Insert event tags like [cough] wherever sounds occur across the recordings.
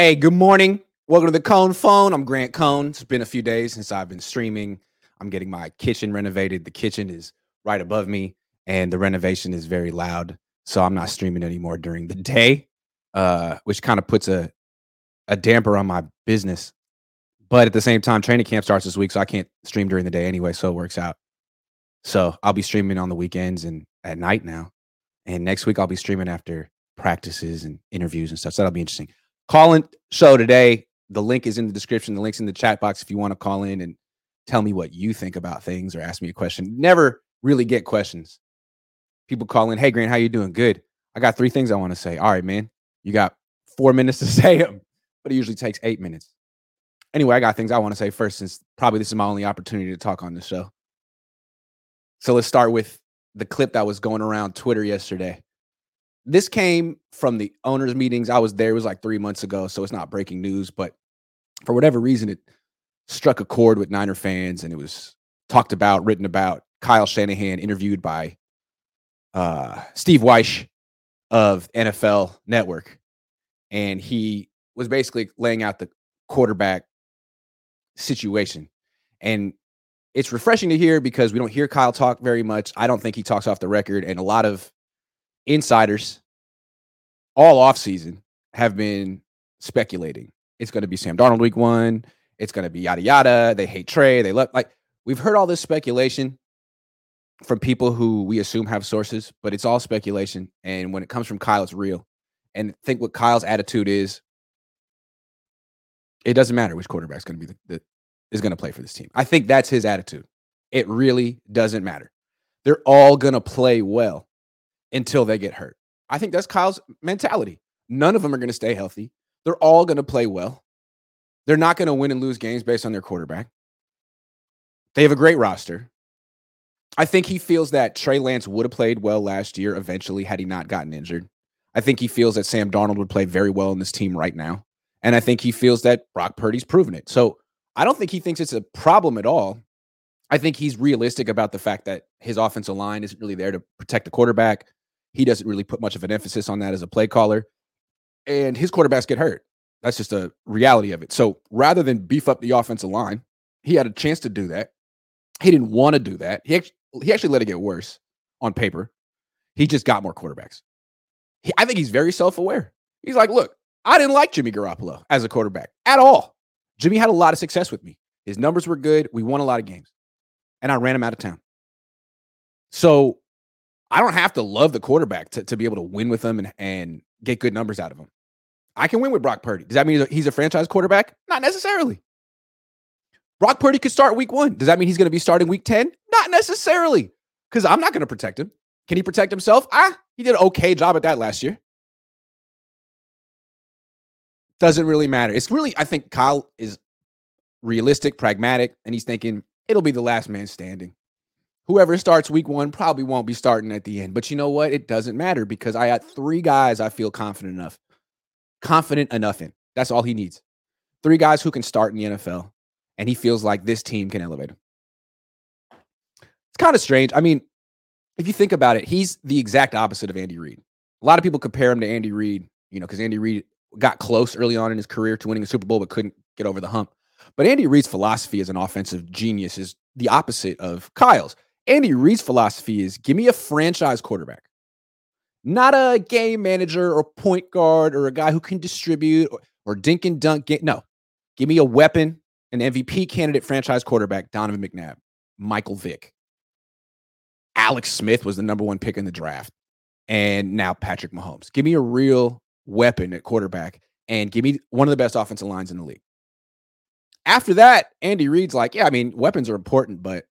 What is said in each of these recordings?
Hey, good morning. Welcome to the Cohn Phone. I'm Grant Cohn. It's been a few days since I've been streaming. I'm getting my kitchen renovated. The kitchen is right above me, and the renovation is very loud. So I'm not streaming anymore during the [laughs] day, uh, which kind of puts a a damper on my business. But at the same time, training camp starts this week, so I can't stream during the day anyway. So it works out. So I'll be streaming on the weekends and at night now. And next week I'll be streaming after practices and interviews and stuff. So that'll be interesting. Call in show today. The link is in the description. The link's in the chat box if you want to call in and tell me what you think about things or ask me a question. Never really get questions. People call in, hey Grant, how you doing? Good. I got three things I want to say. All right, man. You got four minutes to [laughs] say them, but it usually takes eight minutes. Anyway, I got things I want to say first, since probably this is my only opportunity to talk on the show. So let's start with the clip that was going around Twitter yesterday this came from the owners' meetings. I was there. It was like three months ago, so it's not breaking news. But for whatever reason, it struck a chord with Niner fans, and it was talked about, written about. Kyle Shanahan interviewed by uh, Steve Wyche of NFL Network, and he was basically laying out the quarterback situation. And it's refreshing to hear because we don't hear Kyle talk very much. I don't think he talks off the record, and a lot of insiders all offseason have been speculating. It's going to be Sam Darnold week one. It's going to be yada yada. They hate Trey. They love like we've heard all this speculation from people who we assume have sources, but it's all speculation. And when it comes from Kyle, it's real. And think what Kyle's attitude is. It doesn't matter which quarterback's going to be the, the is going to play for this team. I think that's his attitude. It really doesn't matter. They're all going to play well until they get hurt. I think that's Kyle's mentality. None of them are going to stay healthy. They're all going to play well. They're not going to win and lose games based on their quarterback. They have a great roster. I think he feels that Trey Lance would have played well last year eventually had he not gotten injured. I think he feels that Sam Darnold would play very well in this team right now. And I think he feels that Brock Purdy's proven it. So I don't think he thinks it's a problem at all. I think he's realistic about the fact that his offensive line isn't really there to protect the quarterback. He doesn't really put much of an emphasis on that as a play caller. And his quarterbacks get hurt. That's just a reality of it. So rather than beef up the offensive line, he had a chance to do that. He didn't want to do that. He actually, he actually let it get worse on paper. He just got more quarterbacks. He, I think he's very self aware. He's like, look, I didn't like Jimmy Garoppolo as a quarterback at all. Jimmy had a lot of success with me. His numbers were good. We won a lot of games. And I ran him out of town. So I don't have to love the quarterback to, to be able to win with him and, and get good numbers out of him. I can win with Brock Purdy. Does that mean he's a franchise quarterback? Not necessarily. Brock Purdy could start week one. Does that mean he's going to be starting week 10? Not necessarily, because I'm not going to protect him. Can he protect himself? Ah, he did an okay job at that last year. Doesn't really matter. It's really, I think Kyle is realistic, pragmatic, and he's thinking it'll be the last man standing whoever starts week one probably won't be starting at the end. But you know what? It doesn't matter because I got three guys I feel confident enough, confident enough in. That's all he needs. Three guys who can start in the NFL, and he feels like this team can elevate him. It's kind of strange. I mean, if you think about it, he's the exact opposite of Andy Reid. A lot of people compare him to Andy Reid, you know, because Andy Reid got close early on in his career to winning a Super Bowl, but couldn't get over the hump. But Andy Reid's philosophy as an offensive genius is the opposite of Kyle's. Andy Reid's philosophy is give me a franchise quarterback, not a game manager or point guard or a guy who can distribute or, or dink and dunk. Get, no, give me a weapon, an MVP candidate franchise quarterback, Donovan McNabb, Michael Vick. Alex Smith was the number one pick in the draft. And now Patrick Mahomes. Give me a real weapon at quarterback and give me one of the best offensive lines in the league. After that, Andy Reid's like, yeah, I mean, weapons are important, but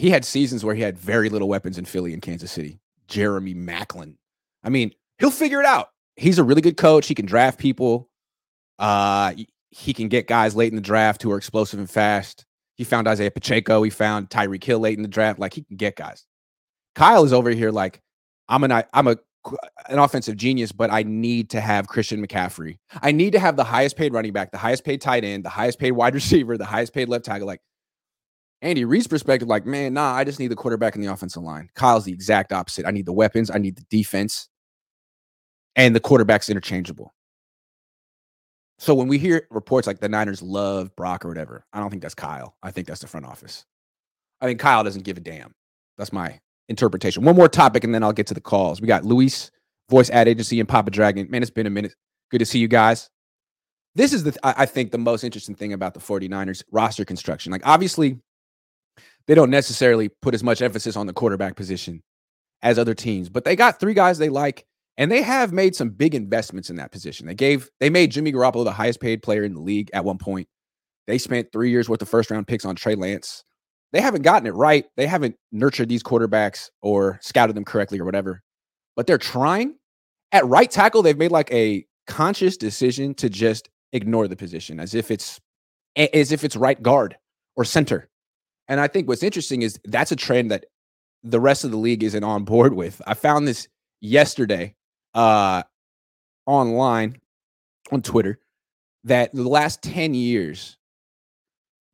he had seasons where he had very little weapons in Philly and Kansas City. Jeremy Maclin. I mean, he'll figure it out. He's a really good coach. He can draft people. Uh, he can get guys late in the draft who are explosive and fast. He found Isaiah Pacheco. He found Tyreek Hill late in the draft. Like he can get guys. Kyle is over here like I'm an I'm a an offensive genius, but I need to have Christian McCaffrey. I need to have the highest paid running back, the highest paid tight end, the highest paid wide [laughs] receiver, the highest paid left tackle. Like Andy Reid's perspective, like, man, nah, I just need the quarterback and the offensive line. Kyle's the exact opposite. I need the weapons, I need the defense, and the quarterback's interchangeable. So when we hear reports like the Niners love Brock or whatever, I don't think that's Kyle. I think that's the front office. I think Kyle doesn't give a damn. That's my interpretation. One more topic, and then I'll get to the calls. We got Luis, voice ad agency, and Papa Dragon. Man, it's been a minute. Good to see you guys. This is the I think the most interesting thing about the 49ers roster construction. Like obviously, they don't necessarily put as much emphasis on the quarterback position as other teams, but they got three guys they like, and they have made some big investments in that position. They gave they made Jimmy Garoppolo the highest paid player in the league at one point. They spent three years worth of first round picks on Trey Lance they haven't gotten it right. They haven't nurtured these quarterbacks or scouted them correctly or whatever, but they're trying. At right tackle, they've made like a conscious decision to just ignore the position as if it's as if it's right guard or center. And I think what's interesting is that's a trend that the rest of the league isn't on board with. I found this yesterday uh online on Twitter that the last 10 years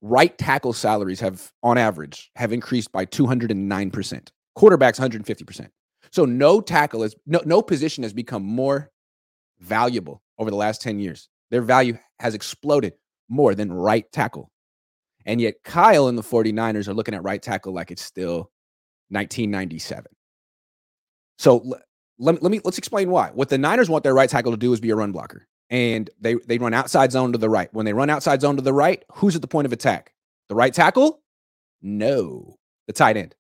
right tackle salaries have, on average, have increased by 209%. Quarterbacks, 150%. So no tackle is no no position has become more valuable over the last 10 years. Their value has exploded more than right tackle. And yet Kyle and the 49ers are looking at right tackle like it's still 1997. So let, let me let's explain why. What the Niners want their right tackle to do is be a run blocker and they they run outside zone to the right. When they run outside zone to the right, who's at the point of attack? The right tackle? No, the tight end.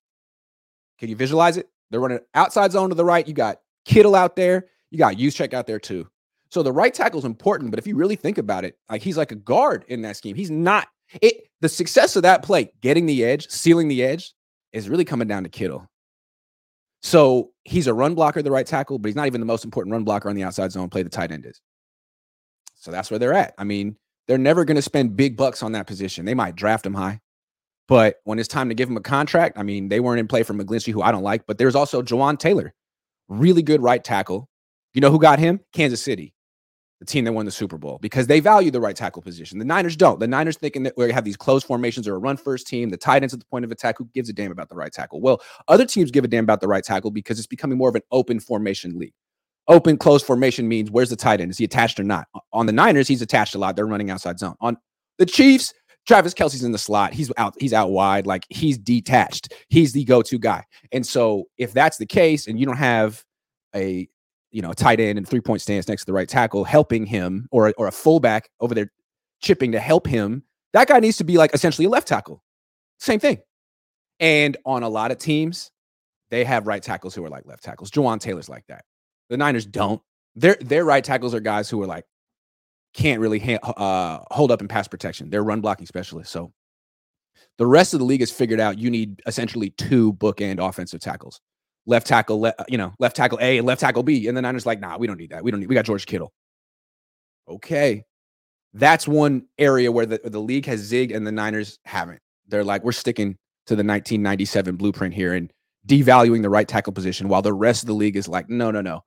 Can you visualize it? They're running outside zone to the right. You got Kittle out there. You got check out there too. So the right tackle is important, but if you really think about it, like he's like a guard in that scheme. He's not it. The success of that play, getting the edge, sealing the edge, is really coming down to Kittle. So he's a run blocker, the right tackle, but he's not even the most important run blocker on the outside zone play. The tight end is. So that's where they're at. I mean, they're never going to spend big bucks on that position. They might draft him high, but when it's time to give him a contract, I mean, they weren't in play for McGlinchey, who I don't like, but there's also Jawaan Taylor, really good right tackle. You know who got him? Kansas City, the team that won the Super Bowl, because they value the right tackle position. The Niners don't. The Niners thinking that we have these closed formations or a run first team, the tight ends at the point of attack. Who gives a damn about the right tackle? Well, other teams give a damn about the right tackle because it's becoming more of an open formation league. Open close formation means where's the tight end? Is he attached or not? On the Niners, he's attached a lot. They're running outside zone. On the Chiefs, Travis Kelce's in the slot. He's out, he's out wide, like he's detached. He's the go-to guy. And so if that's the case, and you don't have a you know, tight end and three-point stance next to the right tackle helping him, or or a fullback over there chipping to help him, that guy needs to be like essentially a left tackle. Same thing. And on a lot of teams, they have right tackles who are like left tackles. Jawaan Taylor's like that. The Niners don't. Their their right tackles are guys who are like can't really ha- uh, hold up in pass protection. They're run blocking specialists. So the rest of the league has figured out you need essentially two bookend offensive tackles. Left tackle, le- you know, left tackle A and left tackle B. And the Niners like, nah, we don't need that. We don't need. We got George Kittle. Okay, that's one area where the the league has zigged and the Niners haven't. They're like, we're sticking to the 1997 blueprint here and devaluing the right tackle position, while the rest of the league is like, no, no, no,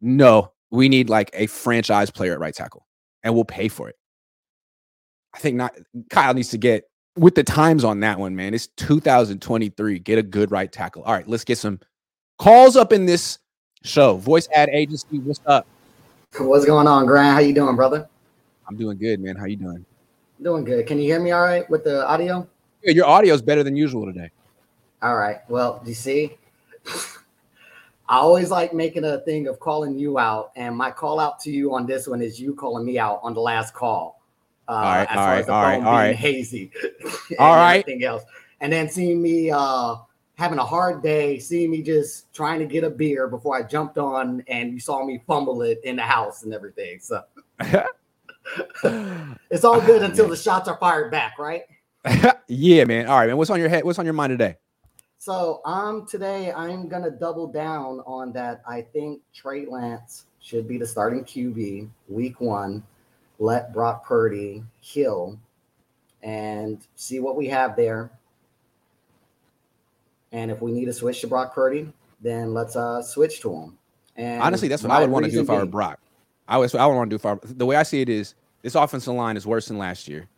no, we need like a franchise player at right tackle and we'll pay for it. I think not Kyle needs to get with the times on that one, man. It's 2023. Get a good right tackle. All right, let's get some calls up in this show. Voice ad agency, what's up? What's going on, Grant? How you doing, brother? I'm doing good, man. How you doing? Doing good. Can you hear me all right with the audio? Yeah, your audio is better than usual today. All right. Well, do you see? [laughs] I always like making a thing of calling you out, and my call out to you on this one is you calling me out on the last call. Uh, all right, all right, all right, all right. Hazy. [laughs] all right. Everything else, and then seeing me uh, having a hard day, seeing me just trying to get a beer before I jumped on, and you saw me fumble it in the house and everything. So [laughs] it's all good until the shots are fired back, right? [laughs] yeah, man. All right, man. What's on your head? What's on your mind today? So um today I'm gonna double down on that. I think Trey Lance should be the starting QB week one. Let Brock Purdy kill and see what we have there. And if we need to switch to Brock Purdy, then let's uh switch to him. And honestly, that's what I would want to do if I were Brock. I was I would want to do if I the way I see it is this offensive line is worse than last year.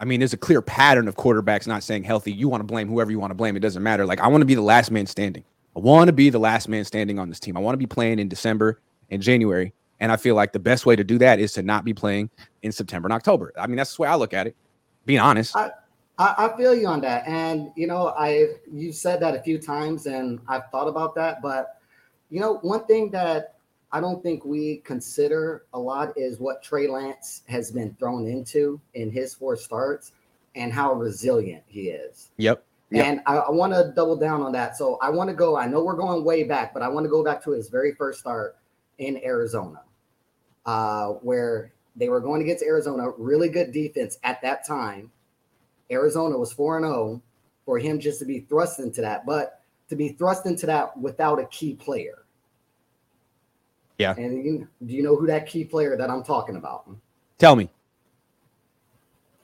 I mean, there's a clear pattern of quarterbacks not saying healthy. You want to blame whoever you want to blame. It doesn't matter. Like, I want to be the last man standing. I want to be the last man standing on this team. I want to be playing in December and January And I feel like the best way to do that is to not be playing in September and October. I mean, that's the way I look at it. Being honest. I, I, I feel you on that. And you know, I you've said that a few times and I've thought about that. But you know, one thing that I don't think we consider a lot is what Trey Lance has been thrown into in his four starts and how resilient he is. Yep. yep. And I, I want to double down on that. So I want to go, I know we're going way back, but I want to go back to his very first start in Arizona, uh, where they were going against Arizona, really good defense at that time. Arizona was 4 0 for him just to be thrust into that, but to be thrust into that without a key player. Yeah. And you, do you know who that key player that I'm talking about? Tell me.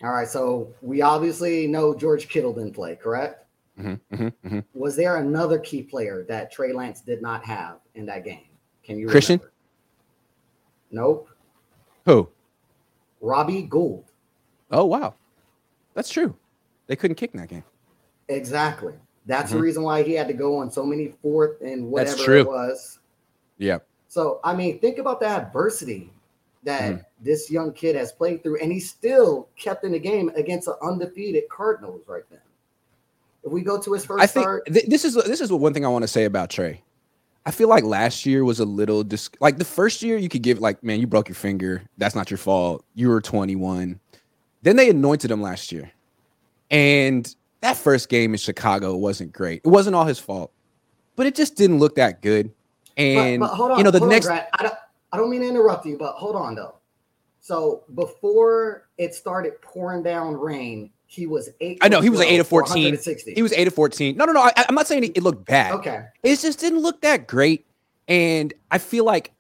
All right. So we obviously know George Kittle didn't play, correct? Mm-hmm, mm-hmm, mm-hmm. Was there another key player that Trey Lance did not have in that game? Can you Christian? Remember? Nope. Who? Robbie Gould. Oh wow, that's true. They couldn't kick in that game. Exactly. That's Mm-hmm. the reason why he had to go on so many fourth and whatever it was. Yeah. So I mean, think about the adversity that Mhm. this young kid has played through, and he still kept in the game against an undefeated Cardinals right then. If we go to his first I think start, th- this is this is one thing I want to say about Trey. I feel like last year was a little dis- like the first year you could give like man you broke your finger that's not your fault you were 21 then they anointed him last year and that first game in Chicago wasn't great it wasn't all his fault but it just didn't look that good and but, but hold on, you know the on, next Grant. I don't, I don't mean to interrupt you, but hold on though. So before it started pouring down rain, he was eight. I know he was like eight of fourteen. he was 8 of 14 no no no I, I'm not saying it, looked bad okay. it just didn't look that great and I feel like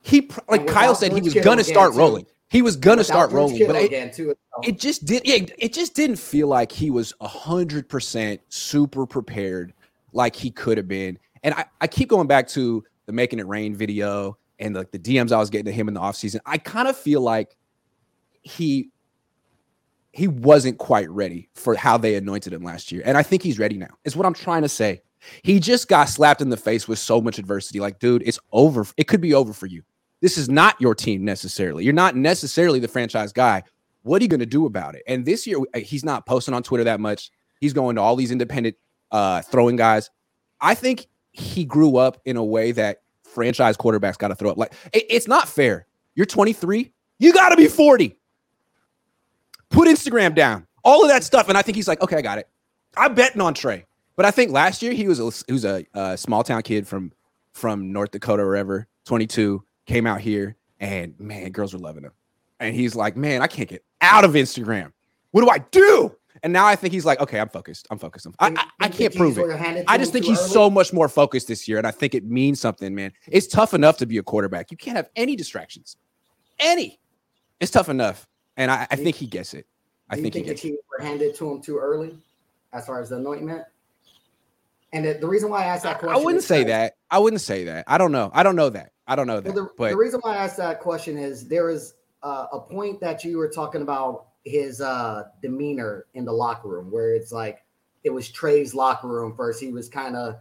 he like Kyle said he was gonna start too. He was gonna start rolling but it, too. it just did yeah, it just didn't feel like he was 100% super prepared like he could have been. And I, I keep going back to the making it rain video and like the dms i was getting to him in the offseason. I kind of feel like he he wasn't quite ready for how they anointed him last year and i think he's ready now is what i'm trying to say. He just got slapped in the face with so much adversity like dude it's over it could be over for you this is not your team necessarily you're not necessarily the franchise guy what are you going to do about it? And this year, uh, he's not posting on Twitter that much. He's going to all these independent uh, throwing guys. I think he grew up in a way that franchise quarterbacks got to throw up. Like it- it's not fair. You're 23. You got to be 40. Put Instagram down. All of that stuff. And I think he's like, okay, I got it. I'm betting on Trey. But I think last year he was a, he was a, uh small town kid from from North Dakota or wherever, 22, came out here, and man, girls were loving him. And he's like, man, I can't get out of Instagram. What do I do? And now I think he's like, okay, I'm focused. I'm focused. I, I, I Think the can't prove it. I just think he's early? so much more focused this year, and I think it means something, man. It's tough enough to be a quarterback. You can't have any distractions, any. It's tough enough, and I, I think he gets it. I you think he gets the it. keys were handed to him too early, as far as the anointment? And the, the reason why I asked that question, I wouldn't say that. I wouldn't say that. I don't know. I don't know that. I don't know that. Well, the, but the reason why I asked that question is there is uh, a point that you were talking about his uh, demeanor in the locker room, where it's like it was Trey's locker room first. He was kind of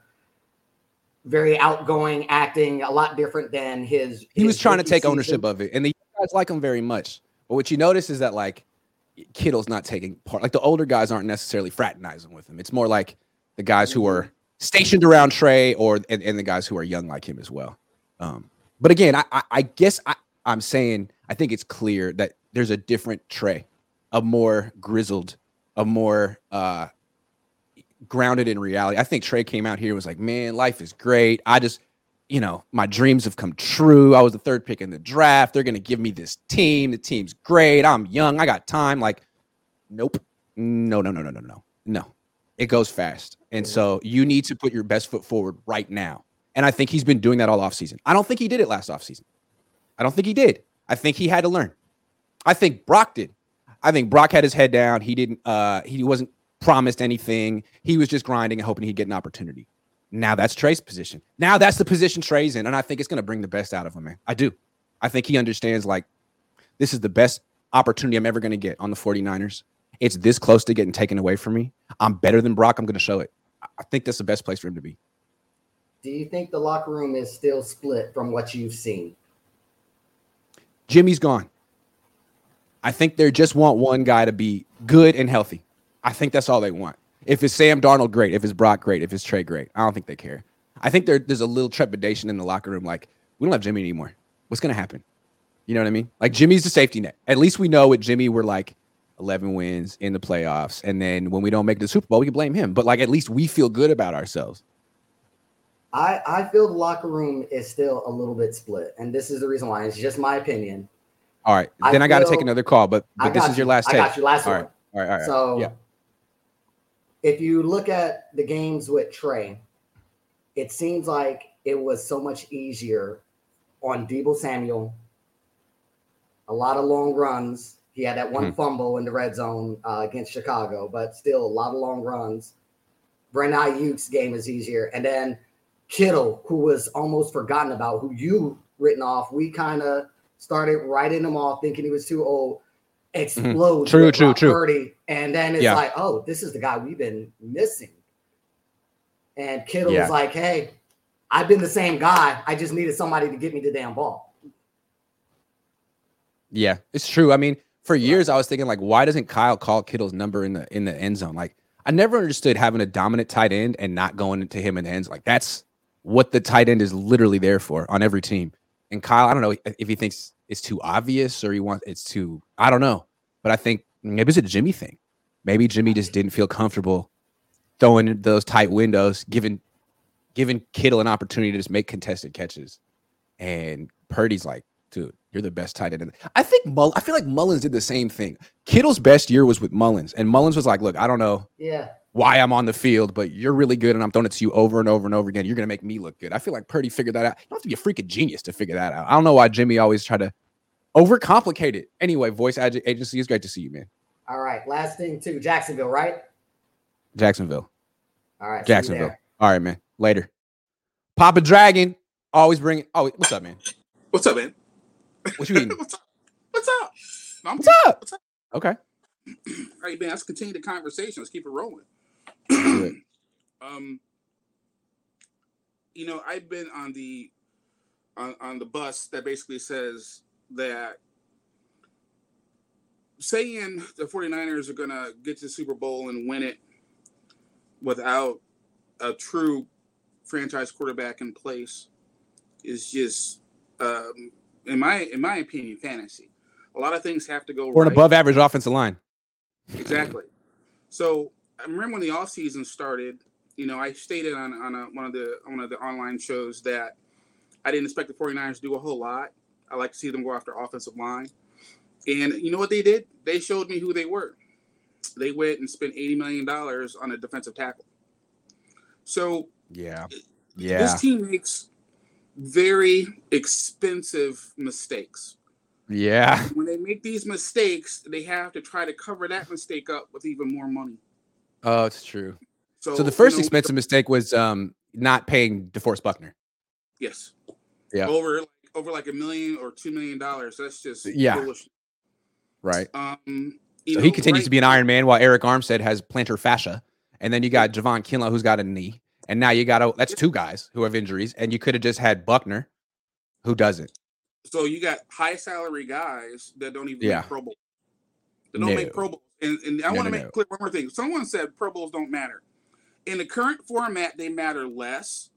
very outgoing, acting a lot different than his. he was trying to take ownership of it, and the guys like him very much. But what you notice is that like Kittle's not taking part. Like the older guys aren't necessarily fraternizing with him. It's more like the guys who are stationed around Trey, or and, and the guys who are young like him as well. Um, but again, I, I, I guess I, I'm saying I think it's clear that there's a different Trey, a more grizzled, a more uh, grounded in reality. I think Trey came out here and was like, man, life is great. I just, you know, my dreams have come true. I was the third pick in the draft. They're going to give me this team. The team's great. I'm young. I got time. Like, nope. No, no, no, no, no, no, no. It goes fast. And so you need to put your best foot forward right now. And I think he's been doing that all offseason. I don't think he did it last offseason. I don't think he did. I think he had to learn. I think Brock did. I think Brock had his head down. He didn't uh he wasn't promised anything. He was just grinding and hoping he'd get an opportunity. Now that's Trey's position. Now that's the position Trey's in. And I think it's going to bring the best out of him, man. I do. I think he understands like this is the best opportunity I'm ever going to get on the 49ers. It's this close to getting taken away from me. I'm better than Brock. I'm going to show it. I think that's the best place for him to be. Do you think the locker room is still split from what you've seen? Jimmy's gone. I think they just want one guy to be good and healthy. I think that's all they want. If it's Sam Darnold, great. If it's Brock, great. If it's Trey, great. I don't think they care. I think there, there's a little trepidation in the locker room. Like, we don't have Jimmy anymore. What's going to happen? You know what I mean? Like, Jimmy's the safety net. At least we know with Jimmy, we're like 11 wins in the playoffs. And then when we don't make the Super Bowl, we can blame him. But like, at least we feel good about ourselves. I, I feel the locker room is still a little bit split. And this is the reason why. It's just my opinion. All right. Then I got to take another call, but, but this got is your last I take. I got you. Last All one. right. All right. All right. So yeah. if you look at the games with Trey, it seems like it was so much easier on Deebo Samuel. A lot of long runs. He had that one Mhm. fumble in the red zone uh, against Chicago, but still a lot of long runs. Brandon Aiyuk's game is easier, and then Kittle, who was almost forgotten about, who you written off. We kind of started writing him off, thinking he was too old. Explodes. Mm-hmm. True, true, true. Purdy, and then it's Yeah. like, oh, this is the guy we've been missing. And Kittle Yeah. was like, hey, I've been the same guy. I just needed somebody to get me the damn ball. Yeah, it's true. I mean, for years I was thinking like, why doesn't Kyle call Kittle's number in the in the end zone? Like, I never understood having a dominant tight end and not going into him in the end zone. Like, that's what the tight end is literally there for on every team. And Kyle, I don't know if he thinks it's too obvious or he wants it's too. I don't know, but I think maybe it's a Jimmy thing. Maybe Jimmy just didn't feel comfortable throwing those tight windows, giving giving Kittle an opportunity to just make contested catches. And Purdy's like, dude, you're the best tight end. I think Mull- I feel like Mullens did the same thing. Kittle's best year was with Mullens, and Mullens was like, look, I don't know Yeah. Why I'm on the field, but you're really good, and I'm throwing it to you over and over and over again. You're gonna make me look good. I feel like Purdy figured that out. You don't have to be a freaking genius to figure that out. I don't know why Jimmy always try to overcomplicate it. Anyway, voice ag- agency is great to see you, man. All right. Last thing, too. Jacksonville, right? Jacksonville. All right. Jacksonville. All right, man. Later. Papa Dragon. Always bring it. Oh, what's up, man? What's up, man? What you eating? [laughs] What's up? What's up? I'm What's up? What's up? Okay. All right, man. Let's continue the conversation. Let's keep it rolling. Do it. [clears throat] um, you know, I've been on the on, on the bus that basically says that saying the 49ers are going to get to the Super Bowl and win it without a true franchise quarterback in place is just um, in my in my opinion fantasy. A lot of things have to go Or an above average offensive line. Exactly. So I remember when the off season started. You know, I stated on on a, one of the one of the online shows that I didn't expect the 49ers to do a whole lot. I like to see them go after offensive line. And you know what they did? They showed me who they were. They went and spent $80 million on a defensive tackle. So Yeah. Yeah. This team makes very expensive mistakes. Yeah. When they make these mistakes, they have to try to cover that mistake up with even more money. Oh, it's true. So, So the you first know, expensive mistake was um not paying DeForest Buckner. Yes. Yeah. Over like over like a million or two million dollars. That's just Yeah. foolish. Right. Um So know, he continues right- to be an Iron Man while Arik Armstead has plantar fascia. And then you got Javon Kinlaw who's got a knee. And now you got a, that's two guys who have injuries. And you could have just had Buckner who doesn't. So you got high salary guys that don't even Yeah. make Pro Bowl. They don't No. make Pro Bowl. And, and I No, want to no, make no. clear one more thing. Someone said Pro Bowls don't matter. In the current format, they matter less.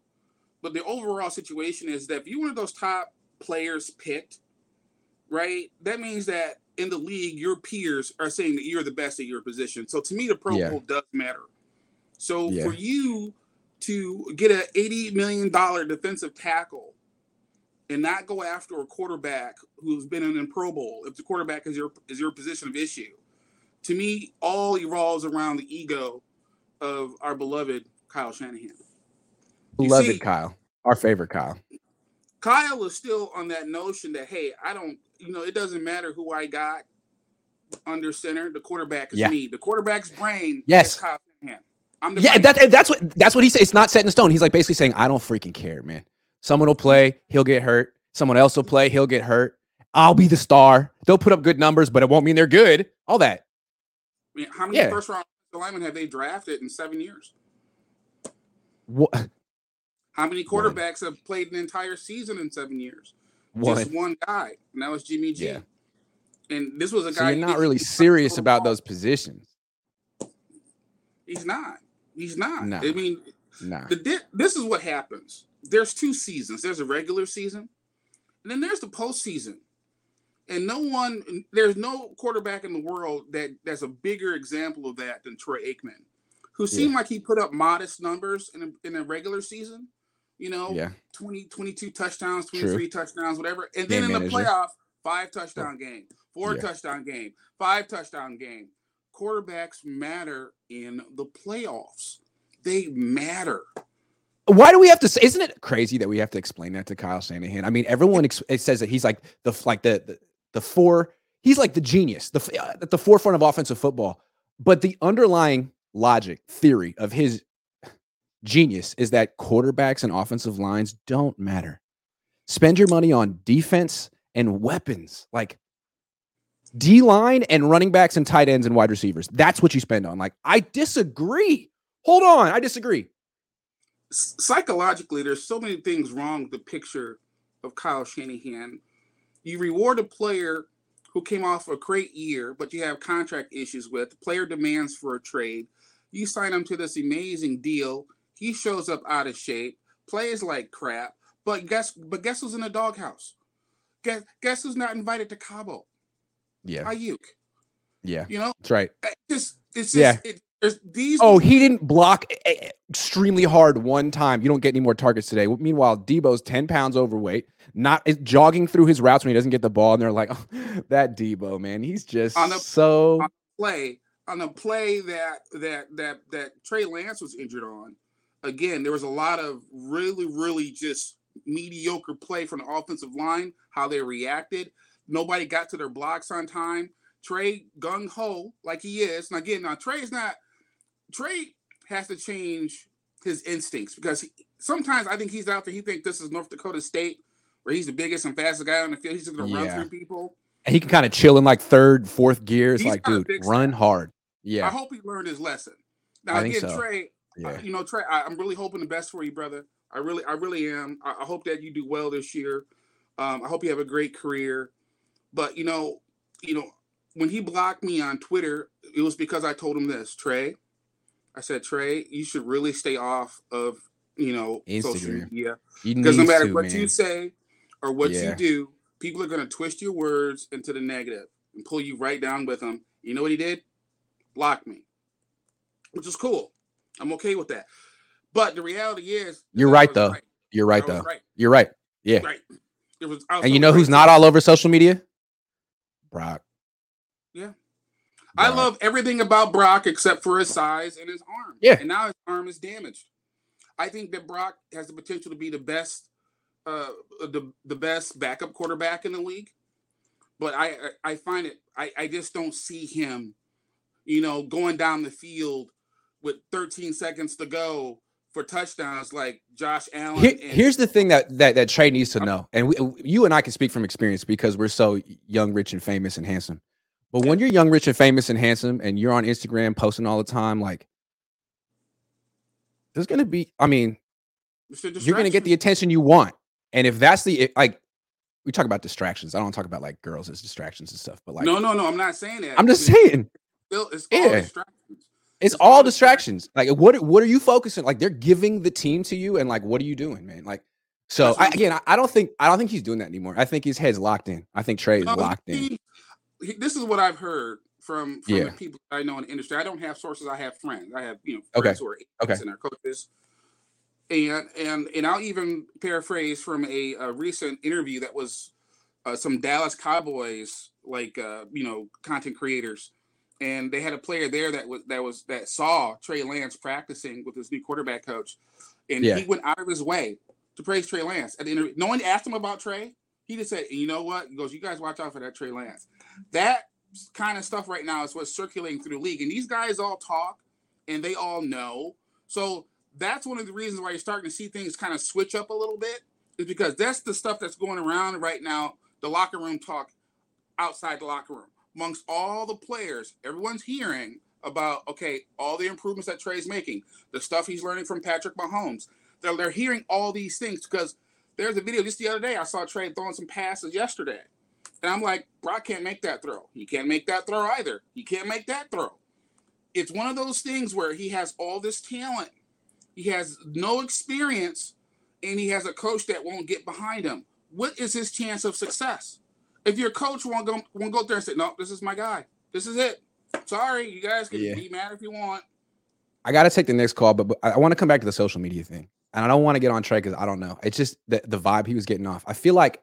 But the overall situation is that if you're one of those top players picked, right, that means that in the league, your peers are saying that you're the best at your position. So to me, the Pro Yeah. Bowl does matter. So Yeah. for you to get an $80 million defensive tackle and not go after a quarterback who's been in a Pro Bowl, if the quarterback is your is your position of issue, to me, all revolves around the ego of our beloved Kyle Shanahan. You Beloved see- Kyle. Our favorite Kyle. Kyle is still on that notion that hey, I don't, you know, it doesn't matter who I got under center. The quarterback is Yeah. me. The quarterback's brain Yes. is Kyle Shanahan. I'm the Yeah, brain. that, that's what that's what he said. It's not set in stone. He's like basically saying, I don't freaking care, man. Someone will play, he'll get hurt. Someone else will play, he'll get hurt. I'll be the star. They'll put up good numbers, but it won't mean they're good. All that. I mean, how many Yeah. first round linemen have they drafted in seven years? What? How many quarterbacks one. have played an entire season in seven years? One. Just one guy, and that was Jimmy G. Yeah. And this was a So guy. you're not really serious about those positions. He's not. He's not. No. I mean, Nah. the this is what happens. There's two seasons. There's a regular season, and then there's the postseason. And no one, there's no quarterback in the world that that's a bigger example of that than Troy Aikman, who seemed like he put up modest numbers in a, in a regular season. You know, Yeah. 20, 22 touchdowns, True. 23 touchdowns, whatever. And then Game in the manager. playoff, five touchdown game, four Yeah. touchdown game, five touchdown game. Quarterbacks matter in the playoffs. They matter. Why do we have to say? Isn't it crazy that we have to explain that to Kyle Shanahan? I mean, everyone ex- it says that he's like the like the the, the four. He's like the genius, the uh, at the forefront of offensive football. But the underlying logic theory of his genius is that quarterbacks and offensive lines don't matter. Spend your money on defense and weapons, like D line and running backs and tight ends and wide receivers. That's what you spend on. Like, I disagree. Hold on, I disagree. Psychologically, there's so many things wrong with the picture of Kyle Shanahan. You reward a player who came off a great year, but you have contract issues with. The player demands for a trade. You sign him to this amazing deal. He shows up out of shape, plays like crap. But guess, but guess who's in the doghouse? Guess, guess who's not invited to Cabo? Yeah, Aiyuk. yeah, You know, that's right. It just it's just Yeah. it, these. Oh, he didn't block e- e- extremely hard one time. You don't get any more targets today. Meanwhile, Deebo's 10 pounds overweight, not eh, jogging through his routes when he doesn't get the ball. And they're like, oh, [laughs] that Debo, man, he's just On the- so. on play on a play that that that that Trey Lance was injured on. Again, there was a lot of really, really just mediocre play from the offensive line. How they reacted, nobody got to their blocks on time. Trey gung ho like he is. And again, now Trey's not. Trey has to change his instincts because he, sometimes I think he's out there. He thinks this is North Dakota State, where he's the biggest and fastest guy on the field. He's just going to Yeah. run through people. And he can kind of chill in like third, fourth gear. It's He's like, dude, run hard. I hope he learned his lesson. Now I again, so. Trey, Yeah. I- you know, Trey, I, I'm really hoping the best for you, brother. I really, I really am. I, I hope that you do well this year. Um, I hope you have a great career. But you know, you know, when he blocked me on Twitter, it was because I told him this, Trey. I said, Trey, you should really stay off of you know social media because no matter to, what man. you say or what Yeah. you do, people are going to twist your words into the negative and pull you right down with them. You know what he did? Block me, which is cool. I'm okay with that. But the reality is, You're right, though. You're right, though. Right. You're right. Yeah. Right. It was, And you know right. who's not all over social media? Brock. I love everything about Brock except for his size and his arm. Yeah. And now his arm is damaged. I think that Brock has the potential to be the best, uh, the the best backup quarterback in the league. But I I find it I I just don't see him, you know, going down the field with 13 seconds to go for touchdowns like Josh Allen. Here- and- here's the thing that that that Trey needs to know, and we, you and I can speak from experience because we're so young, rich, and famous and handsome. But when you're young, rich, and famous and handsome, and you're on Instagram posting all the time, like there's gonna be, I mean, you're gonna get the attention you want, and if that's the like, we talk about distractions. I don't talk about like girls as distractions and stuff, but like, no, no, no. I'm not saying that. I'm just saying Still, it's all Yeah. distractions. it's It's all all distractions. Like, what what are you focusing? Like, they're giving the team to you, and like, what are you doing, man? Like. So I, again, I, I don't think I don't think he's doing that anymore. I think his head's locked in. I think Trey is No, locked in. This is what I've heard from from Yeah. the people I know in the industry. I don't have sources. I have friends. I have you know Okay. friends who are Okay. and our coaches. And and and I'll even paraphrase from a, a recent interview that was uh, some Dallas Cowboys like uh, you know content creators, and they had a player there that was that was that saw Trey Lance practicing with his new quarterback coach, and Yeah. he went out of his way to praise Trey Lance at the interview. No one asked him about Trey. He just said, "You know what?" He goes, "You guys watch out for that Trey Lance." That kind of stuff right now is what's circulating through the league, and these guys all talk and they all know. So that's one of the reasons why you're starting to see things kind of switch up a little bit, is because that's the stuff that's going around right now. The locker room talk outside the locker room amongst all the players. Everyone's hearing about okay, all the improvements that Trey's making, the stuff he's learning from Patrick Mahomes, they're, they're hearing all these things because there's a video just the other day I saw Trey throwing some passes yesterday. And I'm like, Brock can't make that throw. He can't make that throw either. He can't make that throw. It's one of those things where he has all this talent. He has no experience and he has a coach that won't get behind him. What is his chance of success? If your coach won't go won't go there and say, No, this is my guy. This is it. Sorry, you guys can Yeah. be mad if you want. I got to take the next call, but, but I, want to come back to the social media thing, and I don't want to get on track because I don't know. It's just the the vibe he was getting off. I feel like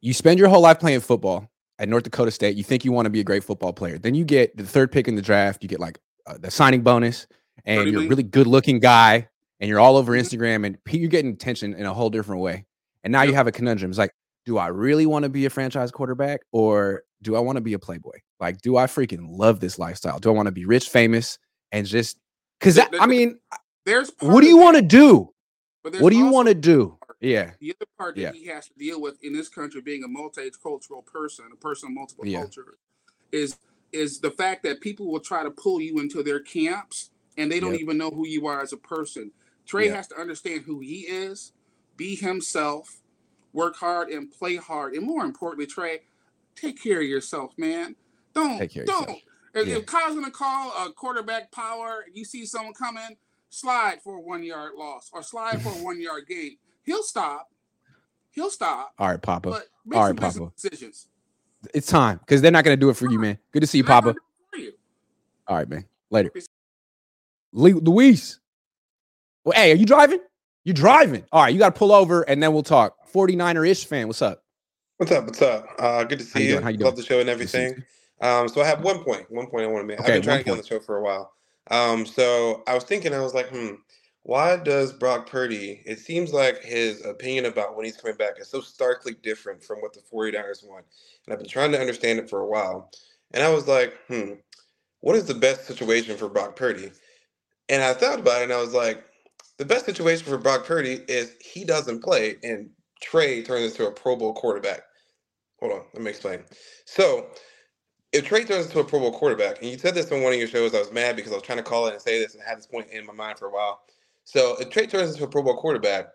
you spend your whole life playing football at North Dakota State. You think you want to be a great football player, then you get the third pick in the draft. You get like uh, the signing bonus, and you're a really good looking guy, and you're all over Mhm. Instagram, and you're getting attention in a whole different way. And now you have a conundrum. It's like, do I really want to be a franchise quarterback, or do I want to be a playboy? Like, do I freaking love this lifestyle? Do I want to be rich, famous, and just because I mean, There's what do you want to do? What do you want to do? Yeah, The other part that Yeah. he has to deal with in this country, being a multicultural person, a person of multiple Yeah. cultures, is is the fact that people will try to pull you into their camps and they don't Yep. even know who you are as a person. Trey Yeah. has to understand who he is, be himself, work hard and play hard, and more importantly, Trey, take care of yourself, man. Don't don't. If, Yeah. if Kyle's gonna call a quarterback power, you see someone coming, slide for a one yard loss or slide for a [laughs] one yard gain. He'll stop. He'll stop. all right, Papa. But make All some right, business Papa. decisions. It's time because they're not gonna do it for you, man. Good to see you, They're Papa. gonna do it for you. All right, man. Later. Lu- Luis. Well, hey, are you driving? You driving? All right, you got to pull over and then we'll talk. 49er ish fan, what's up? What's up? What's up? Uh, good to How see you you. doing? How you Love the show and Good to see you everything. Um, so I have one point. One point I want to make. Okay, I've been trying one to get on the show for a while. Um, so I was thinking, I was like, hmm, why does Brock Purdy? It seems like his opinion about when he's coming back is so starkly different from what the 49ers want. And I've been trying to understand it for a while. And I was like, hmm, what is the best situation for Brock Purdy? And I thought about it and I was like, the best situation for Brock Purdy is he doesn't play and Trey turns into a Pro Bowl quarterback. Hold on, let me explain. So, if Trey turns into a Pro Bowl quarterback, and you said this on one of your shows, I was mad because I was trying to call it and say this and had this point in my mind for a while. So, if Trey turns into a Pro Bowl quarterback,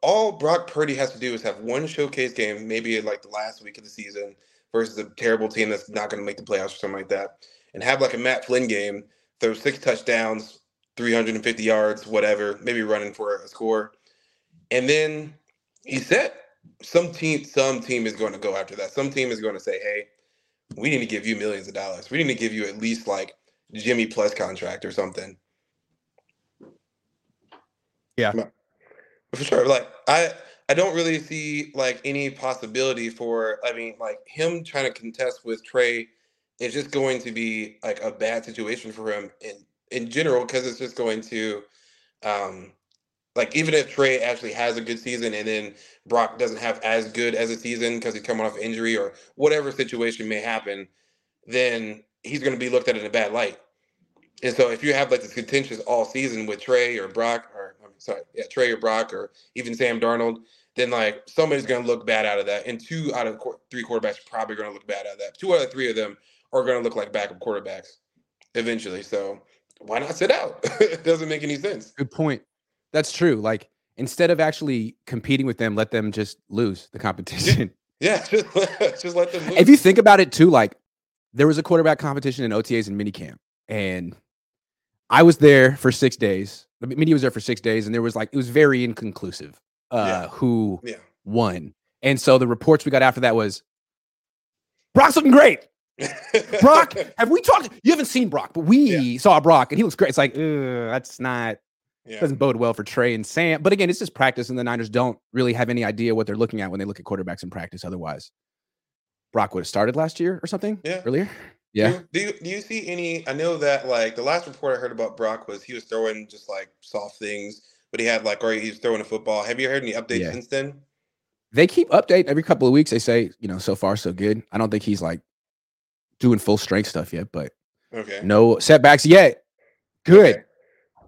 all Brock Purdy has to do is have one showcase game, maybe like the last week of the season versus a terrible team that's not going to make the playoffs or something like that, and have like a Matt Flynn game, throw six touchdowns, 350 yards, whatever, maybe running for a score, and then he's set. Some team, some team is going to go after that. Some team is going to say, "Hey, we need to give you millions of dollars. We need to give you at least like Jimmy plus contract or something." Yeah. For sure. Like I, I don't really see like any possibility for. I mean, like him trying to contest with Trey is just going to be like a bad situation for him in in general because it's just going to, um, like even if Trey actually has a good season and then Brock doesn't have as good as a season because he's coming off injury or whatever situation may happen, then he's going to be looked at in a bad light. And so if you have like this contentious all season with Trey or Brock sorry, yeah, Trey or Brock or even Sam Darnold, then like somebody's going to look bad out of that. And two out of three quarterbacks are probably going to look bad out of that. Two out of three of them are going to look like backup quarterbacks eventually. So why not sit out? it [laughs] doesn't make any sense. Good point. That's true. Like instead of actually competing with them, let them just lose the competition. [laughs] Yeah, [laughs] just, just let them lose. if you think about it too, like there was a quarterback competition in OTAs and minicamp, and I was there for six days. The media was there for six days, and there was like it was very inconclusive uh, Yeah. who yeah. won. And so the reports we got after that was Brock's looking great. [laughs] Brock, have we talked? You haven't seen Brock, but we saw Brock, and he looks great. It's like, that's not yeah. doesn't bode well for Trey and Sam. But again, it's just practice, and the Niners don't really have any idea what they're looking at when they look at quarterbacks in practice. Otherwise, Brock would have started last year or something Yeah. earlier. Yeah. Do, do you do you see any? I know that like the last report I heard about Brock was he was throwing just like soft things, but he had like or he was throwing a football. Have you heard any updates Yeah. since then? They keep update every couple of weeks. They say, you know, so far so good. I don't think he's like doing full strength stuff yet, but Okay. no setbacks yet. Good. Okay.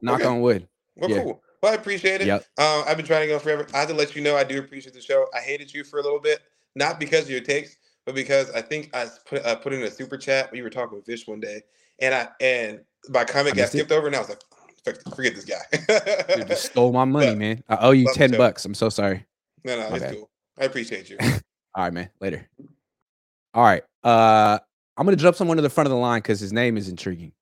Knock Okay. on wood. Well, Yeah. cool. Well, I appreciate it. Yep. Um, I've been trying to go forever. I have to let you know I do appreciate the show. I hated you for a little bit, not because of your takes, but because I think I s- put I put in a super chat. We were talking with Fish one day, and I and my comment got missed it. skipped over, and I was like, forget this guy. You just stole my [laughs] money, But- man. I owe you ten bucks. I'm so sorry. no, no, My it's bad. cool. I appreciate you. [laughs] All right, man. Later. All right. Uh, I'm gonna jump someone to the front of the line because his name is intriguing.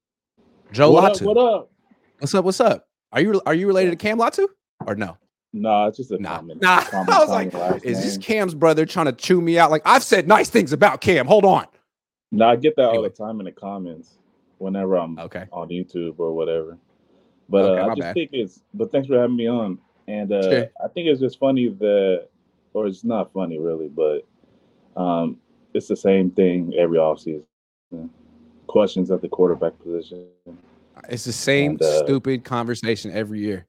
Joe what up? What up? What's up? What's up? Are you are you related to Cam Latu or no? Nah, it's just a Nah, common. nah. [laughs] common- I was like, last is this. Cam's brother trying to chew me out? Like I've said nice things about Cam. Hold on. No, I get that all the time in the comments whenever I'm Okay. on YouTube or whatever. But Okay, uh, I just bad. think it's. But thanks for having me on. And uh, Sure. I think it's just funny that, or it's not funny really, but um, it's the same thing every offseason. Questions at the quarterback position. It's the same And, uh, stupid conversation every year,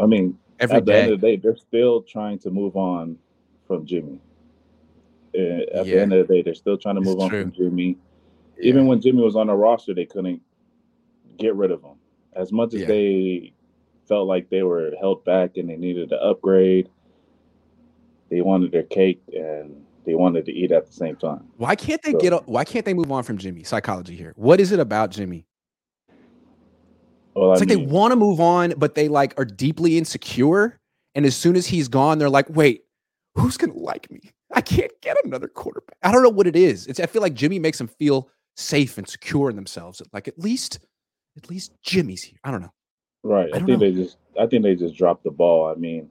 I mean, every at the end of the day, they're still trying to move on from Jimmy. Uh, At Yeah. the end of the day, they're still trying to It's move on true. from Jimmy. Yeah. Even when Jimmy was on the roster, they couldn't get rid of him. As much as Yeah. they felt like they were held back and they needed to upgrade, they wanted their cake and they wanted to eat at the same time. Why can't they So- get? Why can't they move on from Jimmy? Psychology here. What is it about Jimmy? Well, It's I like they want to move on, but they like are deeply insecure. And as soon as he's gone, they're like, "Wait, who's gonna like me? I can't get another quarterback." I don't know what it is. It's I feel like Jimmy makes them feel safe and secure in themselves. Like at least, at least Jimmy's here. I don't know. Right. I I, think know. they just I think they just dropped the ball. I mean,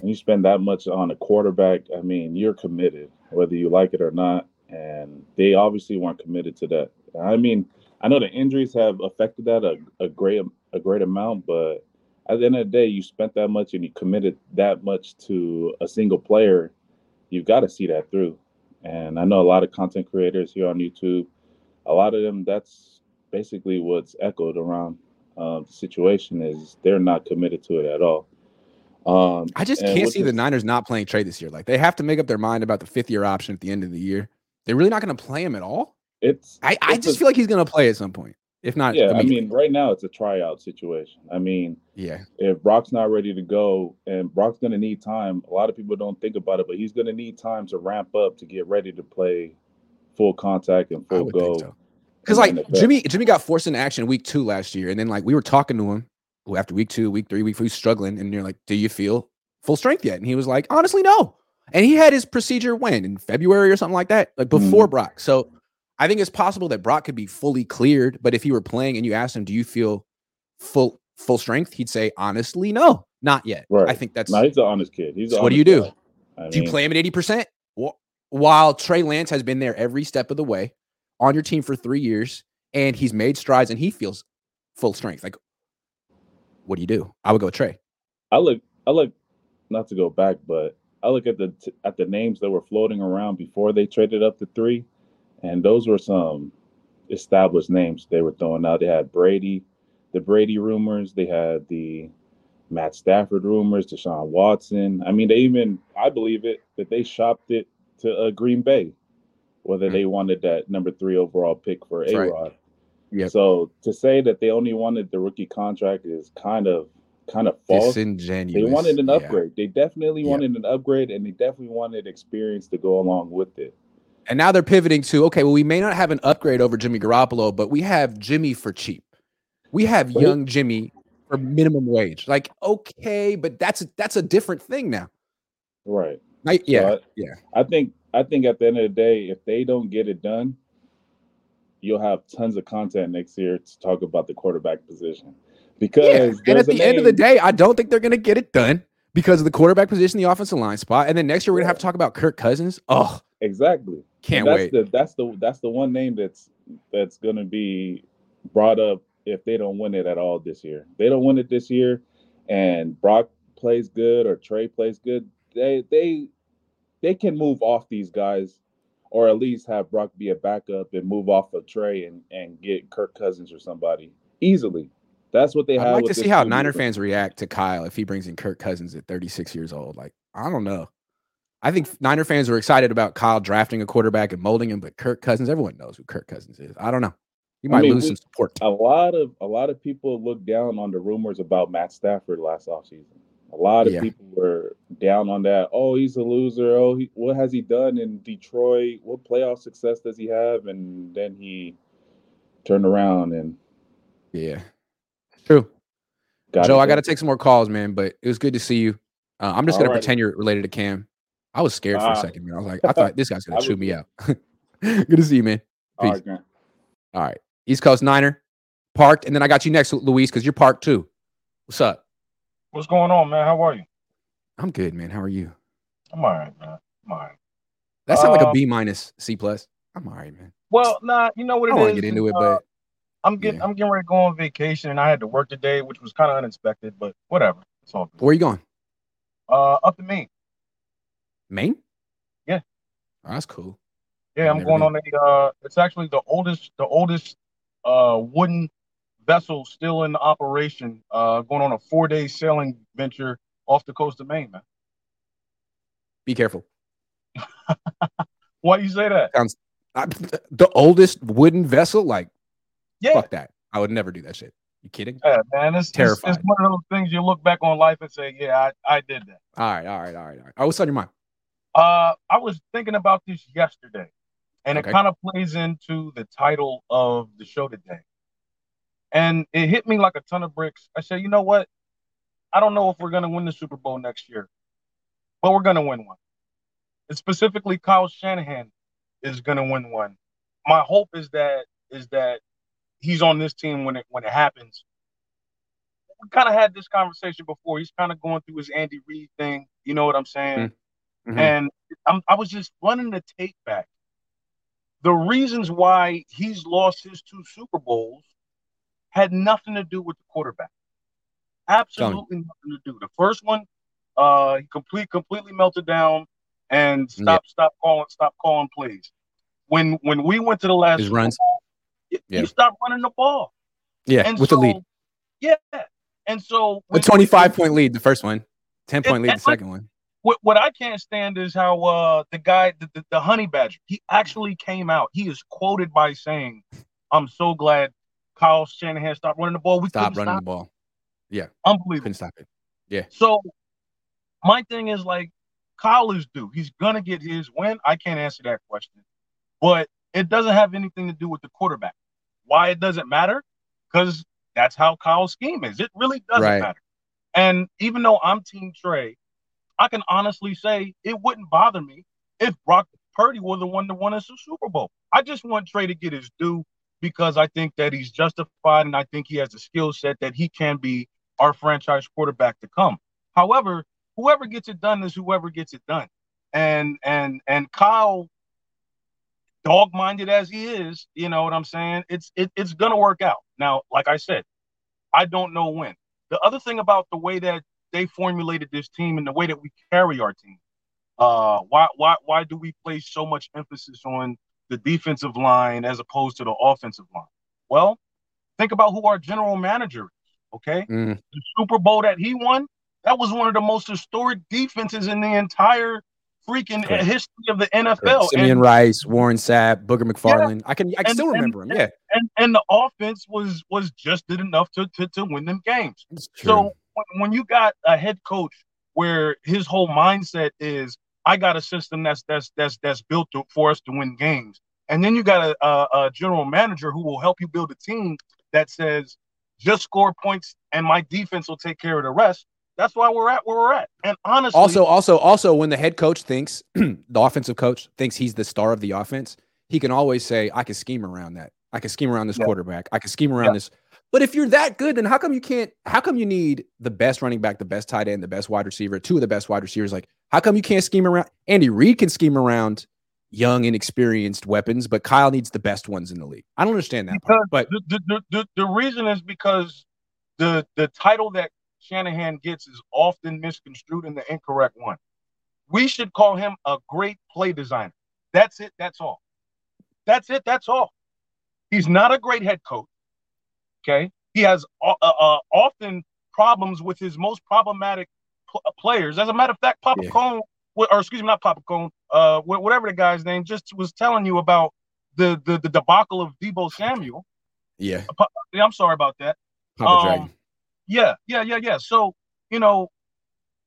when you spend that much on a quarterback, I mean, you're committed, whether you like it or not. And they obviously weren't committed to that. I mean, I know the injuries have affected that a, a great a great amount, but at the end of the day, you spent that much and you committed that much to a single player, you've got to see that through. And I know a lot of content creators here on YouTube, a lot of them that's basically what's echoed around um, the situation is they're not committed to it at all. Um, I just can't see the Niners not playing trade this year. Like they have to make up their mind about the fifth year option at the end of the year. They're really not going to play him at all. It's I, I it's just a- feel like he's going to play at some point, if not. yeah. I mean, right now it's a tryout situation. I mean, yeah, if Brock's not ready to go, and Brock's going to need time. A lot of people don't think about it, but he's going to need time to ramp up to get ready to play full contact and full go. think so. Because like. Jimmy, Jimmy got forced into action week two last year, and then like we were talking to him after week two, week three, week four, he was struggling, and you're like, "Do you feel full strength yet?" And he was like, "Honestly, no." And he had his procedure when in February or something like that, like before mm-hmm. Brock. So I think it's possible that Brock could be fully cleared, but if he were playing and you asked him, "Do you feel full full strength?" He'd say, "Honestly, no, not yet." I think that's. No, he's an honest kid. He's So an what do you do? I Do you play him at eighty percent? While Trey Lance has been there every step of the way on your team for three years, and he's made strides, and he feels full strength. Like, what do you do? I would go with Trey. I look, I look, not to go back, but I look at the t- at the names that were floating around before they traded up to three, and those were some established names they were throwing out. They had Brady, the Brady rumors. They had the Matt Stafford rumors, Deshaun Watson. I mean, they even, I believe it, that they shopped it to uh, Green Bay, whether Mm. they wanted that number three overall pick for A right. Rod. Yep. So to say that they only wanted the rookie contract is kind of kind of false. Disingenuous. They wanted an Yeah. upgrade. They definitely Yep. wanted an upgrade, and they definitely wanted experience to go along with it. And now they're pivoting to okay, well, we may not have an upgrade over Jimmy Garoppolo, but we have Jimmy for cheap. We have Right. young Jimmy for minimum wage. Like, okay, but that's a, that's a different thing now. Right. I, yeah, I- yeah. I think I think at the end of the day, if they don't get it done, you'll have tons of content next year to talk about the quarterback position. Because Yeah, and at the end of the day, I don't think they're going to get it done because of the quarterback position, the offensive line spot, and then next year we're going to have to talk about Kirk Cousins. Oh, exactly. can't And wait. that's The, that's the that's the one name that's that's going to be brought up if they don't win it at all this year. They don't win it this year, and Brock plays good or Trey plays good. They they they can move off these guys, or at least have Brock be a backup and move off of Trey and and get Kirk Cousins or somebody easily. That's what they have. I'd like to see how Niner fans react to Kyle if he brings in Kirk Cousins at 36 years old. Like, I don't know. I think Niner fans are excited about Kyle drafting a quarterback and molding him, but Kirk Cousins, everyone knows who Kirk Cousins is. I don't know. He I might mean, lose we- some support. a lot of a lot of people look down on the rumors about Matt Stafford last offseason. A lot of Yeah. people were down on that. Oh, he's a loser. Oh, he, what has he done in Detroit? What playoff success does he have? And then he turned around and Yeah. True. Got Joe, I got to take some more calls, man. But it was good to see you. Uh, I'm just gonna Alrighty. pretend you're related to Cam. I was scared for a Ah. second, man. I was like, I thought this guy's [laughs] gonna chew me out. [laughs] good to see you, man. Peace. right, Grant. All right, East Coast Niner, parked, and then I got you next, Luis, because you're parked too. What's up? What's going on, man? How are you? I'm good, man. How are you? I'm all right, man. I'm all right. That sounds like a Uh, minus, C plus. I'm all right, man. Well, nah, you know what I it don't want is. to get into it, uh, but I'm getting yeah. I'm getting ready to go on vacation, and I had to work today, which was kind of unexpected, but whatever. It's all good. where you going? Uh, up to me. Maine? Yeah. Oh, that's cool. Yeah, I'm going on a. Uh, it's actually the oldest the oldest uh wooden vessel still in operation. Uh, going on a four day sailing venture off the coast of Maine, man. Be careful. [laughs] Why you say that? I, the oldest wooden vessel, like Yeah, fuck that. I would never do that shit. You kidding? yeah man. It's, it's it's one of those things you look back on life and say, yeah, I, I did that. All right, all right, all right, all right. Oh, what's on your mind? Uh, I was thinking about this yesterday, and Okay. it kind of plays into the title of the show today. And it hit me like a ton of bricks. I said, you know what? I don't know if we're going to win the Super Bowl next year, but we're going to win one. And specifically, Kyle Shanahan is going to win one. My hope is that is that he's on this team when it when it happens. We kind of had this conversation before. He's kind of going through his Andy Reid thing. You know what I'm saying? Mhm. And I'm, I was just running the tape back. The reasons why he's lost his two Super Bowls had nothing to do with the quarterback. Absolutely nothing to do. The first one, uh, he complete completely melted down and stop stop calling stop calling plays. When when we went to the last His runs. Bowl, he- Yeah. he stopped running the ball. Yeah, And with so, the lead. Yeah. And so A when- 25 point lead, the first one. 10 point It- lead, the it's like- second one. What what I can't stand is how uh the guy the, the, the honey badger he actually came out. He is quoted by saying, "I'm so glad Kyle Shanahan stopped running the ball. We Stop running the stop. ball. Unbelievable." Couldn't stop it. Yeah. So my thing is like Kyle is due. He's gonna get his win. I can't answer that question, but it doesn't have anything to do with the quarterback. Why it doesn't matter? Because that's how Kyle's scheme is. It really doesn't Right. matter. And even though I'm Team Trey, I can honestly say it wouldn't bother me if Brock Purdy was the one that won us the Super Bowl. I just want Trey to get his due because I think that he's justified and I think he has the skill set that he can be our franchise quarterback to come. However, whoever gets it done is whoever gets it done. And and and Kyle, dog-minded as he is, you know what I'm saying? It's it, it's gonna work out. Now, like I said, I don't know when. The other thing about the way that they formulated this team and the way that we carry our team, uh, why why why do we place so much emphasis on the defensive line as opposed to the offensive line? Well, think about who our general manager is. Okay, Mm, the Super Bowl that he won, that was one of the most historic defenses in the entire freaking Correct. history of the NFL. Simeon And, Rice, Warren Sapp, Booger McFarland. I can I can And- still and- remember him. Yeah. and and the offense was was just did enough to to, to win them games. So when, you got a head coach where his whole mindset is, I got a system that's that's that's that's built to, for us to win games, and then you got a, a, a general manager who will help you build a team that says, just score points and my defense will take care of the rest. That's why we're at where we're at. And honestly, also, also, also, when the head coach thinks [clears throat] the offensive coach thinks he's the star of the offense, he can always say, "I can scheme around that. I can scheme around this Yeah. quarterback. I can scheme around Yeah. this." But if you're that good, then how come you can't? How come you need the best running back, the best tight end, the best wide receiver, two of the best wide receivers? Like, how come you can't scheme around? Andy Reid can scheme around young, and inexperienced weapons, but Kyle needs the best ones in the league. I don't understand that. Part, but the, the, the, the, the reason is because the the title that Shanahan gets is often misconstrued in the incorrect one. We should call him a great play designer. That's it. That's all. That's it. That's all. He's not a great head coach. Okay. He has uh, uh, often problems with his most problematic pl- uh, players. As a matter of fact, Papa Yeah. Cone, or excuse me, not Papa Cone, uh, whatever the guy's name, just was telling you about the the, the debacle of Deebo Samuel. yeah, Yeah, I'm sorry about that. Papa Um, Dragon. Yeah, yeah, yeah, yeah. So you know,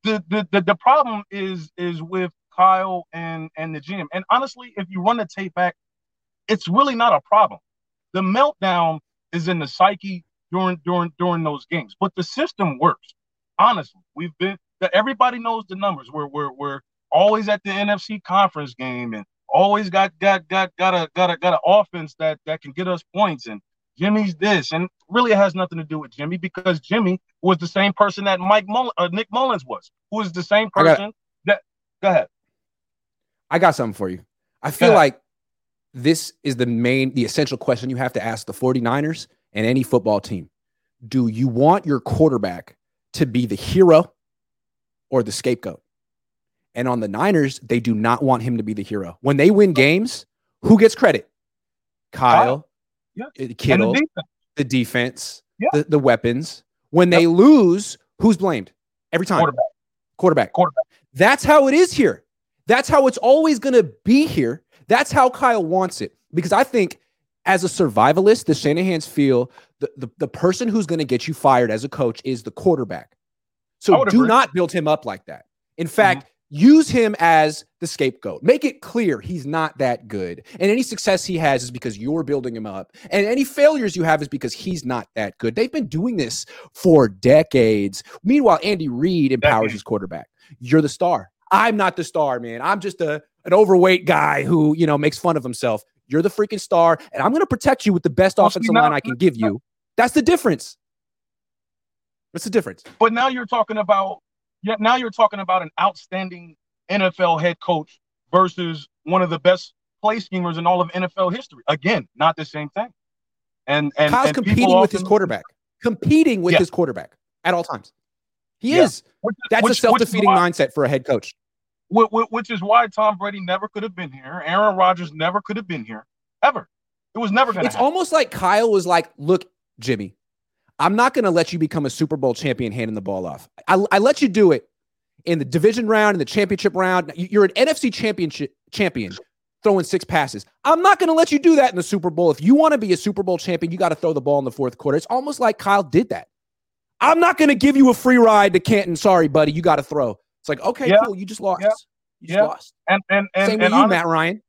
the the the, the problem is is with Kyle and and the GM. And honestly, if you run the tape back, it's really not a problem. The meltdown is in the psyche during during during those games. But the system works. Honestly, we've been that everybody knows the numbers. We're we're we're always at the NFC conference game and always got got got got a got a got an offense that that can get us points and Jimmy's this and really it has nothing to do with Jimmy because Jimmy was the same person that Mike Mull- uh, Nick Mullens was, who was the same person got, that. Go ahead. I got something for you. I feel like this is the main, the essential question you have to ask the 49ers and any football team. Do you want your quarterback to be the hero or the scapegoat? And on the Niners, they do not want him to be the hero. When they win games, who gets credit? Kyle, yeah. Uh, Kittle, the defense, the, defense yeah. the, the, weapons. When they lose, who's blamed? Every time. Quarterback. Quarterback. Quarterback. That's how it is here. That's how it's always going to be here. That's how Kyle wants it. Because I think as a survivalist, the Shanahan's feel the, the, the person who's going to get you fired as a coach is the quarterback. So do agree. not build him up like that. In fact, mm-hmm use him as the scapegoat. Make it clear he's not that good. And any success he has is because you're building him up. And any failures you have is because he's not that good. They've been doing this for decades. Meanwhile, Andy Reid empowers his quarterback. You're the star. I'm not the star, man. I'm just a an overweight guy who, you know, makes fun of himself. You're the freaking star, and I'm going to protect you with the best well, offensive line I can give you. That's the difference. What's the difference? But now you're talking about yeah, now you're talking about an outstanding NFL head coach versus one of the best play schemers in all of NFL history. Again, not the same thing. And and Kyle's and competing with often, his quarterback, competing with yeah. his quarterback at all times. He yeah. is. Which, That's which, a self-defeating mindset for a head coach. Which is why Tom Brady never could have been here. Aaron Rodgers never could have been here ever. It was never going to. It's happen. almost like Kyle was like, "Look, Jimmy, I'm not going to let you become a Super Bowl champion handing the ball off. I, I let you do it in the division round, in the championship round. You're an NFC championship champion throwing six passes. I'm not going to let you do that in the Super Bowl. If you want to be a Super Bowl champion, you got to throw the ball in the fourth quarter. It's almost like Kyle did that. I'm not going to give you a free ride to Canton. Sorry, buddy. You got to throw. It's like, okay, yeah. cool. You just lost. Yeah. You just yeah. lost. And and and same and you, Matt Ryan.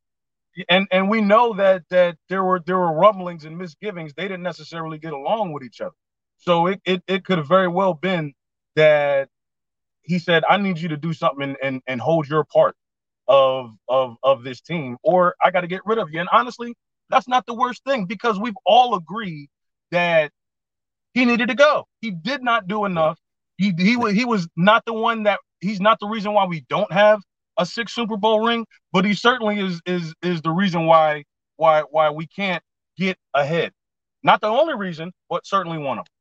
And and we know that that there were there were rumblings and misgivings. They didn't necessarily get along with each other. So it, it, it could have very well been that he said, I need you to do something and, and, and hold your part of, of, of this team, or I got to get rid of you. And honestly, that's not the worst thing because we've all agreed that he needed to go. He did not do enough. He, he, he was not the one that he's not the reason why we don't have a six Super Bowl ring, but he certainly is is is the reason why why why we can't get ahead. Not the only reason, but certainly one of them.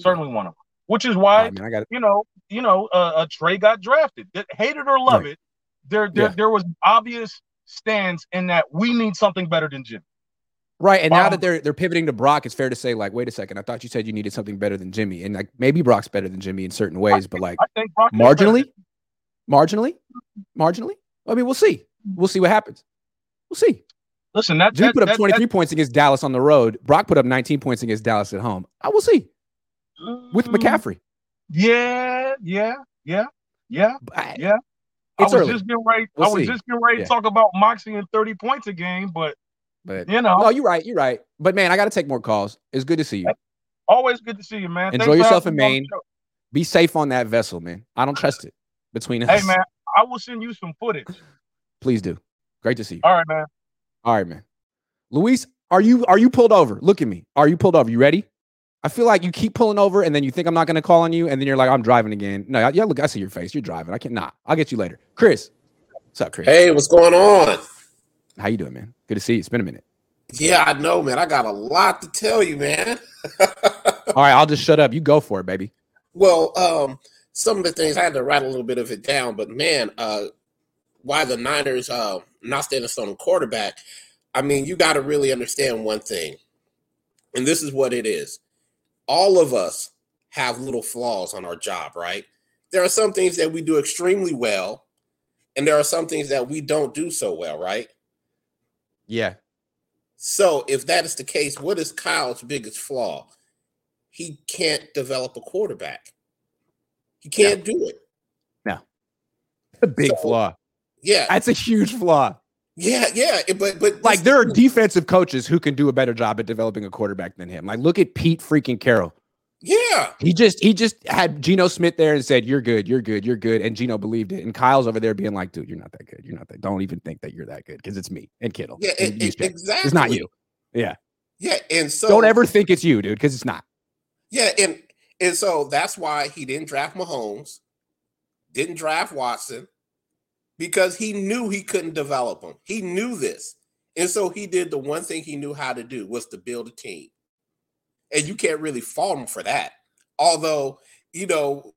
Certainly one of them. Which is why I mean, I got you know, you know, uh, uh, Trey got drafted. Hate it or love right. it, there there, yeah. there was obvious stance in that we need something better than Jimmy. Right, and um, now that they're they're pivoting to Brock, it's fair to say like, wait a second, I thought you said you needed something better than Jimmy, and like maybe Brock's better than Jimmy in certain ways, but like marginally, marginally, marginally. I mean, we'll see. We'll see what happens. We'll see. Listen, that Jimmy that, put up that, 23 points against Dallas on the road. Brock put up 19 points against Dallas at home. I will see with mm. McCaffrey. Yeah, yeah, yeah, yeah, I, yeah. I was early. just getting ready. We'll I was see. just getting ready yeah. to talk about Moxie and 30 points a game, but but you know. No, you're right. You're right. But man, I got to take more calls. It's good to see you. Always good to see you, man. Enjoy Thanks yourself in Maine. Be safe on that vessel, man. I don't trust it between us. Hey, man, I will send you some footage. [laughs] Please do. Great to see you. All right, man. All right, man. Luis, are you are you pulled over? Look at me. Are you pulled over? You ready? I feel like you keep pulling over and then you think I'm not going to call on you and then you're like, I'm driving again. No, yeah, look, I see your face. You're driving. I can't. Nah, I'll get you later. Chris, what's up, Chris? Hey, what's going on? How you doing, man? Good to see you. It's been a minute. Yeah, I know, man. I got a lot to tell you, man. [laughs] All right, I'll just shut up. You go for it, baby. Well, um, some of the things I had to write a little bit of it down, but man, uh, why the Niners uh, not standing on quarterback? I mean, you got to really understand one thing, and this is what it is all of us have little flaws on our job, right? There are some things that we do extremely well, and there are some things that we don't do so well, right? Yeah. So, if that is the case, what is Kyle's biggest flaw? He can't develop a quarterback. He can't no. do it. No. A big so, flaw. Yeah. That's a huge flaw. Yeah, yeah, but but Like there are defensive coaches who can do a better job at developing a quarterback than him. Like look at Pete freaking Carroll. Yeah, He just he just had Geno Smith there and said, "You're good, you're good, you're good," and Geno believed it. And Kyle's over there being like, "Dude, you're not that good. You're not that. Don't even think that you're that good because it's me and Kittle. yeah, and it- it- exactly. It's not you. Yeah. Yeah, and so Don't ever think it's you, dude, because it's not. Yeah, and and so that's why he didn't draft Mahomes, didn't draft Watson, because he knew he couldn't develop them. He knew this, and so he did the one thing he knew how to do was to build a team, and you can't really fault him for that. Although you know,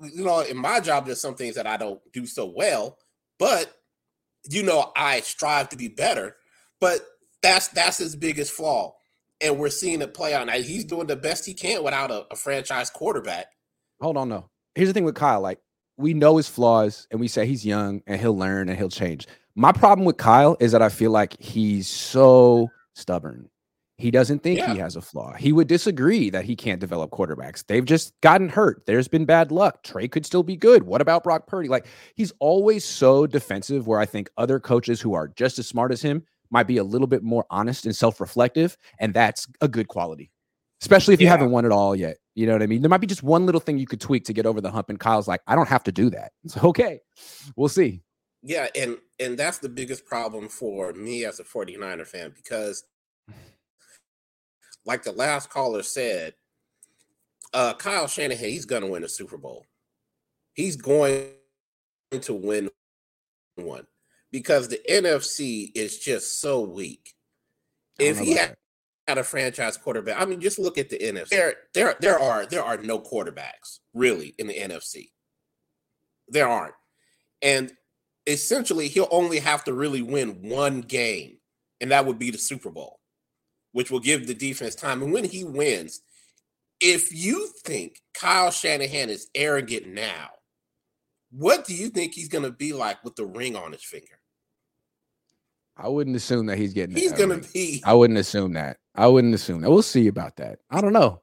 you know, in my job, there's some things that I don't do so well, but you know, I strive to be better. But that's that's his biggest flaw and we're seeing it play out. Now he's doing the best he can without a, a franchise quarterback. Hold on, no. Here's the thing with Kyle. Like, we know his flaws and we say he's young and he'll learn and he'll change. My problem with Kyle is that I feel like he's so stubborn. He doesn't think he has a flaw. He would disagree that he can't develop quarterbacks. They've just gotten hurt. There's been bad luck. Trey could still be good. What about Brock Purdy? Like, he's always so defensive, where I think other coaches who are just as smart as him might be a little bit more honest and self reflective. And that's a good quality, especially if you Yeah. haven't won it all yet. You know what I mean? There might be just one little thing you could tweak to get over the hump. And Kyle's like, I don't have to do that. [laughs] It's okay. We'll see. Yeah, and and that's the biggest problem for me as a 49er fan because like the last caller said, uh Kyle Shanahan, he's gonna win a Super Bowl. He's going to win one because the NFC is just so weak. If he had had a franchise quarterback. I mean, just look at the NFC. There, there, there are there are no quarterbacks really in the NFC. There aren't, and essentially, he'll only have to really win one game, and that would be the Super Bowl, which will give the defense time. And when he wins, if you think Kyle Shanahan is arrogant now, what do you think he's going to be like with the ring on his finger? I wouldn't assume that he's getting. He's going to be. I wouldn't assume that. I wouldn't assume that. We'll see about that. I don't know.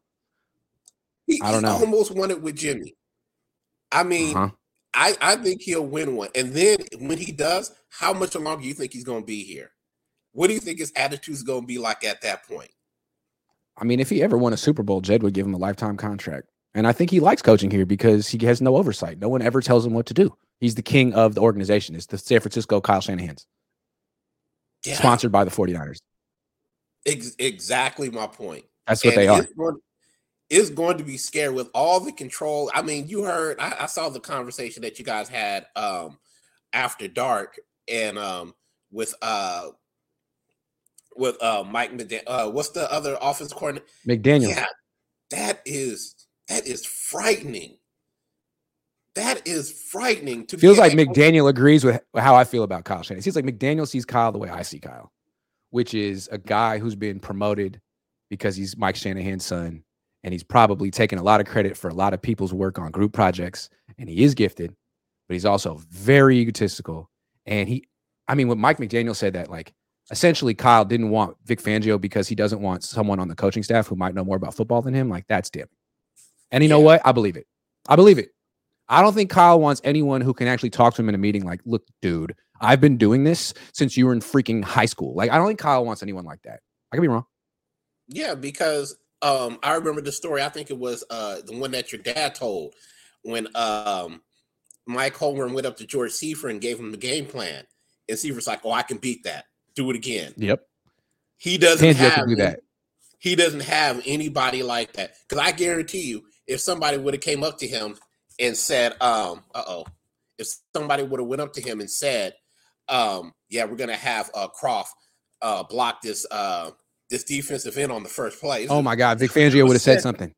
He, I don't he know. almost won it with Jimmy. I mean, Uh-huh. I, I think he'll win one. And then when he does, how much longer do you think he's going to be here? What do you think his attitude's going to be like at that point? I mean, if he ever won a Super Bowl, Jed would give him a lifetime contract. And I think he likes coaching here because he has no oversight. No one ever tells him what to do. He's the king of the organization. It's the San Francisco Kyle Shanahan's, Yeah, sponsored by the 49ers. ex- exactly my point. That's what And they are. It's going, it's going to be scary with all the control. I mean, you heard, I, I saw the conversation that you guys had um, after dark and um, with uh, with uh, Mike, Meda- uh, what's the other offense coordinator? McDaniel. Yeah, that is that is frightening. That is frightening. To Feels like McDaniel agrees with how I feel about Kyle Shanahan. It seems like McDaniel sees Kyle the way I see Kyle, which is a guy who's been promoted because he's Mike Shanahan's son, and he's probably taken a lot of credit for a lot of people's work on group projects, and he is gifted, but he's also very egotistical. And he, I mean, when Mike McDaniel said that, like, essentially Kyle didn't want Vic Fangio because he doesn't want someone on the coaching staff who might know more about football than him. Like, that's damn. And you know what? I believe it. I believe it. I don't think Kyle wants anyone who can actually talk to him in a meeting like, look, dude, I've been doing this since you were in freaking high school. Like, I don't think Kyle wants anyone like that. I could be wrong. Yeah, because um, I remember the story. I think it was uh, the one that your dad told when um, Mike Holmgren went up to George Seifert and gave him the game plan, and Seifert's like, "Oh, I can beat that. Do it again." Yep. He doesn't have do that. He doesn't have anybody like that. Because I guarantee you, if somebody would have came up to him and said, um, "Uh oh," if somebody would have went up to him and said, um, "Yeah, we're gonna have uh, Kroft uh, block this uh, this defensive end on the first play," Oh my God. Vic Fangio would have said something.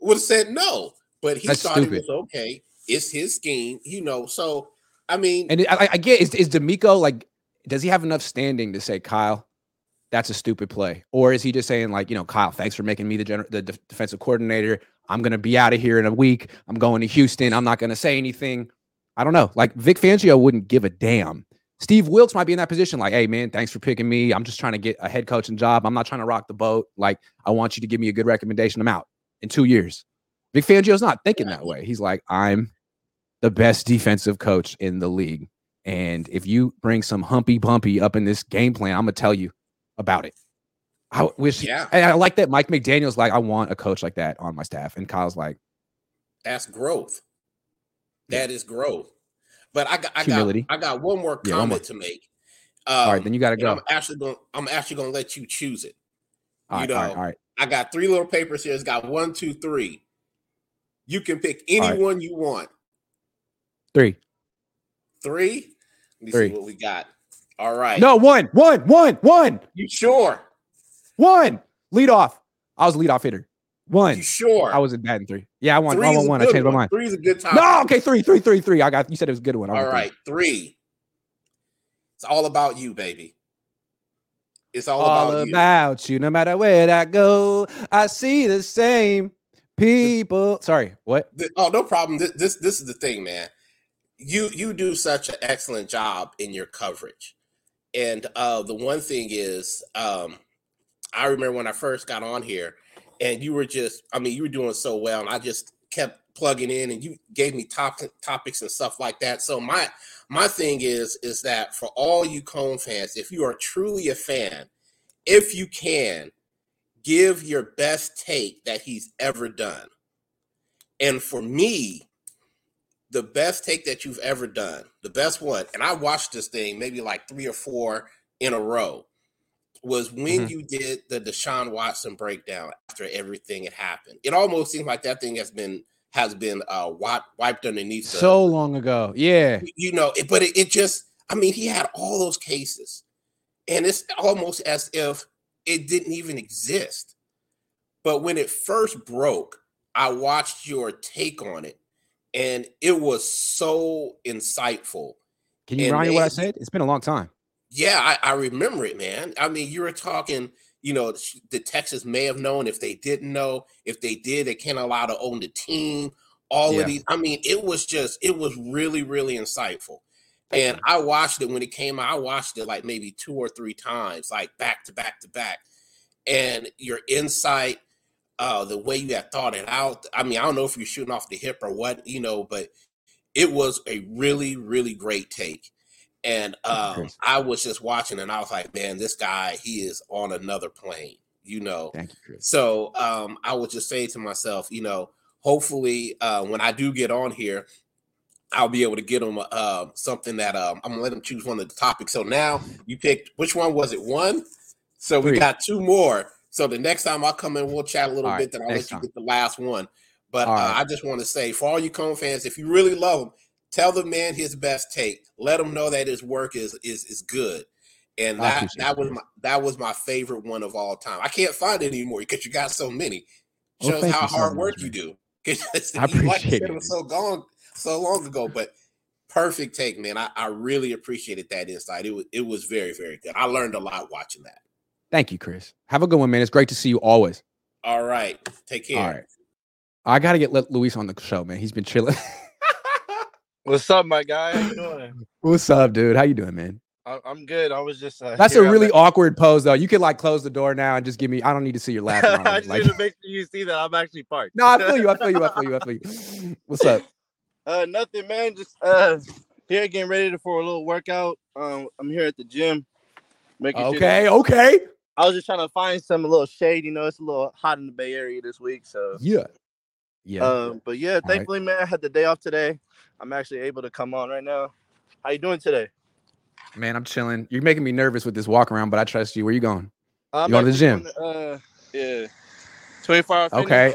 would have said no, but he That's thought stupid. it was okay. It's his scheme, you know. So I mean, And I, I- I get is, is DeMeco like, does he have enough standing to say, Kyle, that's a stupid play? Or is he just saying, like, you know, Kyle, thanks for making me the, gener- the def- defensive coordinator. I'm going to be out of here in a week. I'm going to Houston. I'm not going to say anything. I don't know. Like, Vic Fangio wouldn't give a damn. Steve Wilks might be in that position, like, hey, man, thanks for picking me. I'm just trying to get a head coaching job. I'm not trying to rock the boat. Like, I want you to give me a good recommendation. I'm out in two years. Vic Fangio's not thinking that way. He's like, I'm the best defensive coach in the league And if you bring some humpy bumpy up in this game plan, I'm gonna tell you about it. I wish, Yeah. and I like that Mike McDaniel's like, I want a coach like that on my staff. And Kyle's like, That's growth. Yeah. That is growth. But I got I Humility. got I got one more Yeah, one comment more. to make. Um, all right, then you got to go. I'm actually going I'm actually gonna let you choose it. All right, you all right, know, all right. I got three little papers here. It's got one, two, three. You can pick All right. anyone you want. Three. Three. Let me Three. see what we got. All right. No, one, one, one, one, You sure? one. Lead off. I was a lead off hitter. One. You sure? I was in batting three. Yeah, I won. I Three's won one. I changed my mind. Three is a good time. No, okay, three, three, three, three. I got. You said it was a good one. I All went three. three. It's all about you, baby. It's all, all about, you. about you. No matter where I go, I see the same people. Sorry, what? Th- oh, no problem. This, this this is the thing, man. You you do such an excellent job in your coverage, and uh, the one thing is, um, I remember when I first got on here, and you were just, I mean, you were doing so well, and I just kept plugging in, and you gave me top topics and stuff like that. So my my thing is is that for all you Cohn fans, if you are truly a fan, if you can, give your best take that he's ever done. And for me, the best take that you've ever done, the best one, and I watched this thing maybe like three or four in a row, was when Mhm. you did the Deshaun Watson breakdown after everything had happened. It almost seems like that thing has been has been uh wiped, wiped underneath the, So long ago. Yeah. you know, it, but it, it just, I mean, he had all those cases, and it's almost as if it didn't even exist. But when it first broke, I watched your take on it, and it was so insightful. Can you And remind me what I said? It's been a long time. Yeah, I, I remember it, man. I mean, you were talking, you know, the Texas may have known. If they didn't know, if they did, they can't allow to own the team. All Yeah. of these. I mean, it was just, it was really, really insightful. And I watched it when it came out. I watched it like maybe two or three times, like back to back to back. And your insight, uh, the way you had thought it out. I mean, I don't know if you're shooting off the hip or what, you know, but it was a really, really great take. And um, I was just watching and I was like, man, this guy, he is on another plane, you know. Thank you, Chris. So um, I would just say to myself, you know, hopefully uh, when I do get on here, I'll be able to get them uh, something that um, I'm gonna let them choose one of the topics. So now you picked which one was it? One. So we Three. got two more. So the next time I come in, we'll chat a little All right, bit. Then I'll let you time. get the last one. But uh, right. I just want to say, for all you Cohn fans, if you really love him, tell the man his best take. Let him know that his work is is is good. And I that that was my that was my favorite one of all time. I can't find it anymore because you got so many. Well, Shows thank how you so hard much, work you do. [laughs] I you- like appreciate it, it was so long, so long ago. But perfect take, man. I, I really appreciated that insight. It was it was very very good. I learned a lot watching that. Thank you, Chris. Have a good one, man. It's great to see you always. All right, take care. All right. I gotta get let Luis on the show, man. He's been chilling. [laughs] What's up, my guy? How you doing? What's up, dude? How you doing, man? I- I'm good. I was just. Uh, That's here a at really Ma- awkward pose, though. You could like close the door now and just give me. I don't need to see your [laughs] laughing. I just Like, need to make sure you see that I'm actually parked. no, I feel you. I feel you. I feel you. I feel you. [laughs] What's up? Uh, nothing, man. Just uh, here getting ready for a little workout. Um, I'm here at the gym. Making sure that- Okay. I was just trying to find some a little shade. You know, it's a little hot in the Bay Area this week, so. Yeah. Yeah. Um, but yeah, right. thankfully, man, I had the day off today. I'm actually able to come on right now. How you doing today? man, I'm chilling. You're making me nervous with this walk around, but I trust you. Where you going? I'm going to the gym? to, uh, yeah, 24 hour. fitness. Okay.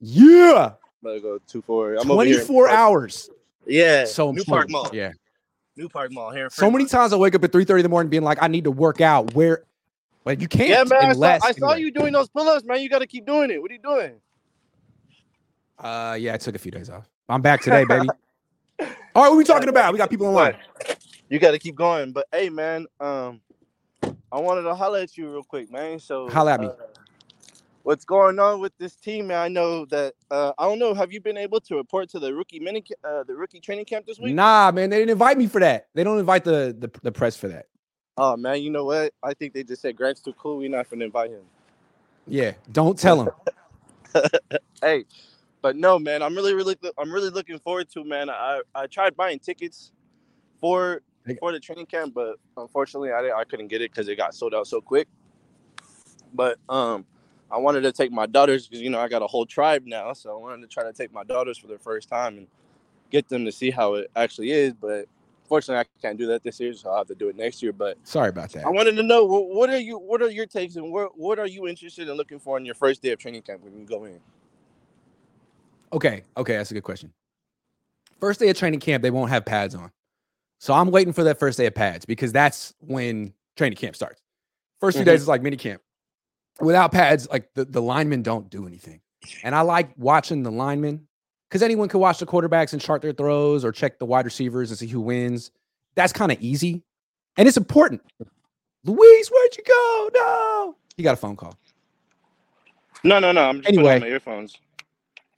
Yeah. Better go two four. I'm over here in 24 hours. Yeah, So New Park. Mall. Yeah. New Park Mall here. in So many times I wake up at 3:30 in the morning being like, I need to work out. Where like you can't Yeah, man. I saw, I saw anyway. you doing those pull-ups, man. You got to keep doing it. What are you doing? Uh yeah, I took a few days off. I'm back today, baby. [laughs] All right, what are we talking about? We got people online. You got to keep going. But hey, man, um, I wanted to holler at you real quick, man. So Holla at me. uh, what's going on with this team, man? I know that uh, I don't know. Have you been able to report to the rookie mini, uh, the rookie training camp this week? Nah, man, they didn't invite me for that. They don't invite the the, the press for that. Oh man, you know what? I think they just said Grant's too cool. We're not gonna invite him. Yeah, don't tell him. [laughs] hey, but no, man, I'm really, really, I'm really looking forward to, man. I, I tried buying tickets for for the training camp, but unfortunately, I didn't, I couldn't get it because it got sold out so quick. But um, I wanted to take my daughters because you know I got a whole tribe now, so I wanted to try to take my daughters for the first time and get them to see how it actually is. But fortunately, I can't do that this year, so I'll have to do it next year. But sorry about that. I wanted to know what are you, what are your takes, and what what are you interested in looking for on your first day of training camp when you go in? Okay, okay, that's a good question. First day of training camp, they won't have pads on, so I'm waiting for that first day of pads because that's when training camp starts. 1st few mm-hmm. days is like mini camp. Without pads, like the, the linemen don't do anything. And I like watching the linemen because anyone can watch the quarterbacks and chart their throws or check the wide receivers and see who wins. That's kind of easy. And it's important. Luis, where'd you go? No. You got a phone call. No, no, no. I'm just anyway, my earphones.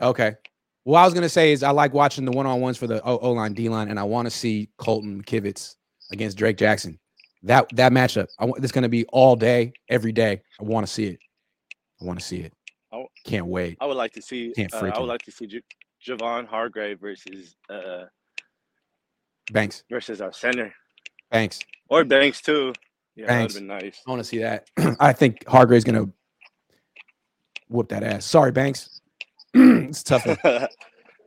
Okay. What I was gonna say is I like watching the one-on-ones for the O line, D line, and I want to see Colton Kivitz against Drake Jackson. That that matchup, I want. It's gonna be all day, every day. I want to see it. I want to see it. I, Can't wait. I would like to see. Can't uh, I would like to see Javon Hargrave versus uh, Banks versus our center. Banks or Banks too. Yeah, Banks. that'd been nice. I want to see that. [clears throat] I think Hargrave's gonna whoop that ass. Sorry, Banks. [clears throat] it's tough. [laughs]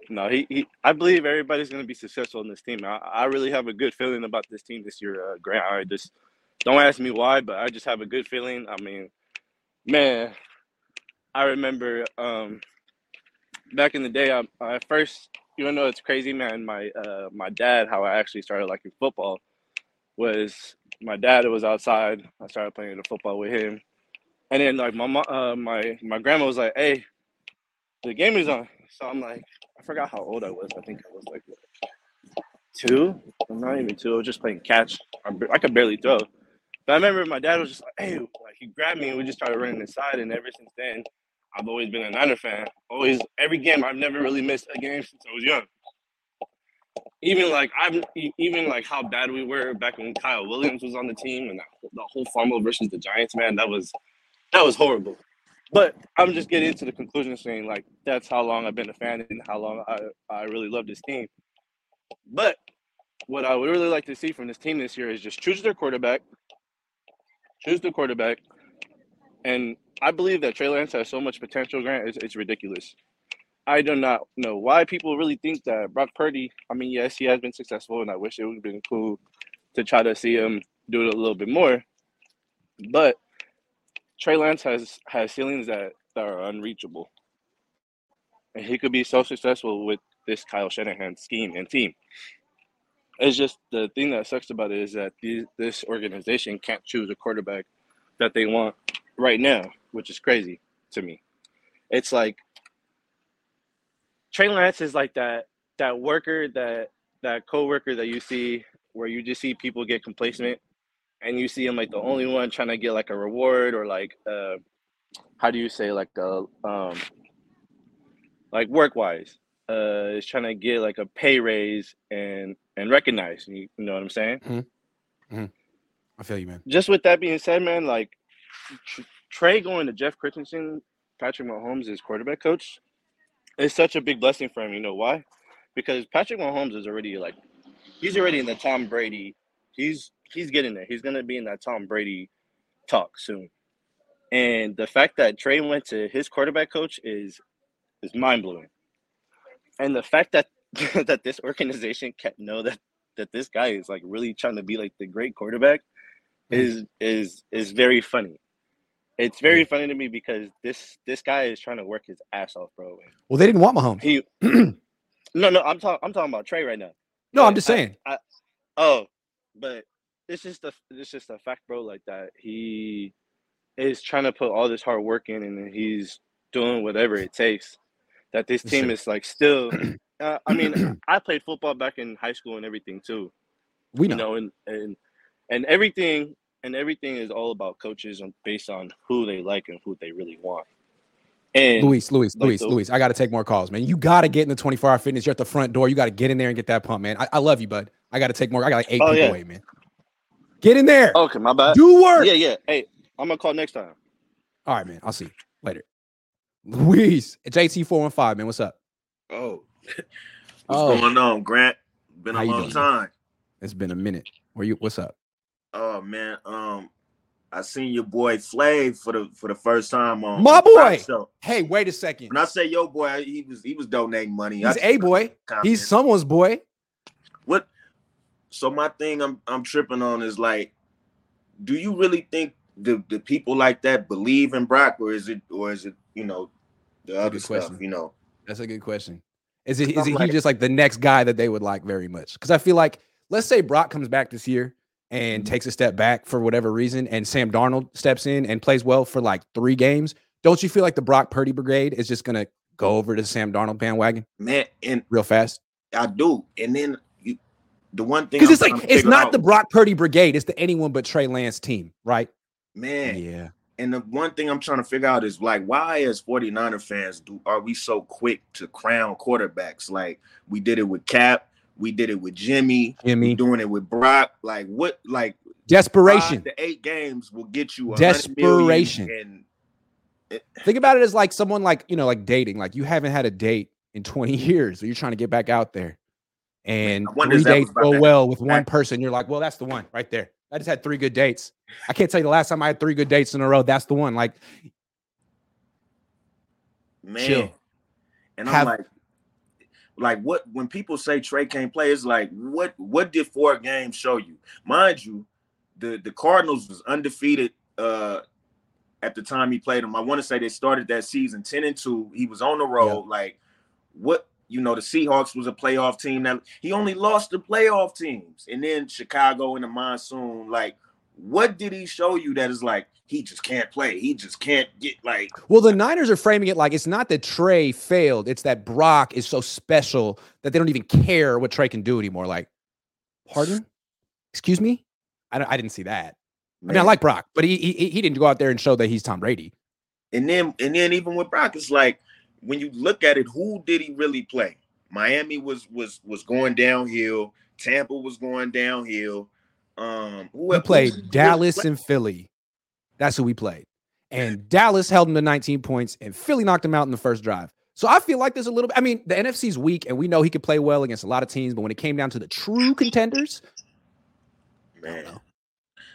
no, he, he, I believe everybody's gonna be successful in this team. I, I really have a good feeling about this team this year, uh, Grant. I just don't ask me why, but I just have a good feeling. I mean, man, I remember um, back in the day, I, I first, you know, it's crazy, man. My uh, my dad, how I actually started liking football was my dad was outside. I started playing the football with him, and then like my uh, my my grandma was like, "Hey, the game is on." So I'm like, I forgot how old I was. I think I was like two. I'm not even two. I was just playing catch. I, I could barely throw. But I remember my dad was just like, "Hey," like he grabbed me and we just started running inside. And ever since then, I've always been a Niner fan. Always, every game. I've never really missed a game since I was young. Even like I've even like how bad we were back when Kyle Williams was on the team and that, the whole fumble versus the Giants, man, that was that was horrible. But I'm just getting to the conclusion saying like that's how long I've been a fan and how long I, I really love this team. But what I would really like to see from this team this year is just choose their quarterback, choose the quarterback, and I believe that Trey Lance has so much potential. Grant, it's, it's ridiculous. I do not know why people really think that Brock Purdy. I mean, yes, he has been successful, and I wish it would have been cool to try to see him do it a little bit more. But Trey Lance has has ceilings that, that are unreachable, and he could be so successful with this Kyle Shanahan scheme and team. It's just the thing that sucks about it is that this organization can't choose a quarterback that they want right now, which is crazy to me. It's like Trey Lance is like that that worker that that coworker that you see where you just see people get complacent and you see him like the only one trying to get like a reward or like uh how do you say like a um like work wise uh is trying to get like a pay raise and and recognize you, you know what i'm saying mm-hmm. Mm-hmm. i feel you man just with that being said man like Trey going to Jeff Christensen, Patrick Mahomes is quarterback coach, It's such a big blessing for him. You know why? Because Patrick Mahomes is already like, he's already in the Tom Brady. He's he's getting there. He's gonna be in that Tom Brady talk soon. And the fact that Trey went to his quarterback coach is is mind blowing. And the fact that [laughs] that this organization can't know that that this guy is like really trying to be like the great quarterback. Is is is very funny. It's very funny to me because this this guy is trying to work his ass off, bro. Well, they didn't want Mahomes. He, [clears throat] no, no, I'm talking. I'm talking about Trey right now. No, but I'm just saying. I, I, oh, but it's just a it's just a fact, bro. Like that, he is trying to put all this hard work in, and he's doing whatever it takes. That this team is like still. [clears throat] Uh, I mean, I played football back in high school and everything too. We know, you know and and and everything and everything is all about coaches on based on who they like and who they really want. And Luis, Luis, like Luis, the, Luis, I got to take more calls, man. You got to get in the 24 hour fitness. You're at the front door. You got to get in there and get that pump, man. I, I love you, bud. I got to take more. I got like eight oh, people yeah. away, man. Get in there. Okay, my bad. Do work. Yeah, yeah. Hey, I'm gonna call next time. All right, man. I'll see you later. Luis, it's JT415, man. What's up? Oh, oh. what's oh. going on, Grant? Been a long time. It's been a minute. Where you? What's up? Oh man, um, I seen your boy Flav for the for the first time on My on the Pop boy. Show. Hey, wait a second. When I say yo boy, he was he was donating money. He's I- a boy. He's someone's boy. What? So my thing I'm I'm tripping on is like, do you really think the the people like that believe in Brock, or is it or is it you know the other stuff? question. You know, That's a good question. Is it is it he just like the next guy that they would like very much? Because I feel like let's say Brock comes back this year and Mhm. takes a step back for whatever reason, and Sam Darnold steps in and plays well for like three games. Don't you feel like the Brock Purdy brigade is just gonna go over to Sam Darnold bandwagon man, and real fast? I do. And then you, the one thing Because it's like it's not out- the Brock Purdy brigade; it's the anyone but Trey Lance team, right? man. Yeah. And the one thing I'm trying to figure out is like, why as 49er fans do are we so quick to crown quarterbacks? Like we did it with Cap, we did it with Jimmy, Jimmy. doing it with Brock. Like what? Like Desperation. The eight games will get you a hundred million Desperation. And Think about it as like someone like you know, like dating. Like you haven't had a date in 20 [laughs] years, so you're trying to get back out there, and three if that was dates go well with one person. You're like, well, that's the one right there. I just had three good dates. I can't tell you the last time I had three good dates in a row. That's the one. Like, man, Chill. and Have- I'm like, like what? When people say Trey can't play, it's like what? What did four games show you? Mind you, the the Cardinals was undefeated uh at the time he played them. I want to say they started that season 10 and 2. He was on the road. Like what you know, the Seahawks was a playoff team that he only lost the playoff teams. And then Chicago in the monsoon. Like, what did he show you that is like he just can't play? He just can't get like well, the Niners are framing it like it's not that Trey failed; it's that Brock is so special that they don't even care what Trey can do anymore. Like, pardon? Excuse me? I, don't, I didn't see that. I mean, I like Brock, but he, he he didn't go out there and show that he's Tom Brady. And then and then even with Brock, it's like when you look at it, who did he really play? Miami was was was going downhill. Tampa was going downhill. Um, who We played who- who- Dallas what- and Philly. That's who we played. And [laughs] Dallas held him to 19 points, and Philly knocked him out in the first drive. So I feel like there's a little bit. I mean, the NFC's weak, and we know he could play well against a lot of teams. But when it came down to the true contenders, man,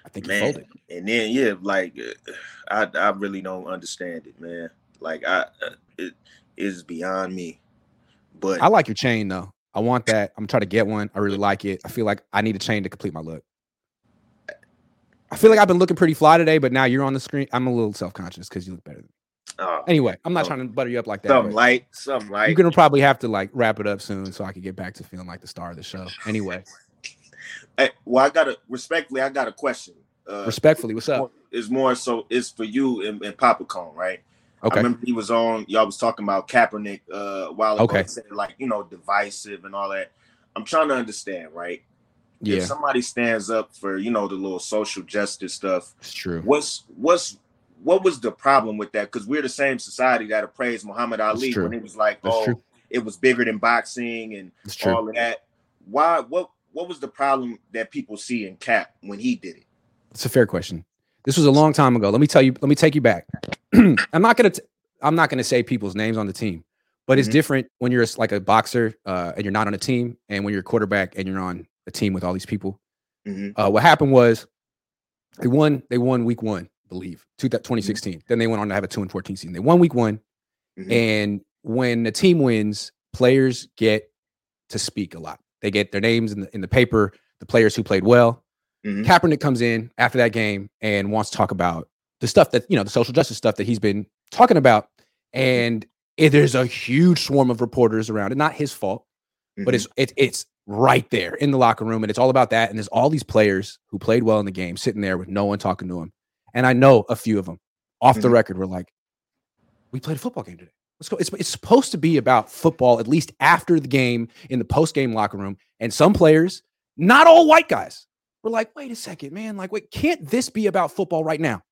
I think he man. folded. And then yeah, like uh, I I really don't understand it, man. Like I uh, it is beyond me. But I like your chain though. I want that. I'm trying to get one. I really like it. I feel like I need a chain to complete my look. I feel like I've been looking pretty fly today, but now you're on the screen. I'm a little self conscious because you look better. Than me. oh, Anyway, I'm not Oh. trying to butter you up like that. something but- light, something light. You're gonna probably have to like wrap it up soon so I can get back to feeling like the star of the show. Anyway, [laughs] Hey, well, I got a respectfully, I got a question. Uh, respectfully, what's up? It's more so it's for you and, and Papa Cohn, right? I Okay. remember he was on. Y'all was talking about Kaepernick uh, a while ago. Okay. Said like you know divisive and all that. I'm trying to understand, right? If Yeah, somebody stands up for you know the little social justice stuff, it's true. what's what's what was the problem with that? Because we're the same society that appraised Muhammad Ali when it was like, That's oh, true. it was bigger than boxing and all of that. Why? What? What was the problem that people see in Cap when he did it? It's a fair question. This was a long time ago. Let me tell you. Let me take you back. [clears throat] I'm not gonna. T- I'm not gonna say people's names on the team, but it's Mhm. different when you're like a boxer uh, and you're not on a team, and when you're a quarterback and you're on a team with all these people. Mhm. Uh, what happened was they won. They won week one, I believe, two, 2016. Then they went on to have a two and 14 season. They won week one, Mhm. and when the team wins, players get to speak a lot. They get their names in the in the paper. The players who played well. Mhm. Kaepernick comes in after that game and wants to talk about the stuff that you know the social justice stuff that he's been talking about, and it, there's a huge swarm of reporters around it. Not his fault, but Mhm. it's it, it's right there in the locker room, and it's all about that. And there's all these players who played well in the game sitting there with no one talking to them. And I know a few of them off the Mhm. record were like, "We played a football game today. Let's go." It's it's supposed to be about football at least after the game in the post game locker room. And some players, not all white guys, were like, "Wait a second, man! Like, wait, can't this be about football right now?"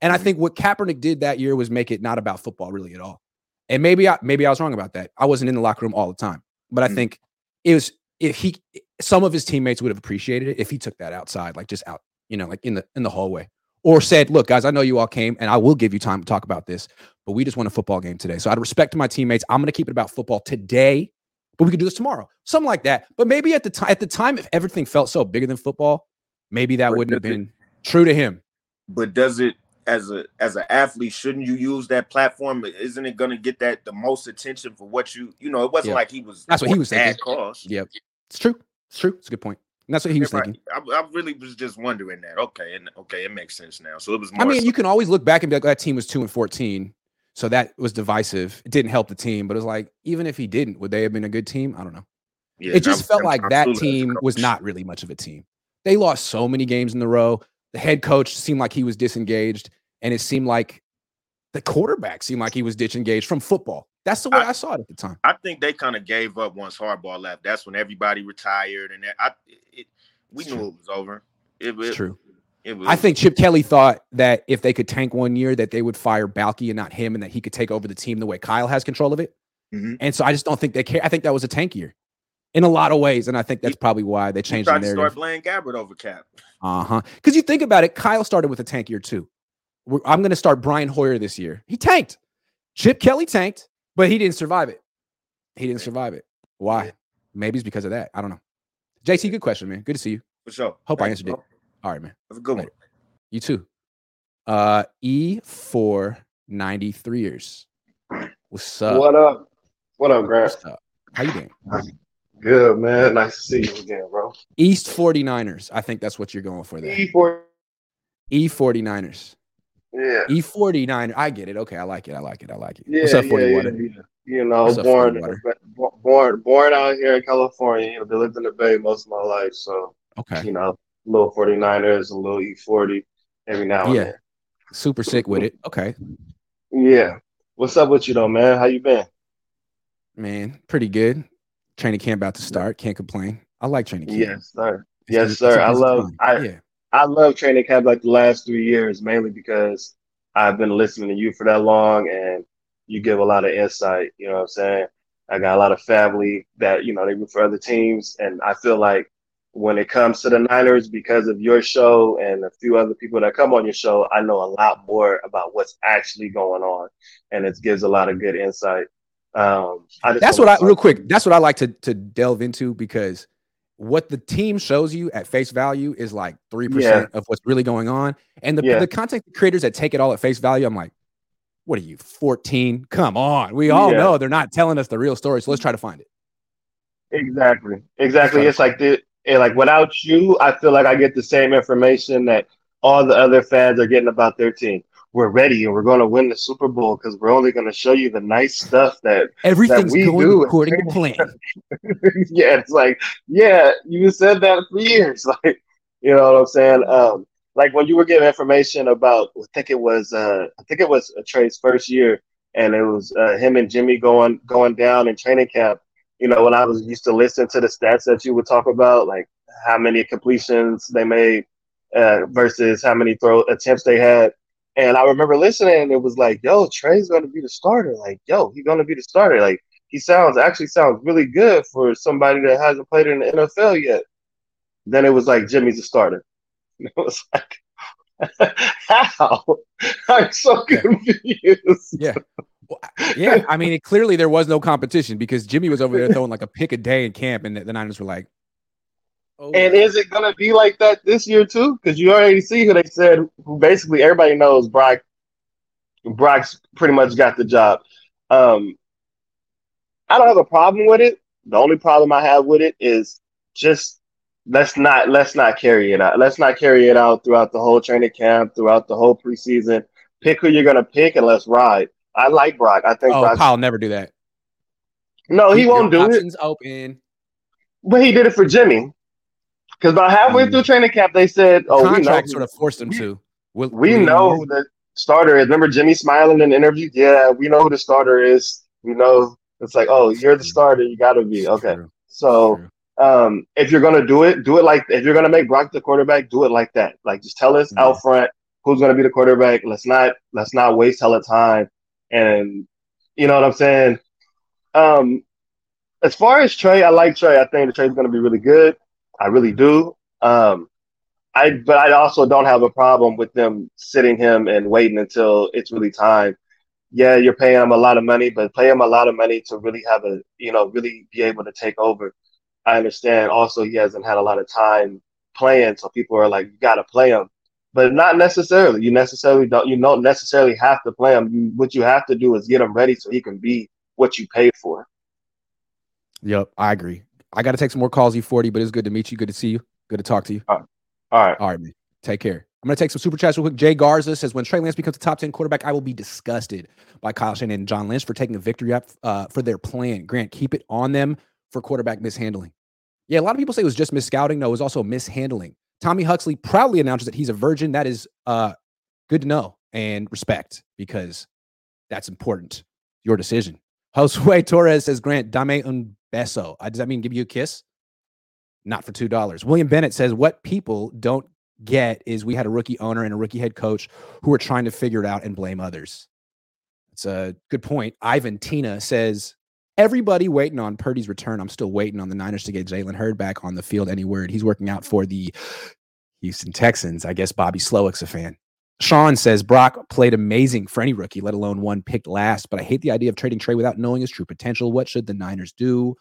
And I Mhm. think what Kaepernick did that year was make it not about football really at all. And maybe I maybe I was wrong about that. I wasn't in the locker room all the time, but I Mhm. think it was if he some of his teammates would have appreciated it if he took that outside, like just out, you know, like in the in the hallway, or said, "Look, guys, I know you all came, and I will give you time to talk about this, but we just won a football game today. So out of respect to my teammates, I'm going to keep it about football today, but we could do this tomorrow, something like that. But maybe at the time, at the time, if everything felt so bigger than football, maybe that But wouldn't have does it- been true to him. But does it as a as an athlete, shouldn't you use that platform? Isn't it gonna get that the most attention for what you you know, it wasn't like he was That's what he was saying. cause. Yep, it's true. It's true. It's a good point. And that's what he was Right. thinking. I, I really was just wondering that. Okay, and okay, it makes sense now. So it was more I mean, so- you can always look back and be like, oh, that team was two and fourteen, so that was divisive. It didn't help the team, but it was like, even if he didn't, would they have been a good team? I don't know. yeah, it just I'm- felt I'm- like I'm that clueless as a team was not really much of a team. They lost so many games in a row. The head coach seemed like he was disengaged, and it seemed like the quarterback seemed like he was disengaged from football. That's the way I, I- saw it at the time. I think they kind of gave up once Harbaugh left. That's when everybody retired, and that, I it, we It's knew true. it was over. It, It's it- true. It was, I think Chip Kelly thought that if they could tank one year, that they would fire Baalke and not him, and that he could take over the team the way Kyle has control of it. Mhm. And so I just don't think they care. I think that was a tank year in a lot of ways, and I think that's probably why they he changed the tried to narrative. start Blaine Gabbert over Cap. Uh huh. Because you think about it, Kyle started with a tank year too. We're, I'm going to start Brian Hoyer this year. He tanked. Chip Kelly tanked, but he didn't survive it. He didn't survive it. Why? Maybe it's because of that. I don't know. JT, good question, man. Good to see you. For sure. Hope I Thanks, answered it. All right, man. That's a good one. You too. Uh, E for 93ers. What's up? What up? What up, Grant? What's up? How you doing? Good, man. Nice to see you again, bro. East 49ers. I think that's what you're going for there. E4. E 49ers. Yeah. E 49. I get it. Okay, I like it. I like it. I like it. Yeah, What's up, yeah, 40 yeah, yeah. You know, up, born, born, born out here in California. You know, they lived in the Bay most of my life, so Okay. you know, little 49ers, a little E40 every now and then. Yeah. Super sick with it. Okay. Yeah. What's up with you though, man? How you been? Man, pretty good. Training camp about to start. Can't complain. I like training camp. Yes, sir. It's Yes, a- sir. I love. I yeah. I love training camp like the last three years, mainly because I've been listening to you for that long and you give a lot of insight. You know what I'm saying? I got a lot of family that, you know, they root for other teams. And I feel like when it comes to the Niners, because of your show and a few other people that come on your show, I know a lot more about what's actually going on. And it gives a lot of good insight. Um, I just That's what I real quick. That's what I like to to delve into because what the team shows you at face value is like three percent of what's really going on, and the Yeah. the content creators that take it all at face value, I'm like, what are you, 14? Come on, we all Yeah. know they're not telling us the real story, so let's try to find it. Exactly. Exactly. It's like the like without you, I feel like I get the same information that all the other fans are getting about their team. We're ready and we're going to win the Super Bowl because we're only going to show you the nice stuff that Everything's we going do. according to [laughs] plan. yeah, it's like, yeah, you said that for years. [laughs] Like, you know what I'm saying? Um, like when you were giving information about, I think it was, uh, I think it was Trey's first year, and it was uh, him and Jimmy going going down in training camp. You know, when I was used to listen to the stats that you would talk about, like how many completions they made uh, versus how many throw attempts they had. And I remember listening, and it was like, "Yo, Trey's to be the starter. Like, yo, he's to be the starter. Like, he sounds actually sounds really good for somebody that hasn't played in the NFL yet." Then it was like Jimmy's the starter. And [laughs] It was like, [laughs] how? I'm so confused. Yeah. Well, yeah, I mean, it, clearly there was no competition because Jimmy was over there throwing like a pick a day in camp, and the, the Niners were like, "Oh, And is it going to be like that this year too? Because you already see who they said, who basically everybody knows Brock. Brock's pretty much got the job. Um, I don't have a problem with it. The only problem I have with it is just let's not let's not carry it out. Let's not carry it out throughout the whole training camp, throughout the whole preseason. Pick who you're going to pick and let's ride. I like Brock. I think oh, Brock. Kyle never do that. No, he Keep won't do it. options open. But he did it for Jimmy. Because about halfway Mm. through training camp, they said, "Oh, we know, who- sort of forced him we- to. Will, we will you know who the starter is." Remember Jimmy smiling in the interview? Yeah, we know who the starter is. We know it's like, "Oh, you're the starter. You got to be okay." True, So, true. um, if you're gonna do it, do it like if you're gonna make Brock the quarterback, do it like that. Like just tell us Yeah. out front who's gonna be the quarterback. Let's not let's not waste hella time. And you know what I'm saying? Um, as far as Trey, I like Trey. I think the Trey's gonna be really good. I really do. Um, I but I also don't have a problem with them sitting him and waiting until it's really time. Yeah, you're paying him a lot of money, but pay him a lot of money to really have a you know really be able to take over. I understand. Also, he hasn't had a lot of time playing, so people are like, you got to play him. But not necessarily. You necessarily don't. You don't necessarily have to play him. You, what you have to do is get him ready so he can be what you paid for. Yep, I agree. I got to take some more calls, E40, but it's good to meet you. Good to see you. Good to talk to you. All right. All right. All right, man. Take care. I'm going to take some super chats real quick. Jay Garza says, when Trey Lance becomes a top 10 quarterback, I will be disgusted by Kyle Shanahan and John Lynch for taking a victory up uh, for their plan. Grant, keep it on them for quarterback mishandling. Yeah, a lot of people say it was just misscouting. No, it was also mishandling. Tommy Huxley proudly announces that he's a virgin. That is uh, good to know and respect because that's important. Your decision. Josue [laughs] Torres says, Grant, dame un beso. Does that mean give you a kiss? Not for $2. William Bennett says, what people don't get is we had a rookie owner and a rookie head coach who were trying to figure it out and blame others. It's a good point. Ivan Tina says, everybody waiting on Purdy's return. I'm still waiting on the Niners to get Jalen Hurd back on the field. Any word? He's working out for the Houston Texans. I guess Bobby Slowik's a fan. Sean says Brock played amazing for any rookie, let alone one picked last. But I hate the idea of trading Trey without knowing his true potential. What should the Niners do?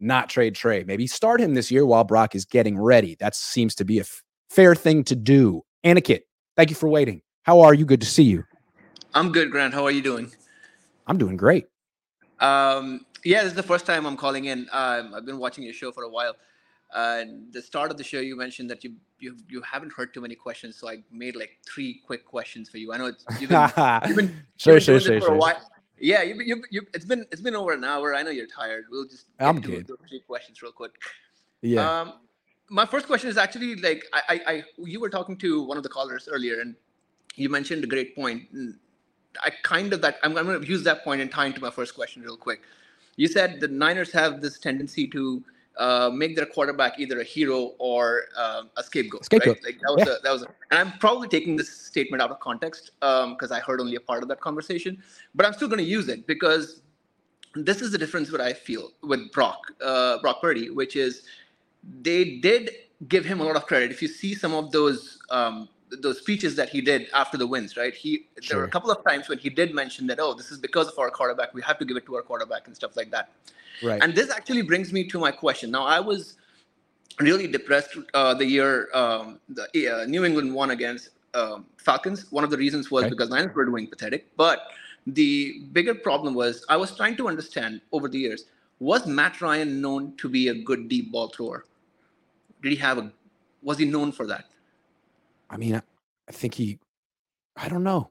Not trade Trey. Maybe start him this year while Brock is getting ready. That seems to be a f- fair thing to do. Aniket, thank you for waiting. How are you? Good to see you. I'm good, Grant. How are you doing? I'm doing great. Um, yeah, this is the first time I'm calling in. Um, I've been watching your show for a while. Uh, the start of the show, you mentioned that you you you haven't heard too many questions, so I made like three quick questions for you. I know it's you've been, [laughs] you've been, sure, you've been sure, sure, for a while. Yeah, you, you, you, it's been it's been over an hour. I know you're tired. We'll just get I'm good. three questions real quick. Yeah. Um, my first question is actually like I, I, I you were talking to one of the callers earlier, and you mentioned a great point. I kind of that I'm, I'm going to use that point and tie into my first question real quick. You said the Niners have this tendency to uh, make their quarterback either a hero or um, a scapegoat. Scapegoat. Right? Like that was Yeah. a, that was, a, and I'm probably taking this statement out of context because I heard only a part of that conversation, but I'm still going to use it because this is the difference what I feel with Brock, uh, Brock Purdy, which is they did give him a lot of credit. If you see some of those um, those speeches that he did after the wins, right? He there were a couple of times when he did mention that, oh, this is because of our quarterback. We have to give it to our quarterback and stuff like that. Right. And this actually brings me to my question. Now, I was really depressed uh, the year um, the uh, New England won against um, Falcons. One of the reasons was because Niners were doing pathetic. But the bigger problem was I was trying to understand over the years was Matt Ryan known to be a good deep ball thrower? Did he have a? Was he known for that? I mean, I, I think he, I don't know.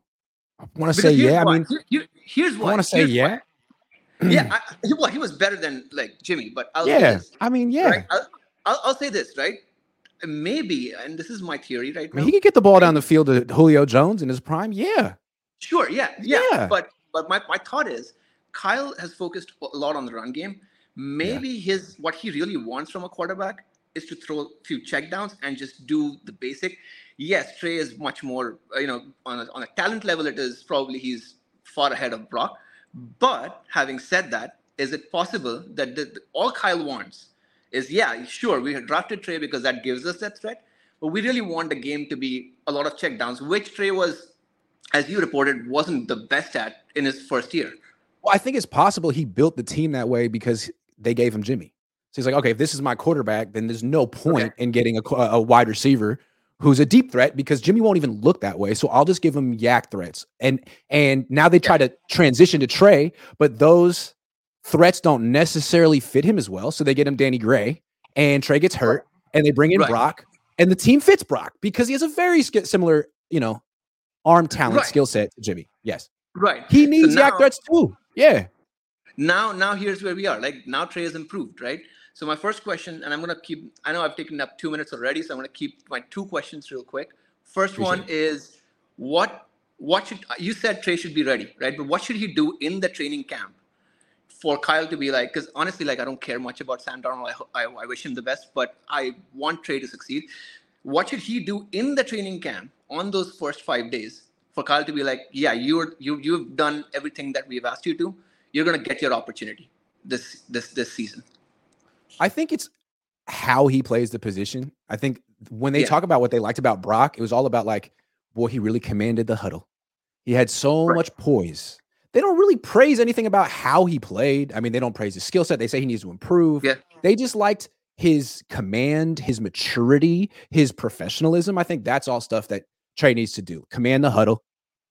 I want to say yeah. I mean, Here- here- here's what I want to say yeah. why. Yeah, [clears throat] I, he, well, he was better than like Jimmy, but I'll say Yeah. this. I mean, yeah. Right? I'll, I'll, I'll say this, right? Maybe, and this is my theory right I mean, now. he could get the ball down the field to Julio Jones in his prime. Yeah. Sure, yeah, yeah. Yeah. But but my, my thought is Kyle has focused a lot on the run game. Maybe his what he really wants from a quarterback is to throw a few checkdowns and just do the basic. Yes, Trey is much more, uh, you know, on a, on a talent level, it is probably he's far ahead of Brock. But having said that, is it possible that the, the- all Kyle wants is, yeah, sure, we drafted Trey because that gives us that threat, but we really want the game to be a lot of checkdowns, which Trey was, as you reported, wasn't the best at in his first year. Well, I think it's possible he built the team that way because they gave him Jimmy. So he's like, okay, if this is my quarterback, then there's no point in getting a, a wide receiver who's a deep threat because Jimmy won't even look that way. So I'll just give him YAC threats. And and now they try to transition to Trey, but those threats don't necessarily fit him as well. So they get him Danny Gray, and Trey gets hurt, and they bring in Right. Brock, and the team fits Brock because he has a very similar, you know, arm talent Right. skill set to Jimmy. Yes, Right. he So needs YAC threats too. Yeah. now now here's where we are like now trey has improved right so my first question and i'm going to keep i know i've taken up two minutes already so i'm going to keep my two questions real quick first one is what what should you said trey should be ready right but what should he do in the training camp for kyle to be like because honestly like i don't care much about sam Darnold. I, I, I wish him the best but i want trey to succeed what should he do in the training camp on those first five days for Kyle to be like, yeah, you're you you've done everything that we've asked you to. You're gonna get your opportunity this this this season. I think it's how he plays the position. I think when they Yeah. talk about what they liked about Brock, it was all about like, boy, he really commanded the huddle. He had so Right. much poise. They don't really praise anything about how he played. I mean, they don't praise his skill set. They say he needs to improve. Yeah. They just liked his command, his maturity, his professionalism. I think that's all stuff that Trey needs to do. Command the huddle.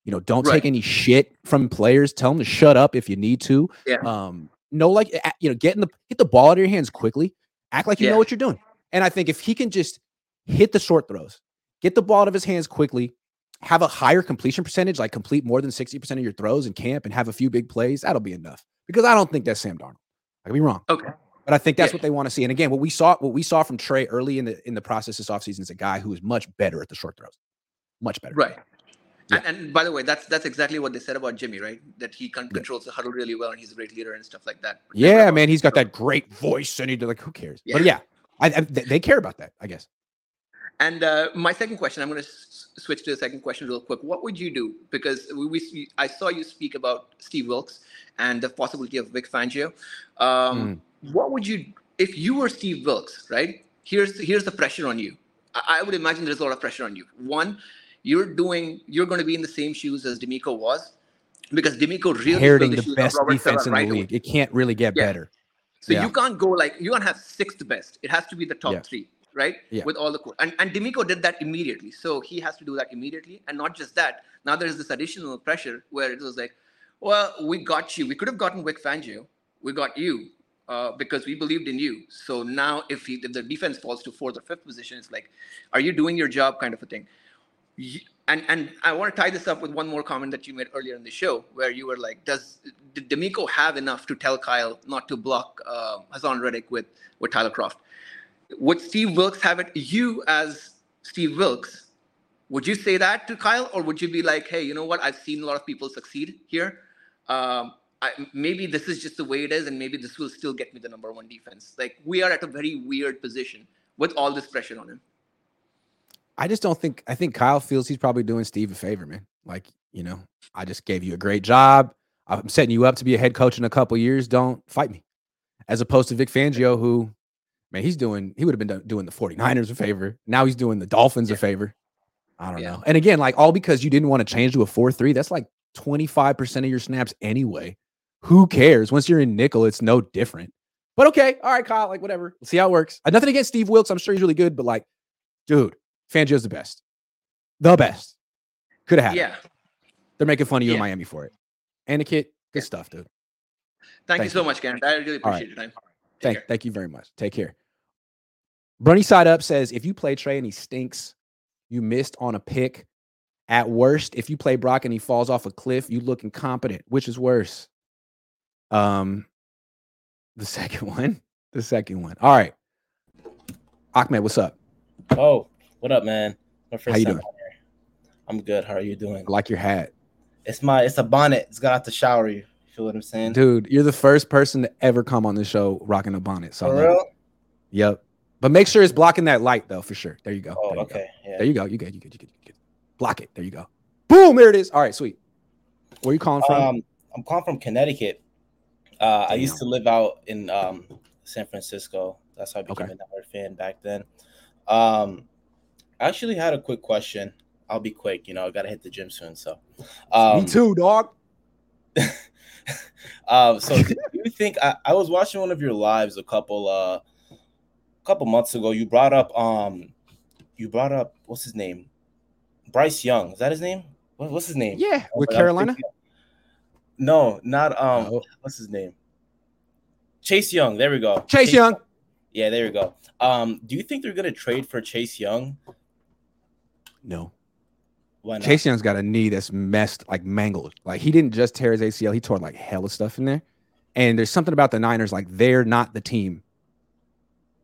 You know, don't Right. take any shit from players. Tell them to shut up if you need to. Yeah. Um, no, like you know, get in the get the ball out of your hands quickly. Act like you Yeah. know what you're doing. And I think if he can just hit the short throws, get the ball out of his hands quickly, have a higher completion percentage, like complete more than 60% of your throws in camp and have a few big plays, that'll be enough. Because I don't think that's Sam Darnold. I could be wrong. Okay. But I think that's Yeah. what they want to see. And again, what we saw, what we saw from Trey early in the in the process this offseason is a guy who is much better at the short throws. Much better. Right. Yeah. And, and by the way, that's that's exactly what they said about Jimmy, right? That he con- controls the huddle really well and he's a great leader and stuff like that. Yeah, man. He's got that great voice, and he like, who cares? But Yeah. yeah, I, I, they care about that, I guess. And uh, my second question, I'm going to s- switch to the second question real quick. What would you do? Because we, we I saw you speak about Steve Wilks and the possibility of Vic Fangio. Um, What would you, if you were Steve Wilks, right? Here's here's the pressure on you. I, I would imagine there's a lot of pressure on you. One, you're doing, you're going to be in the same shoes as DeMeco was, because DeMeco really Inheriting the of best defense in right the away. league. It can't really get Yeah. better. So Yeah. you can't go like you can't have sixth best. It has to be the top Yeah. three, right? Yeah. With all the co- and and DeMeco did that immediately. So he has to do that immediately, and not just that. Now there's this additional pressure where it was like, well, we got you. We could have gotten Vic Fangio. We got you uh, because we believed in you. So now if, he, if the defense falls to fourth or fifth position, it's like, are you doing your job, kind of a thing. And and I want to tie this up with one more comment that you made earlier in the show, where you were like, "Does did DeMeco have enough to tell Kyle not to block uh, Haason Reddick with with Tyler Kroft? Would Steve Wilks have it? You as Steve Wilks, would you say that to Kyle, or would you be like, "Hey, you know what? I've seen a lot of people succeed here. Um, I, maybe this is just the way it is, and maybe this will still get me the number one defense. Like we are at a very weird position with all this pressure on him. I just don't think I think Kyle feels he's probably doing Steve a favor, man. Like, you know, I just gave you a great job. I'm setting you up to be a head coach in a couple years. Don't fight me. As opposed to Vic Fangio, who, man, he's doing, he would have been doing the 49ers a favor. Now he's doing the Dolphins a favor. I don't Yeah. know. And again, like all because you didn't want to change to a 4 3, that's like 25% of your snaps anyway. Who cares? Once you're in nickel, it's no different. But okay. All right, Kyle, like whatever. We'll see how it works. Uh, nothing against Steve Wilks. I'm sure he's really good, but like, dude, Fangio's the best. The best. Could have had it. Yeah. They're making fun of you in Miami for it. And the kid, good stuff, dude. Thank, Thank you so much, Karen. I really All right. appreciate your time. Thank, care. thank you very much. Take care. Brunny Side Up says if you play Trey and he stinks, you missed on a pick. At worst, if you play Brock and he falls off a cliff, you look incompetent. Which is worse? Um, the [laughs] second one. The second one. All right. Ahmed, what's up? Oh, what up, man? My first How you time doing? I'm good. How are you doing? I like your hat. It's my it's a bonnet. It's got out the shower. You You feel what I'm saying? Dude, you're the first person to ever come on the show rocking a bonnet. So For real? Yep. But make sure it's blocking that light though, for sure. There you go. Oh, there you okay. Go. Yeah. There you go. You good. You good. You good. You good. Block it. There you go. Boom. There it is. All right. Sweet. Where you calling from? Um, I'm calling from Connecticut. Uh, I used to live out in um, San Francisco. That's how I became Okay. a Niner fan back then. Um, I actually had a quick question. I'll be quick. You know, I gotta hit the gym soon. So, um, Me too, dog. Um, [laughs] so do you think I, I was watching one of your lives a couple uh couple months ago? You brought up um you brought up what's his name? Bryce Young. Is that his name? What, what's his name? Yeah, Oh, with but Carolina. thinking- No, not um Oh. what's his name? Chase Young. There we go. Chase Young. Yeah, there we go. Um, do you think they're gonna trade for Chase Young? No. Why not? Chase Young's got a knee that's messed, like mangled. Like he didn't just tear his ACL, he tore like hell of stuff in there. And there's something about the Niners, like they're not the team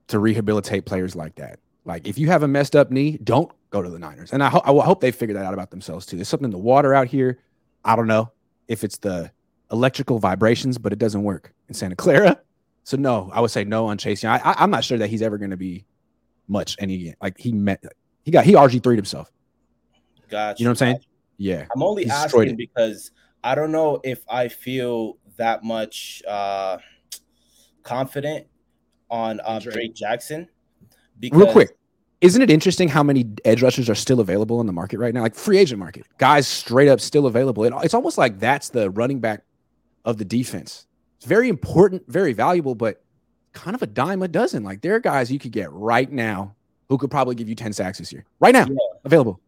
to rehabilitate players like that. Like if you have a messed up knee, don't go to the Niners. And I, ho- I hope they figure that out about themselves too. There's something in the water out here. I don't know if it's the electrical vibrations, but it doesn't work in Santa Clara. So no, I would say no on Chase Young. I, I, I'm not sure that he's ever going to be much any like he met. He got he RG 3 himself. Gotcha. You know what I'm saying? Yeah. I'm only asking it. because I don't know if I feel that much uh confident on uh, Drake. Drake Jackson. Because Real quick, isn't it interesting how many edge rushers are still available in the market right now? Like free agent market, guys straight up still available. It, it's almost like that's the running back of the defense. It's very important, very valuable, but kind of a dime a dozen. Like there are guys you could get right now who could probably give you 10 sacks this year. Right now, Yeah. available.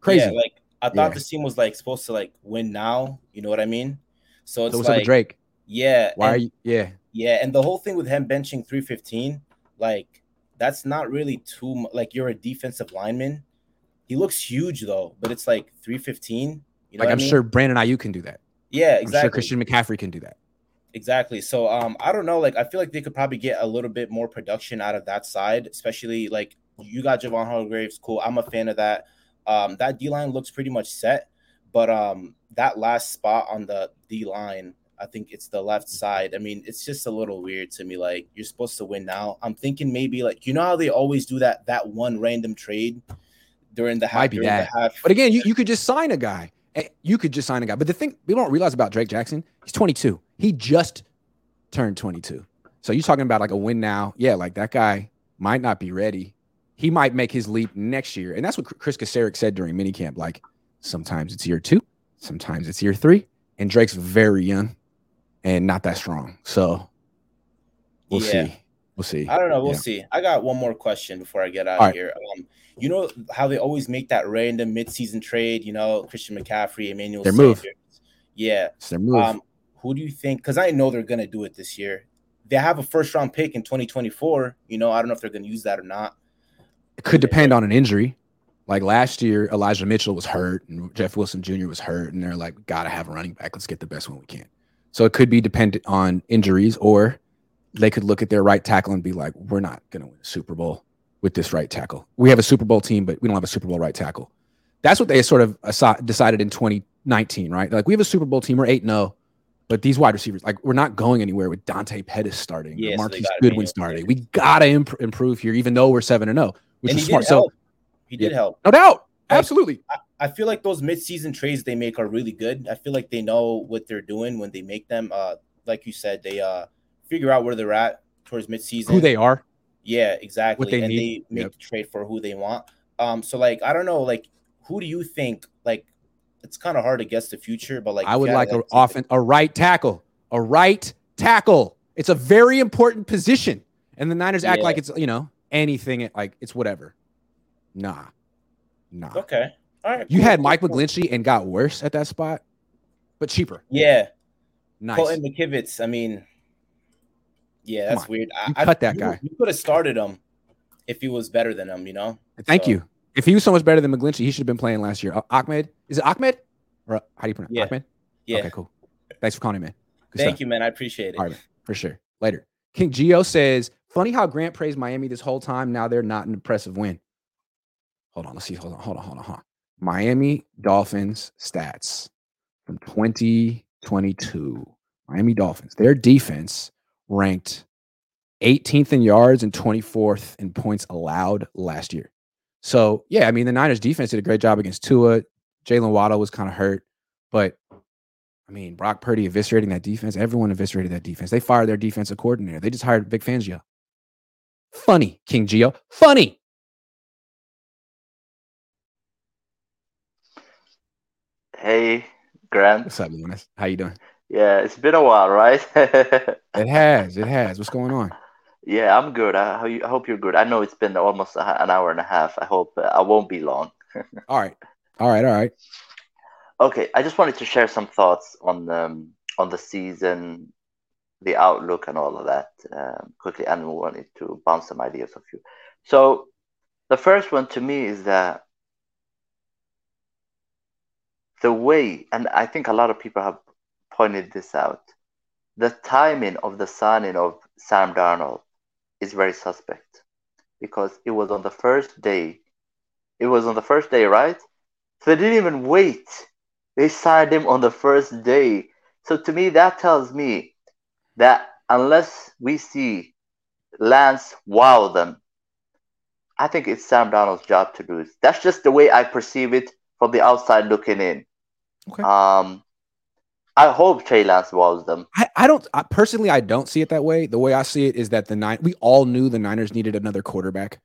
Crazy. Yeah, like I thought Yeah. this team was like supposed to like win now. You know what I mean? So it's so what's up like with Drake? yeah, Why are you? Yeah. Yeah, and the whole thing with him benching 315, like that's not really too much. Like you're a defensive lineman. He looks huge though, but it's like 315. You know like I'm mean? sure Brandon Aiyuk can do that. Yeah, I'm exactly. sure Christian McCaffrey can do that. Exactly. So um I don't know. Like I feel like they could probably get a little bit more production out of that side, especially like you got Javon Hargraves, cool. I'm a fan of that. Um that D line looks pretty much set, but um that last spot on the D line, I think it's the left side. I mean, it's just a little weird to me. Like you're supposed to win now. I'm thinking maybe like you know how they always do that that one random trade during the half Might be that. half. But again, you, you could just sign a guy. Eh, You could just sign a guy. But the thing people don't realize about Drake Jackson, he's 22. He just turned 22. So you're talking about like a win now. Yeah, like that guy might not be ready. He might make his leap next year. And that's what Kris Kocurek said during minicamp. Like sometimes it's year two, sometimes it's year three. And Drake's very young and not that strong. So we'll Yeah. see. We'll see. I don't know. We'll Yeah. see. I got one more question before I get out All of right. here. Um, you know how they always make that random midseason trade? You know, Christian McCaffrey, Emmanuel Their move. Sanders. Yeah. It's their move. Um, who do you think? Because I know they're gonna do it this year. They have a first round pick in 2024. You know, I don't know if they're gonna use that or not. It could depend on an injury. Like last year, Elijah Mitchell was hurt and Jeff Wilson Jr. was hurt, and they're like, gotta have a running back. Let's get the best one we can. So it could be dependent on injuries, or they could look at their right tackle and be like, we're not gonna win a Super Bowl with this right tackle. We have a Super Bowl team, but we don't have a Super Bowl right tackle. That's what they sort of decided in 2019, right? Like we have a Super Bowl team, we're 8 0, but these wide receivers, like we're not going anywhere with Dante Pettis starting, Yeah, or so Marquise Goodwin starting. We gotta imp- improve here, even though we're 7 and 0, which and is he smart. did So. He did Yeah. help. no doubt. Absolutely. I, I feel like those midseason trades they make are really good. I feel like they know what they're doing when they make them. Uh, like you said, they uh figure out where they're at towards midseason. Who they are. Yeah, exactly. What they and need. they make Yep. the trade for who they want. Um, so like I don't know, like who do you think? Like it's kind of hard to guess the future, but like I would like often a right tackle. A right tackle. It's a very important position. And the Niners act like it's, you know, anything like it's whatever. Nah. Nah. Okay. All right. You cool, had Mike. McGlinchey and got worse at that spot, but cheaper. Yeah. Nice. Colton McKivitz. I mean, yeah, that's weird. You I, cut that you, guy. You could have started him if he was better than him. You know. Thank So, you. If he was so much better than McGlinchey, he should have been playing last year. Uh, Ahmed? Is it Ahmed? Or uh, how do you pronounce Yeah. Ahmed? Yeah. Okay, cool. Thanks for calling in, man. Good Thank stuff. you, man. I appreciate it. All right, man, for sure. Later. King Geo says, funny how Grant praised Miami this whole time. Now they're not an impressive win. Hold on. Let's see. Hold on. Hold on. Hold on. Hold on. Miami Dolphins stats from 2022. Miami Dolphins. Their defense ranked 18th in yards and 24th in points allowed last year. So, yeah, I mean, the Niners defense did a great job against Tua. Jaylen Waddle was kind of hurt, but I mean, Brock Purdy eviscerating that defense. Everyone eviscerated that defense. They fired their defensive coordinator. They just hired Vic Fangio. Funny, King Geo. Funny. Hey, Grant. What's up, Lunas? How you doing? Yeah, it's been a while, right? [laughs] It has. It has. What's going on? Yeah, I'm good. I, I hope you're good. I know it's been almost an hour and a half. I hope uh, I won't be long. [laughs] All right. All right. All right. Okay, I just wanted to share some thoughts on um, on the season, the outlook, and all of that um, quickly, and we wanted to bounce some ideas off you. So, the first one to me is that the way, and I think a lot of people have pointed this out, the timing of the signing of Sam Darnold is very suspect because it was on the first day. It was on the first day, right? So they didn't even wait. They signed him on the first day. So to me, that tells me that unless we see Lance wow them, I think it's Sam Darnold's job to do it. That's just the way I perceive it from the outside looking in. Okay. Um, I hope Trey Lance wows them. I, I don't I, personally I don't see it that way. The way I see it is that the nine we all knew the Niners needed another quarterback,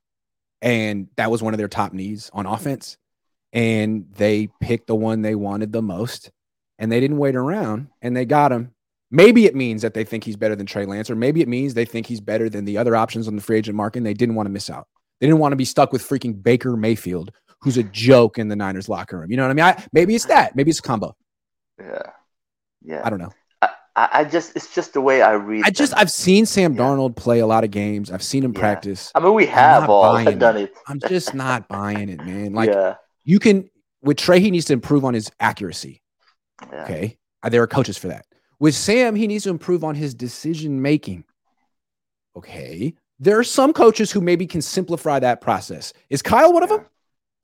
and that was one of their top needs on offense. And they picked the one they wanted the most, and they didn't wait around, and they got him. Maybe it means that they think he's better than Trey Lance, or maybe it means they think he's better than the other options on the free agent market and they didn't want to miss out. They didn't want to be stuck with freaking Baker Mayfield, who's a joke in the Niners locker room. You know what I mean? I, maybe it's that. Maybe it's a combo. Yeah. Yeah. I don't know. I, I just it's just the way I read. I just them. I've seen Sam Darnold play a lot of games. I've seen him Yeah. practice. I mean, we have all done it. I'm just not [laughs] buying it, man. Like yeah. you can with Trey, he needs to improve on his accuracy. Yeah. Okay. Uh, There are coaches for that. With Sam, he needs to improve on his decision making. Okay. There are some coaches who maybe can simplify that process. Is Kyle one of them?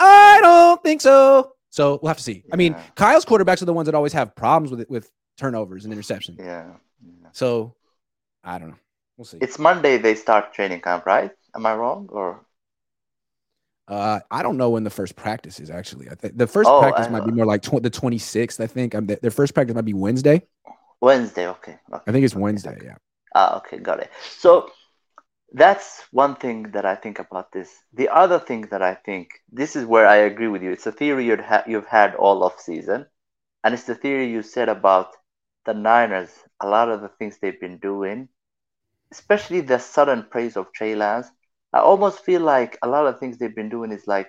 I don't think so. So we'll have to see. I mean, Kyle's quarterbacks are the ones that always have problems with it, with turnovers and interceptions. Yeah. So I don't know. We'll see. It's Monday they start training camp, right? Am I wrong or? Uh, I don't know when the first practice is actually. I think the first Oh, practice might be more like tw- the 26th. I think. Um, th- their first practice might be Wednesday. Wednesday, okay. okay. I think it's Wednesday. Yeah. Ah, okay, got it. So that's one thing that I think about this. The other thing that I think this is where I agree with you. It's a theory you'd ha- you've had all off season, and it's the theory you said about the Niners. A lot of the things they've been doing, especially the sudden praise of Trey Lance. I almost feel like a lot of things they've been doing is like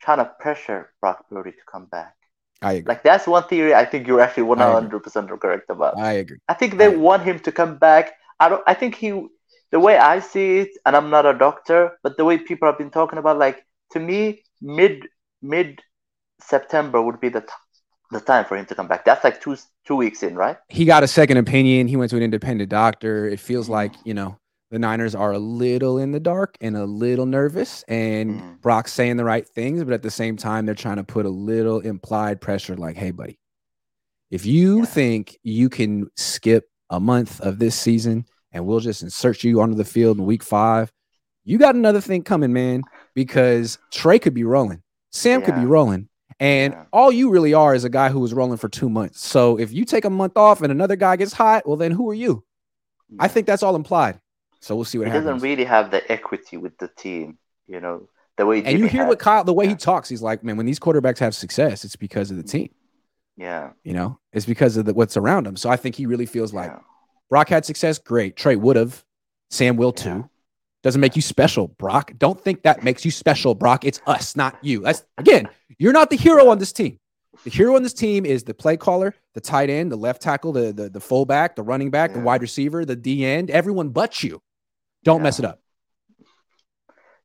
trying to pressure Brock Purdy to come back. I agree. Like that's one theory I think you're actually one I agree. hundred percent correct about. I agree. I think they I want him to come back. I don't. I think he, the way I see it, and I'm not a doctor, but the way people have been talking about, like to me, mid mid September would be the t- the time for him to come back. That's like two two weeks in, right? He got a second opinion. He went to an independent doctor. It feels mm-hmm. like you know the Niners are a little in the dark and a little nervous, and Mhm. Brock's saying the right things, but at the same time, they're trying to put a little implied pressure, like, "Hey, buddy, if you Yeah. think you can skip a month of this season and we'll just insert you onto the field in week five, you got another thing coming, man, because Trey could be rolling, Sam could be rolling. And Yeah. all you really are is a guy who was rolling for two months. So if you take a month off and another guy gets hot, well, then who are you? I think that's all implied. So we'll see what he happens. doesn't really have the equity with the team. You know the way. and you hear had. what Kyle, the way he talks, he's like, man, when these quarterbacks have success, it's because of the team. Yeah. You know, it's because of the, what's around him. So I think he really feels like. Brock had success. Great. Trey would have. Sam will too. Doesn't make you special, Brock. Don't think that makes you special, Brock. It's us, not you. That's again, you're not the hero on this team. The hero on this team is the play caller, the tight end, the left tackle, the the, the fullback, the running back, the wide receiver, the D end, everyone but you. Don't mess it up.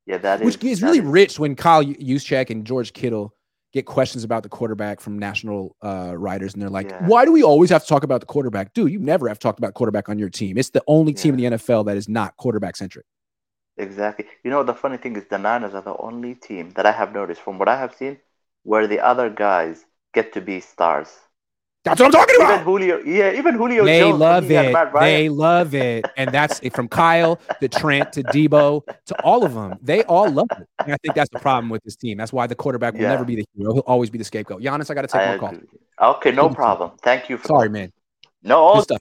Yeah, that Which is is that really is- rich when Kyle Juszczyk and George Kittle get questions about the quarterback from national uh, writers, and they're like, Yeah. "Why do we always have to talk about the quarterback, dude? You never have talked about quarterback on your team. It's the only team in the NFL that is not quarterback centric." Exactly. You know, the funny thing is the Niners are the only team that I have noticed from what I have seen where the other guys get to be stars. That's what I'm talking about. Even about. Julio, yeah, even Julio They Jones. when love it. They love it, and that's it from Kyle to Trent to Deebo to all of them. They all love it, and I think that's the problem with this team. That's why the quarterback will Yeah. never be the hero. He'll always be the scapegoat. Giannis, I got to take I more agree. calls. Okay, no Give me two. problem. Thank you for Sorry, calling. man. No, all stuff.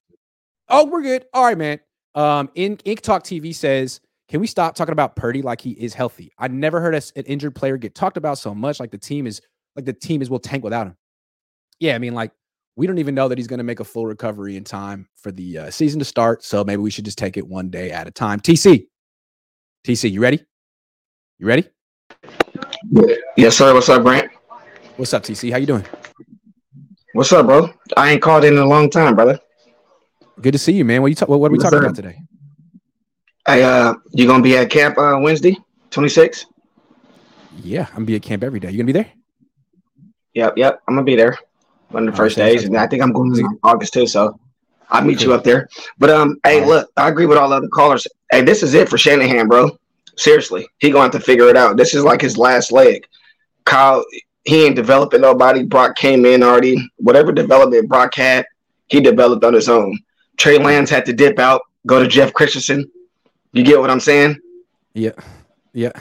Oh, we're good. All right, man. Um, in Ink Talk TV says, can we stop talking about Purdy like he is healthy? I never heard us- an injured player get talked about so much. Like the team is like the team is will tank without him. Yeah, I mean, like we don't even know that he's going to make a full recovery in time for the uh, season to start. So maybe we should just take it one day at a time. TC, TC, you ready? You ready? Yes, sir. What's up, Grant? What's up, TC? How you doing? What's up, bro? I ain't called in in a long time, brother. Good to see you, man. What you ta- what, what are we Yes, talking sir. about today? Hey, uh, you gonna be at camp uh, Wednesday, 26? Yeah, I'm gonna be at camp every day. You gonna be there? Yep, yep. I'm gonna be there one of the first days, and I think I'm going in August too. So I'll meet you up there. But um, hey, right. look, I agree with all the other callers. Hey, this is it for Shanahan, bro. Seriously, he gonna have to figure it out. This is like his last leg. Kyle, he ain't developing nobody. Brock came in already. Whatever development Brock had, he developed on his own. Trey Lance had to dip out, go to Jeff Christensen. You get what I'm saying? Yeah, yeah.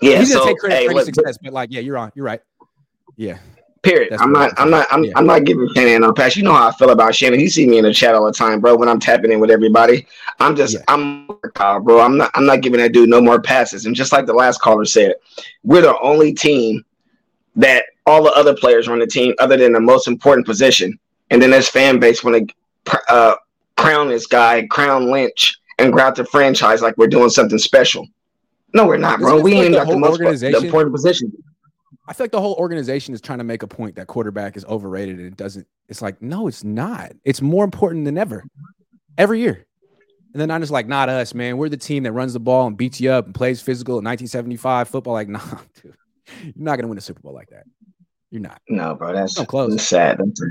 Yeah. He's gonna take credit hey, for look, success, but like, yeah, you're on. You're right. Yeah. Period. That's I'm not. I'm not. I'm, Yeah. I'm not giving Shannon no pass. You know how I feel about Shannon. He see me in the chat all the time, bro. When I'm tapping in with everybody, I'm just. Yeah. I'm Kyle, bro. I'm not. I'm not giving that dude no more passes. And just like the last caller said, we're the only team that all the other players are on the team, other than the most important position. And then there's fan base when they uh, crown this guy, crown Lynch, and out the franchise like we're doing something special. No, we're not, bro. Doesn't it We like ain't got the most important position. I feel like the whole organization is trying to make a point that quarterback is overrated and it doesn't. It's like, no, it's not. It's more important than ever, every year. And then I'm just like, not us, man. We're the team that runs the ball and beats you up and plays physical in 1975 football. Like, [laughs] nah, dude, you're not gonna win a Super Bowl like that. You're not. No, bro, that's, No, close. that's sad. That's it.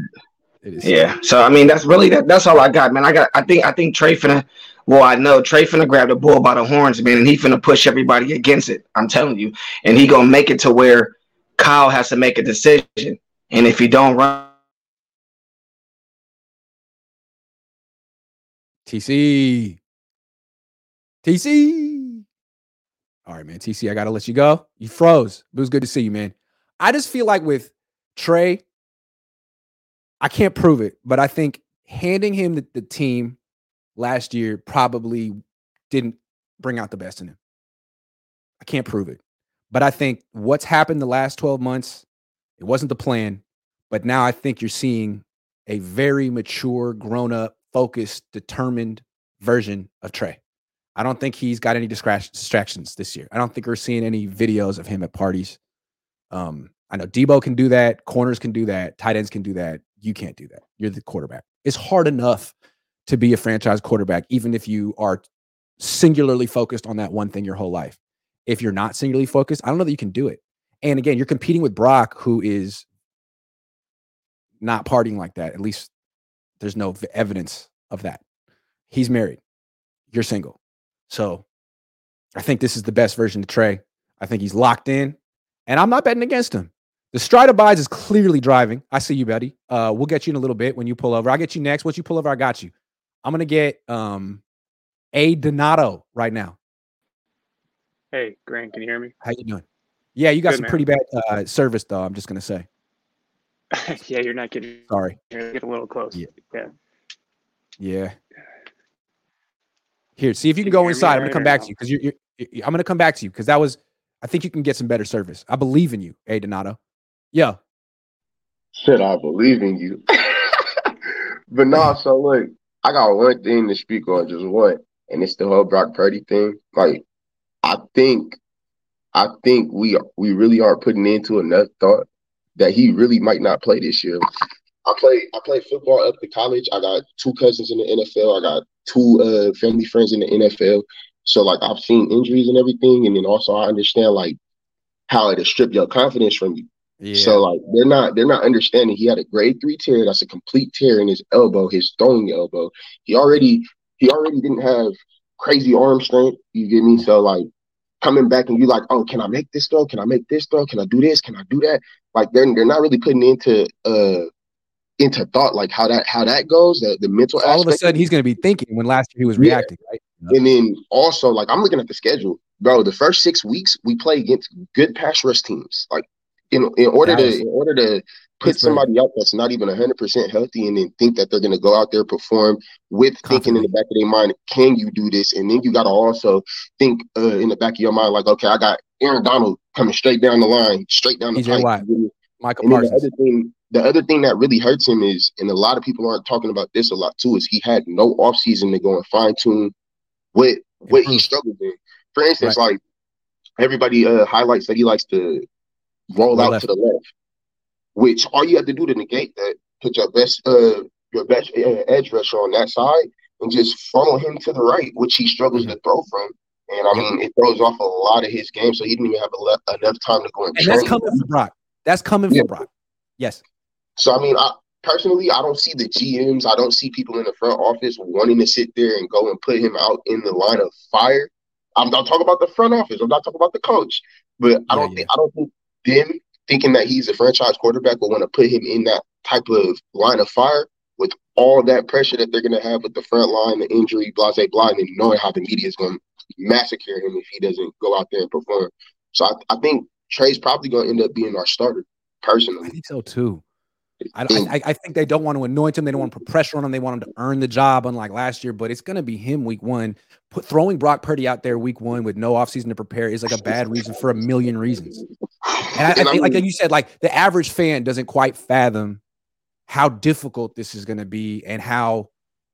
It is. Yeah. So I mean, that's really that. That's all I got, man. I got. I think. I think Trey finna. Well, I know Trey finna grab the bull by the horns, man, and he finna push everybody against it. I'm telling you, and he gonna make it to where Kyle has to make a decision, and if he don't run, TC. TC. All right, man. TC, I got to let you go. You froze. It was good to see you, man. I just feel like with Trey, I can't prove it, but I think handing him the, the team last year probably didn't bring out the best in him. I can't prove it. But I think what's happened the last 12 months, it wasn't the plan. But now I think you're seeing a very mature, grown up, focused, determined version of Trey. I don't think he's got any distractions this year. I don't think we're seeing any videos of him at parties. Um, I know Deebo can do that, corners can do that, tight ends can do that. You can't do that. You're the quarterback. It's hard enough to be a franchise quarterback, even if you are singularly focused on that one thing your whole life. If you're not singularly focused, I don't know that you can do it. And again, you're competing with Brock, who is not partying like that. At least there's no evidence of that. He's married. You're single. So I think this is the best version of Trey. I think he's locked in, and I'm not betting against him. The stride abides is clearly driving. I see you, buddy. Uh, we'll get you in a little bit when you pull over. I'll get you next. Once you pull over, I got you. I'm gonna get um a Donato right now. Hey, Grant, can you hear me? How you doing? Yeah, you got Good, some man. pretty bad uh, service though. I'm just gonna say. [laughs] yeah, you're not getting. Sorry. You're get a little close. Yeah. yeah. Yeah. Here, see if you can Can go hear me inside. I'm gonna come back no? to you because you're, you're, you I'm gonna come back to you because that was. I think you can get some better service. I believe in you, A Donato. Yeah. Shit, I believe in you. [laughs] but nah, so look, I got one thing to speak on, just one, and it's the whole Brock Purdy thing. Like, I think, I think we we really aren't putting into enough thought that he really might not play this year. I play I play football up to college. I got two cousins in the NFL. I got two uh, family friends in the NFL. So like I've seen injuries and everything, and then also I understand like how it'll strip your confidence from you. Yeah. So like they're not they're not understanding he had a grade three tear. That's a complete tear in his elbow, his throwing elbow. He already he already didn't have crazy arm strength. You get me? So like coming back and you like, oh, can I make this throw? Can I make this throw? Can I do this? Can I do that? Like they're they're not really putting into uh into thought like how that how that goes, the, the mental So all of a sudden he's gonna be thinking when last year he was Yeah. reacting, right? And then also, like, I'm looking at the schedule, bro. The first six weeks we play against good pass rush teams. Like, in in order to in order to put somebody out that's not even 100 percent healthy, and then think that they're gonna go out there perform with thinking in the back of their mind, can you do this? And then you gotta also think uh, in the back of your mind, like, okay, I got Aaron Donald coming straight down the line, straight down the TJ pipe. Watt, you get me? Michael And then the other thing, the other thing that really hurts him is, and a lot of people aren't talking about this a lot too, is he had no offseason to go and fine tune what what he struggled in. For instance, like everybody uh, highlights that he likes to roll Roll out left. to the left, which all you have to do to negate that, put your best uh your best uh, edge rusher on that side and just funnel him to the right, which he struggles Mm-hmm. to throw from. And I mean, it throws off a lot of his game, so he didn't even have a le- enough time to go and And that's coming from Brock. That's coming Yeah. from Brock. Yes. So I mean, I personally I don't see the GMs, I don't see people in the front office wanting to sit there and go and put him out in the line of fire. I'm not talking about the front office. I'm not talking about the coach. But I don't think I don't think them thinking that he's a franchise quarterback will want to put him in that type of line of fire with all that pressure that they're gonna have with the front line, the injury, blase blah, and then knowing how the media is gonna massacre him if he doesn't go out there and perform. So I, I think Trey's probably gonna end up being our starter, personally. I think so too. I, mm. I, I think they don't want to anoint him. They don't want to put pressure on him. They want him to earn the job, unlike last year. But it's going to be him week one. Put throwing Brock Purdy out there week one with no offseason to prepare is like a bad reason for a million reasons. And I, I think, like you said, like the average fan doesn't quite fathom how difficult this is going to be and how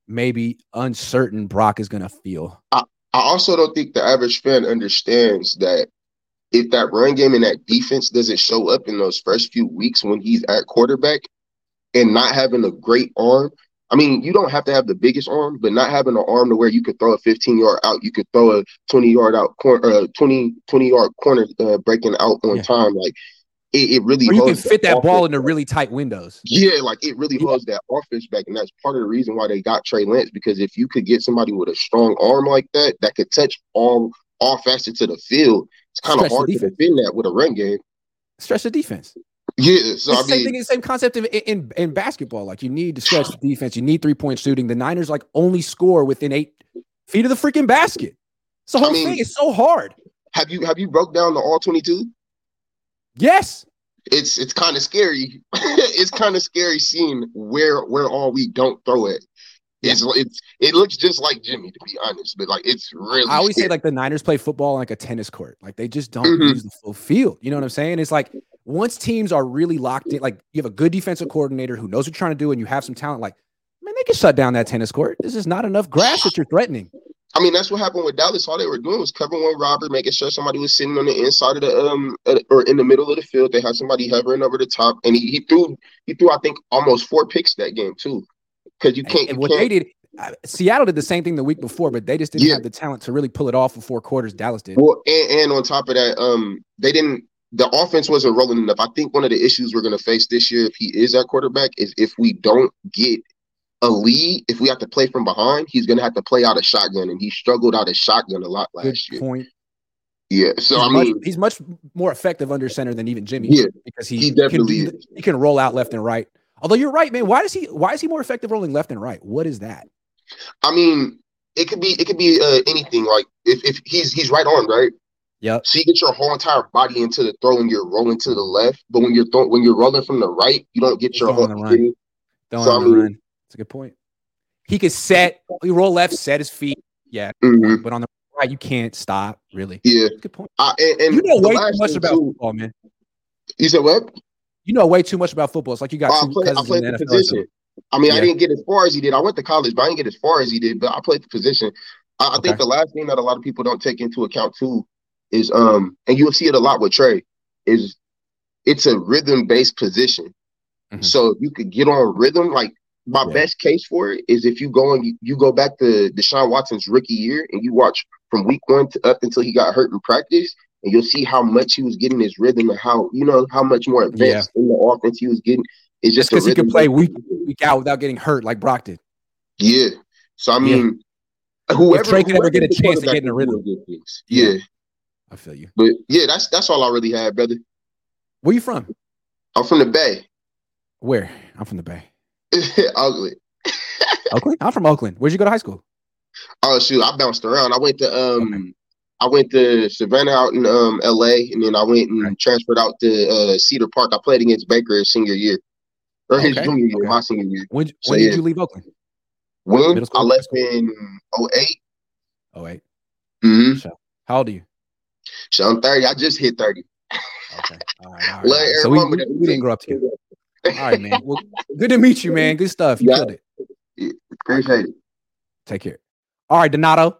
maybe uncertain Brock is going to feel. I, I also don't think the average fan understands that if that run game and that defense doesn't show up in those first few weeks when he's at quarterback and not having a great arm. I mean, you don't have to have the biggest arm, but not having an arm to where you could throw a 15 yard out, you could throw a 20 yard out corner, uh, 20, 20 yard corner uh, breaking out on Yeah. time. Like it, it really Or you can fit that ball offense into really tight windows. yeah, like it really holds that offense back, and that's part of the reason why they got Trey Lance. Because if you could get somebody with a strong arm like that, that could touch all all facets of the field, it's kind of hard to defend that with a run game. Stretch the defense. Yeah, so it's I the same mean, thing, the same concept in, in in basketball. Like you need to stretch the defense, you need three point shooting. The Niners like only score within eight feet of the freaking basket. It's the I whole mean- thing. It's so hard. have you have you broke down the all twenty two? Yes. It's it's kind of scary. [laughs] it's kind of scary seeing where where all we don't throw it. It's it's it looks just like Jimmy to be honest, but like it's really. I always say like the Niners play football like a tennis court. Like they just don't Mhm. use the full field. You know what I'm saying? It's like once teams are really locked in, like you have a good defensive coordinator who knows what you're trying to do, and you have some talent. Like man, they can shut down that tennis court. This is not enough grass that you're threatening. I mean, that's what happened with Dallas. All they were doing was covering one robber, making sure somebody was sitting on the inside of the um or in the middle of the field. They had somebody hovering over the top, and he, he threw he threw I think almost four picks that game too, because you can't. And what they can't did, uh, Seattle did the same thing the week before, but they just didn't Yeah. have the talent to really pull it off for four quarters. Dallas did. well, and, and on top of that, um, they didn't. The offense wasn't rolling enough. I think one of the issues we're going to face this year, if he is at quarterback, is if we don't get a lead, if we have to play from behind, he's going to have to play out of shotgun, and he struggled out of shotgun a lot Good last year. point. Yeah, so he's I much, mean, he's much more effective under center than even Jimmy. Yeah, because he, he can definitely the- he can roll out left and right. Although you're right, man. Why does he? Why is he more effective rolling left and right? What is that? I mean, it could be it could be uh, anything. Like if, if he's he's right on, right? Yep. So you get your whole entire body into the throw and you're rolling to the left, but when you're throw, when you're rolling from the right, you don't get your whole run. Throwing So, I mean- run. That's a good point. He could set. He roll left, set his feet. Yeah, Mhm. but on the right, you can't stop. Really. Yeah. Good point. Uh, and, and You know way too much about too- football, man. You said what? You know way too much about football. It's like you got I two I cousins played in the the NFL. position. I mean, I didn't get as far as he did. I went to college, but I didn't get as far as he did. But I played the position. I, I think the last thing that a lot of people don't take into account too is um, and you'll see it a lot with Trey, is it's a rhythm based position. Mhm. So if you could get on rhythm, like my Yeah. best case for it is if you go and you, go back to Deshaun Watson's rookie year and you watch from week one to up until he got hurt in practice, and you'll see how much he was getting his rhythm and how you know how much more advanced in the offense he was getting. It's Just because he could play week week out without getting hurt like Brock did. yeah. So I Yeah. mean, whoever Trey could ever get a chance to get in a rhythm. things. Yeah. I feel you. But yeah, that's that's all I really had, brother. Where you from? I'm from the Bay. Where? I'm from the Bay. [laughs] Ugly. [laughs] Oakland. I'm from Oakland. Where'd you go to high school? Oh shoot, I bounced around. I went to um I went to Savannah out in um LA and then I went and transferred out to uh Cedar Park. I played against Baker his senior year. Or his Okay, junior year, okay. my senior year. When So, when yeah. did you leave Oakland? When I left in 08. Oh wait. Mm-hmm. So, how old are you? So I'm 30. I just hit 30. Okay. All right. All right, Love all right. every So we, we, we didn't grow up together. All right, man. Well, [laughs] good to meet you, man. Good stuff. You Yeah. killed it. Yeah, Appreciate it. Take care. All right, Donato. All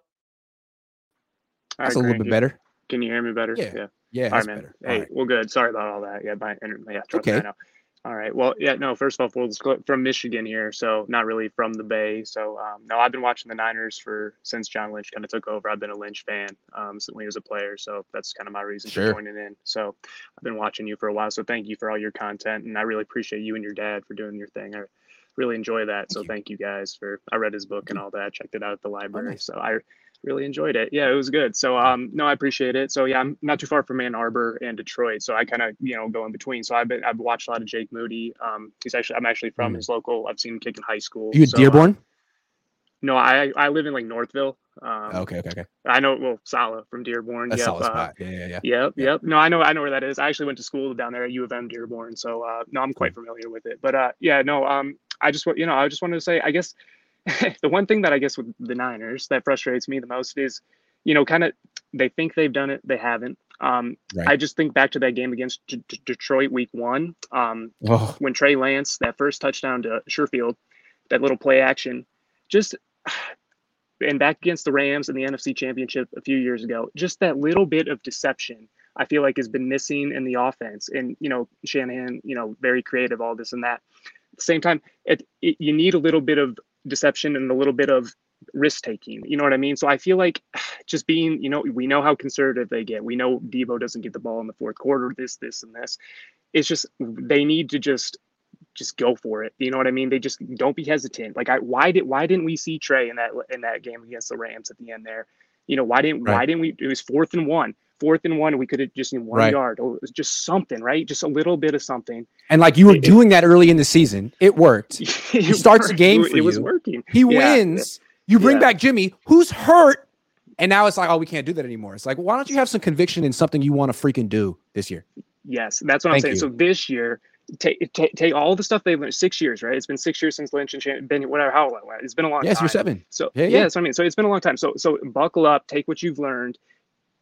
That's right, a little Grant, bit better. Can you hear me better? Yeah. Yeah. Yeah, All that's right, man. better. Hey, right. well, good. Sorry about all that. Yeah, my internet. Yeah, trust me, Okay. All right. Well, yeah, no, first off, we'll from Michigan here, so not really from the Bay. So, um, no, I've been watching the Niners for since John Lynch kind of took over. I've been a Lynch fan um, since when he was a player, so that's kind of my reason Sure. for joining in. So, I've been watching you for a while, so thank you for all your content, and I really appreciate you and your dad for doing your thing. I really enjoy that, so thank you guys for. I read his book and all that, checked it out at the library, so I really enjoyed it. Yeah, it was good. So um no, I appreciate it. So yeah, I'm not too far from Ann Arbor and Detroit. So I kind of, you know, go in between. So I've been I've watched a lot of Jake Moody. Um he's actually I'm actually from Mm. his local. I've seen him kick in high school. You in So, uh, Dearborn? no, I I live in like Northville. Um okay, okay, okay. I know well Sala from Dearborn. That's yep, solid uh. Yeah, yeah, yeah. Yep, yep. No, I know, I know where that is. I actually went to school down there at U of M Dearborn, so uh, no, I'm quite familiar with it. But uh, yeah, no, um, I just, wa- you know, I just wanted to say, I guess [laughs] the one thing that I guess with the Niners that frustrates me the most is, you know, kind of they think they've done it, they haven't. Um, Right. I just think back to that game against D- D- Detroit Week One, um, Oh. when Trey Lance that first touchdown to Sherfield, that little play action. just [sighs] and back against the Rams in the NFC Championship a few years ago, just that little bit of deception I feel like has been missing in the offense. And you know, Shanahan, you know, very creative, all this and that. At the same time, it, it you need a little bit of deception and a little bit of risk taking. You know what I mean? So I feel like [sighs] just being, you know, we know how conservative they get. We know Deebo doesn't get the ball in the fourth quarter. This, this, and this. It's just they need to just just go for it. You know what I mean? They just don't be hesitant. Like I why did why didn't we see Trey in that in that game against the Rams at the end there? You know, why didn't Right. why didn't we it was fourth and one. Fourth and one, we could have just in one Right. yard. Oh, it was just something, right? Just a little bit of something. And like you were It- it- doing that early in the season, it worked. [laughs] He It starts the worked. game It- for it was working. He Yeah. wins. You bring Yeah. back Jimmy, who's hurt, and now it's like, oh, we can't do that anymore. It's like, why don't you have some conviction in something you want to freaking do this year? Yes, that's what I'm saying. you. So this year, take take take all the stuff they've learned. Six years, right? It's been six years since Lynch and Shan- been whatever how long. It's been a long Yes, time. you're seven. So Yeah, yeah, yeah. that's what I mean. So it's been a long time. So so buckle up, take what you've learned,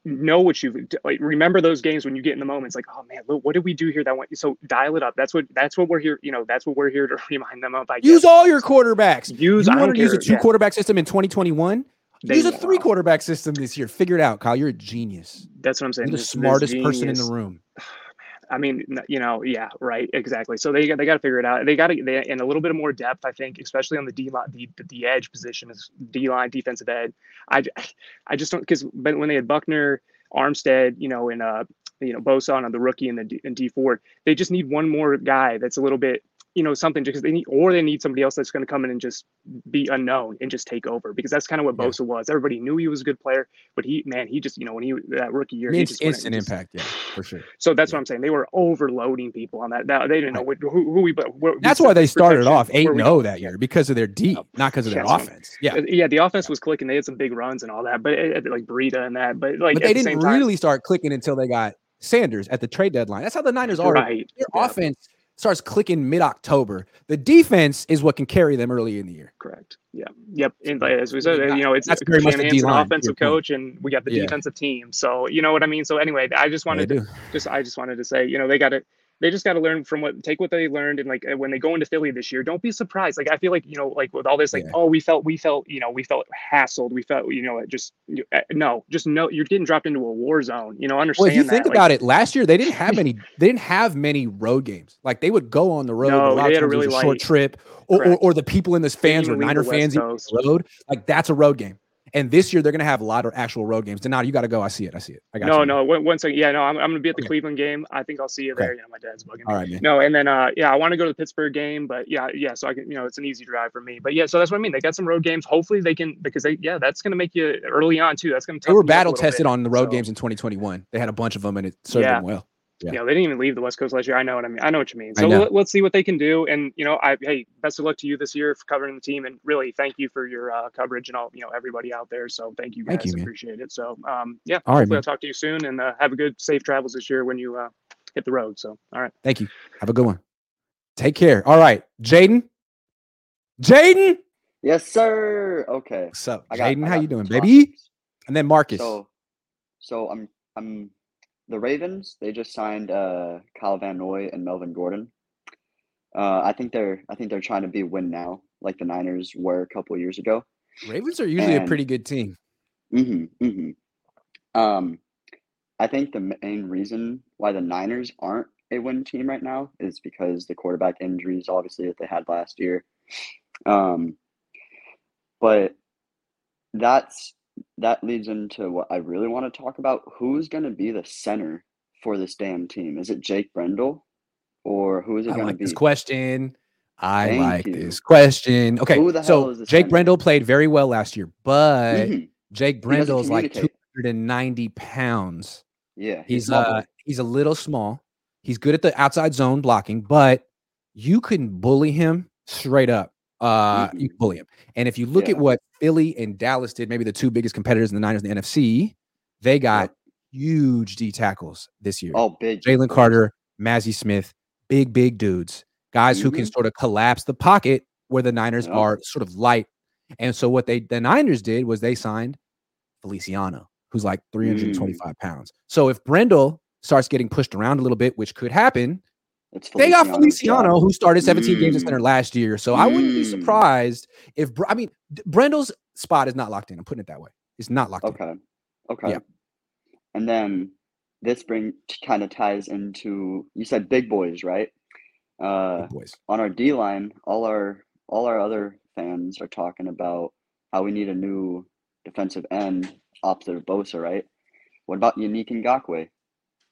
know what you've like. Remember those games when you get in the moments, like, oh man, look, what did we do here? That went. So dial it up. That's what that's what we're here. You know, that's what we're here to [laughs] remind them of. I guess. Use all your quarterbacks. Use. You I want to use a two yeah. quarterback system in 2021? They Use a three quarterback system this year. Figure it out, Kyle. You're a genius. That's what I'm saying. You're the This- this smartest person in the room. [sighs] [sighs] I mean, you know, yeah, right, exactly. So they got they got to figure it out. They got to and a little bit more depth, I think, especially on the D line, the, the edge position is D line, defensive end. [sighs] I just don't because when they had Buckner, Armstead, you know, and uh, you know, Bosa on the rookie and the D, and Dee Ford, they just need one more guy that's a little bit, you know, something because they need or they need somebody else that's going to come in and just be unknown and just take over because that's kind of what Yeah. Bosa was. Everybody knew he was a good player, but he man, he just you know when he that rookie year, he Inst- just and just- impact, yeah, for sure. so that's what I'm saying. They were overloading people on that. That- they didn't know what, who, who we. But what- That's why they started off 8 where we- 0 that year because of their deep, not because of their Yeah, offense. Yeah. Uh, yeah. The offense was clicking. They had some big runs and all that, but it, it- like Breida and that. But like but they the didn't same time, really start clicking until they got Sanders at the trade deadline. That's how the Niners are. Right, Their yeah. offense starts clicking mid October. The defense is what can carry them early in the year. correct. Yeah. Yep. And as we said, you know, it's That's very much an D-line, to your offensive coach, and we got the Yeah. defensive team. So you know what I mean. So anyway, I just wanted they to do. just I just wanted to say, you know, they got to they just got to learn from what take what they learned and like when they go into Philly this year, don't be surprised. Like I feel like you know, like with all this, like Yeah. oh, we felt we felt you know we felt hassled, we felt you know just uh, no, just no, you're getting dropped into a war zone. You know, understand Well, if you that. think like, about it, last year they didn't have [laughs] many. They didn't have many road games. Like they would go on the road. No, a lot they had a times it was really a short light- trip, or, or, or the people in this fans or Niner fans on the road. Like that's a road game. And this year they're gonna have a lot of actual road games. Now you got to go. I see it. I see it. I got no, you. no, one, one second. Yeah, no, I'm, I'm gonna be at the Okay. Cleveland game. I think I'll see you Okay. there. You know, my dad's bugging. me. All right, man. No, and then uh, yeah, I want to go to the Pittsburgh game, but yeah, yeah. So I can, you know, it's an easy drive for me. But yeah, so that's what I mean. They got some road games. Hopefully they can because they, yeah, that's gonna make you early on too. That's gonna. They were toughen you up a battle tested bit. on the road So, games in 2021. They had a bunch of them, and it served Yeah. them well. Yeah. You know, they didn't even leave the West Coast last year. I know what I mean. I know what you mean. So know. let, let's see what they can do. And you know, I hey, best of luck to you this year for covering the team, and really thank you for your uh, coverage and all you know everybody out there. So thank you guys. Thank you. Appreciate it. So um, yeah, All right, hopefully man. I'll talk to you soon, and uh, have a good safe travels this year when you uh, hit the road. So all right. Thank you. Have a good one. Take care. All right, Jaden. Jaden, Yes, sir. Okay. what's up, Jaden? How you doing, baby? And then Marcus. So, so I'm I'm the Ravens. They just signed uh Kyle Van Noy and Melvin Gordon. Uh, I think they're I think they're trying to be win now, like the Niners were a couple years ago. Ravens are usually a pretty good team. Mm-hmm. Mm-hmm. Um, I think the main reason why the Niners aren't a win team right now is because the quarterback injuries, obviously, that they had last year. Um, but that's that leads into what I really want to talk about. Who's going to be the center for this damn team? Is it Jake Brendel, or who is it going to be? this question. I Thank like you. this question. Okay, Who the hell so Jake center? Brendel played very well last year, but Mhm. Jake Brendel is like 290 pounds. Yeah, He's small uh he's a little small. He's good at the outside zone blocking, but you can bully him straight up. Uh you can bully him. And if you look at Mm-hmm. What Philly and Dallas did, maybe the two biggest competitors in the Niners in the NFC, they got huge D tackles this year. Oh, big Jalen. Carter, Mazi Smith, big, big dudes, guys who can Mhm. sort of collapse the pocket where the Niners Yep. are sort of light. And so what they the Niners did was they signed Feliciano, who's like Mm. 325 pounds. So if Brendel starts getting pushed around a little bit, which could happen, It's They got Feliciano, who started 17 games at Mm. center last year. So I wouldn't be Mm. surprised if I mean Brendel's spot is not locked in. I'm putting it that way. It's not locked in. Okay. Okay. Yeah. And then this bring kind of ties into you said big boys, right? Uh, Big boys. on our D line, all our all our other fans are talking about how we need a new defensive end opposite of Bosa, right? What about Yannick Ngakoue?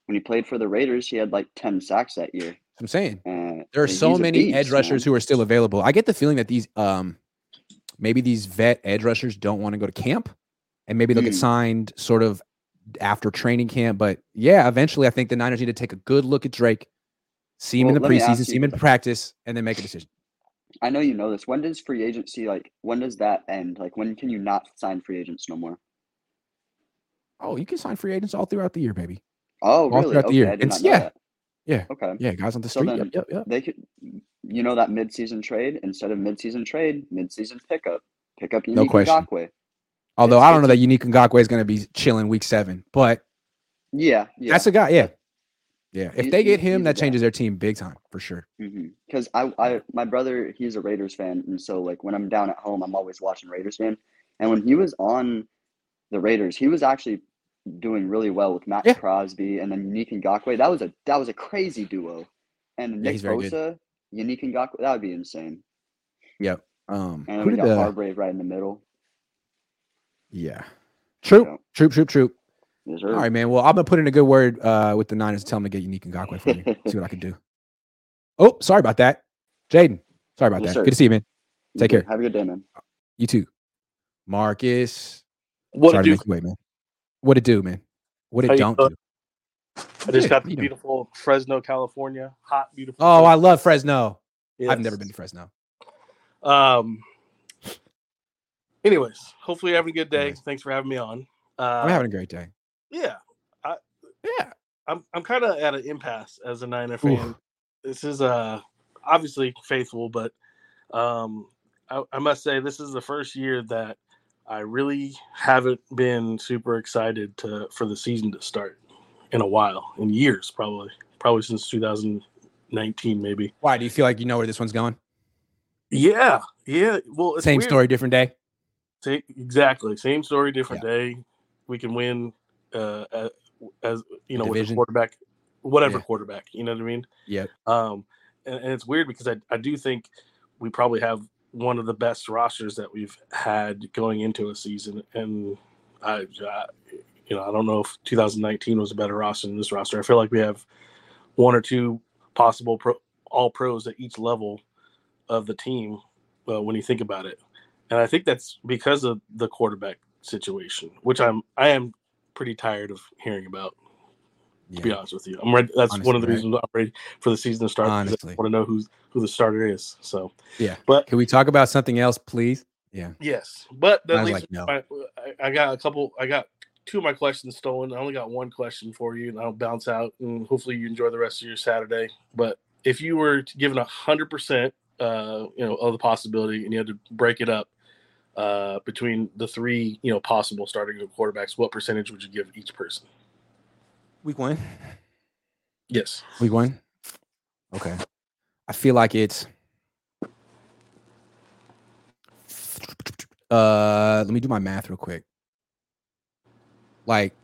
When he played for the Raiders, he had like ten sacks that year. I'm saying And there are so many edge rushers man. who are still available. I get the feeling that these um maybe these vet edge rushers don't want to go to camp and maybe they'll get Mm. signed sort of after training camp. But yeah, eventually I think the Niners need to take a good look at Drake, see him Well, in the preseason, see him in practice, and then make a decision. I know you know this. When does free agency like when does that end? Like when can you not sign free agents no more? Oh, you can sign free agents all throughout the year, baby. Oh, all really? throughout the year. I did And not know yeah, that. Yeah, Okay. yeah, guys on the So street. then Yep, yep, yep. they could, you know, that mid-season trade instead of mid-season trade, mid-season pickup, pick up No Yannick question. Ngakoue. Although It's I don't know that Unique Ngakoue is going to be chilling week seven, but yeah, yeah. that's a guy. Yeah, yeah. If He, they get him, that guy. changes their team big time for sure. Mm-hmm. Because I, I, my brother, he's a Raiders fan, and so like when I'm down at home, I'm always watching Raiders game. And when he was on the Raiders, he was actually doing really well with Maxx Crosby and then Unique Ngakoue. That was a that was a crazy duo. And Nick he's very good. Bosa, Unique Ngakoue, that would be insane. Yep. Um, And then who we got the? Hargrave right in the middle. Yeah. Troop, Yeah. troop, troop, troop. Yes, All sir. right, man. Well, I'm gonna put in a good word uh, with the Niners. and Tell them to get Unique and Ngakoue for me. [laughs] See what I can do. Oh, sorry about that, Jaden. Sorry about Yes, that. sir. Good to see you, man. Take too. care. Have a good day, man. You too, Marcus. What sorry it to make you wait, man. What it do, man? What How it you don't do. I just got know. beautiful Fresno, California. Hot, beautiful. Oh, Fresno. I love Fresno. I've never been to Fresno. Um. Anyways, hopefully you're having a good day. Anyways. Thanks for having me on. Uh, I'm having a great day. Yeah, I, yeah. I'm I'm kind of at an impasse as a Niner fan. This is uh obviously faithful, but um, I, I must say this is the first year that I really haven't been super excited to for the season to start in a while, in years probably, probably since 2019 maybe. Why do you feel like you know where this one's going? Yeah, yeah. Well, it's Same weird. story, different day. Same, exactly. Same story, different day. We can win uh, as, as you know with the quarterback, whatever Yeah. quarterback. You know what I mean? Yeah. Um, and, and it's weird because I, I do think we probably have one of the best rosters that we've had going into a season, and I, you know I don't know if 2019 was a better roster than this roster. I feel like we have one or two possible pro, all pros at each level of the team uh, when you think about it, and I think that's because of the quarterback situation, which I'm I am pretty tired of hearing about. To be honest with you, I'm ready. That's one of the right? reasons I'm ready for the season to start. Honestly. I want to know who who the starter is. So Yeah. But- can we talk about something else, please? Yeah. yes, but that I leads like, no. I, I got a couple. I got two of my questions stolen. I only got one question for you, and I'll bounce out. And hopefully, you enjoy the rest of your Saturday. But if you were given a hundred percent, uh, you know, of the possibility, and you had to break it up uh, between the three, you know, possible starting quarterbacks, what percentage would you give each person? Week one. Yes. Week one. Okay. I feel like it's uh let me do my math real quick. Like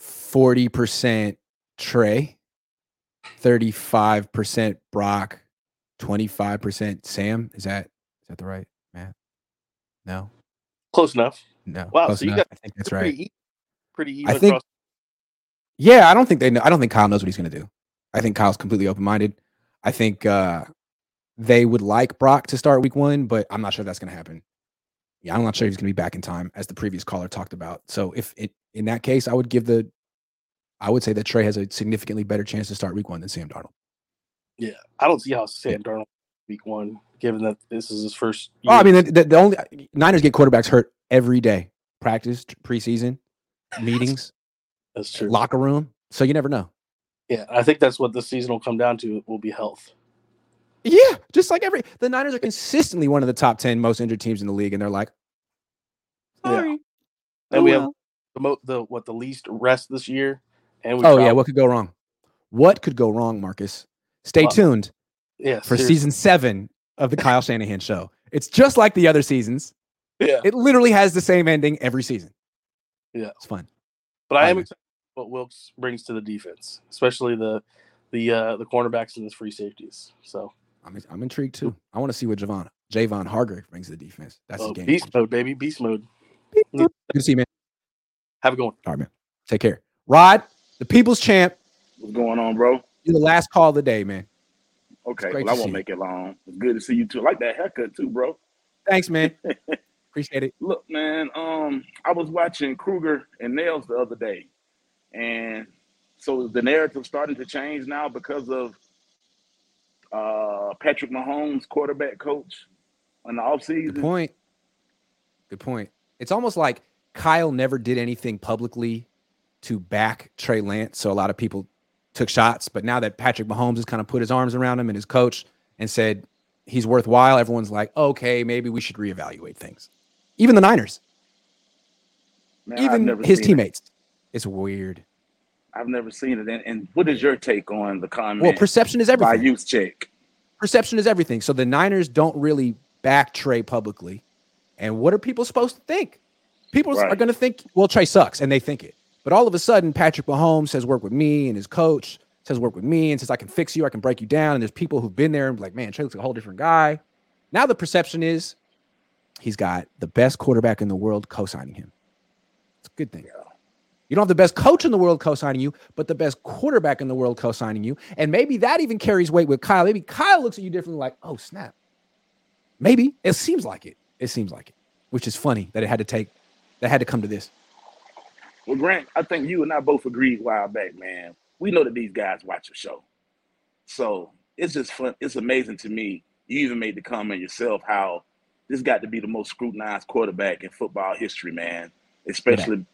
40% Trey, 35% Brock, 25% Sam. Is that is that the right math? No. Close enough. No. Wow. close so you got I think that's pretty right. e- pretty even I think across. Yeah, I don't think they know. I don't think Kyle knows what he's going to do. I think Kyle's completely open minded. I think uh, they would like Brock to start week one, but I'm not sure that's going to happen. Yeah, I'm not sure he's going to be back in time, as the previous caller talked about. So if it in that case, I would give the, I would say that Trey has a significantly better chance to start week one than Sam Darnold. Yeah, I don't see how Sam Darnold week one, given that this is his first. Oh, I mean, the, the, the only Niners get quarterbacks hurt every day, practice, preseason, meetings, That's true. locker room. So you never know. Yeah, I think that's what the season will come down to. Will be health. Yeah, just like every the Niners are consistently one of the top ten most injured teams in the league, and they're like, sorry. And Oh, we have well. the mo- the what the least rest this year, and we Oh yeah, what could go wrong? What could go wrong, Marcus? Stay tuned Yeah. for seriously. season seven of the Kyle Shanahan show. It's just like the other seasons. Yeah. It literally has the same ending every season. Yeah. It's fun. But I right, am excited what Wilks brings to the defense, especially the the uh the cornerbacks and the free safeties. So I'm I'm intrigued too. I want to see what Javon Javon Hargrave brings to the defense. That's his oh, game. beast mode, baby, beast mode. Good to see you, man. Have a good one. All right, man. Take care. Rod, the people's champ. What's going on, bro? You're the last call of the day, man. Okay, well, I won't see make it long. It's good to see you too. I like that haircut too, bro. Thanks, man. [laughs] Appreciate it. Look, man, um, I was watching Kruger and Nails the other day, and so is the narrative starting to change now because of uh, Patrick Mahomes, quarterback coach, in the offseason. Good point. Good point. It's almost like Kyle never did anything publicly to back Trey Lance. So a lot of people took shots. But now that Patrick Mahomes has kind of put his arms around him and his coach and said he's worthwhile, everyone's like, okay, maybe we should reevaluate things. Even the Niners, Man, even his teammates. it. It's weird. I've never seen it. And, and what is your take on the comment? Well, perception is everything. by. Juszczyk. Perception is everything. So the Niners don't really back Trey publicly. And what are people supposed to think? People are going to think, well, Trey sucks, and they think it. But all of a sudden, Patrick Mahomes says, work with me, and his coach says, work with me, and says, I can fix you, I can break you down. And there's people who've been there and be like, man, Trey looks like a whole different guy. Now the perception is he's got the best quarterback in the world co signing him. It's a good thing. You don't have the best coach in the world co signing you, but the best quarterback in the world co signing you. And maybe that even carries weight with Kyle. Maybe Kyle looks at you differently, like, oh, snap. Maybe it seems like it. It seems like it, which is funny that it had to take, that had to come to this. Well, Grant, I think you and I both agreed a while back, man. We know that these guys watch the show. So it's just fun. It's amazing to me. You even made the comment yourself how this got to be the most scrutinized quarterback in football history, man. Especially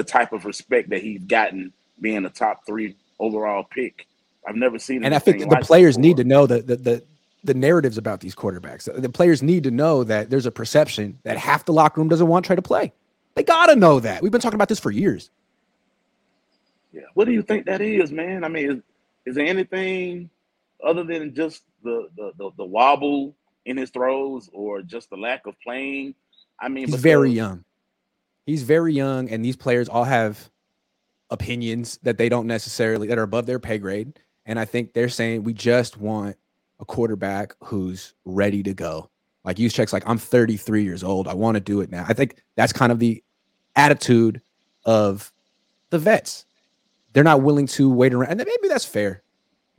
the type of respect that he's gotten being a top three overall pick. I've never seen And I think the players before. need to know the, the the the narratives about these quarterbacks. The players need to know that there's a perception that half the locker room doesn't want Trey to play. They gotta know that. We've been talking about this for years. Yeah. What do you think that is, man? I mean, is, is there anything other than just the, the the the wobble in his throws or just the lack of playing? I mean, He's very young. He's very young, and these players all have opinions that they don't necessarily that are above their pay grade. And I think they're saying we just want a quarterback who's ready to go. Like use checks like I'm 33 years old. I want to do it now. I think that's kind of the attitude of the vets. They're not willing to wait around. And maybe that's fair.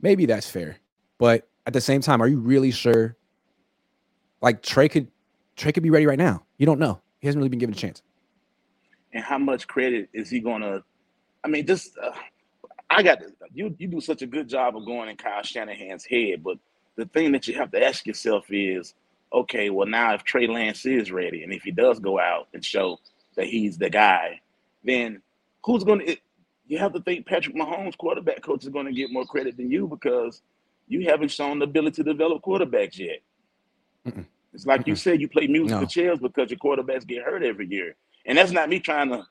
Maybe that's fair. But at the same time, are you really sure? Like Trey could Trey could be ready right now. You don't know. He hasn't really been given a chance. And how much credit is he gonna? I mean, just uh, I got you. You do such a good job of going in Kyle Shanahan's head, but the thing that you have to ask yourself is, okay, well now if Trey Lance is ready, and if he does go out and show that he's the guy, then who's gonna? It, you have to think Patrick Mahomes, quarterback coach, is going to get more credit than you because you haven't shown the ability to develop quarterbacks yet. Mm-mm. It's like you said, you play musical No. chairs because your quarterbacks get hurt every year. And that's not me trying to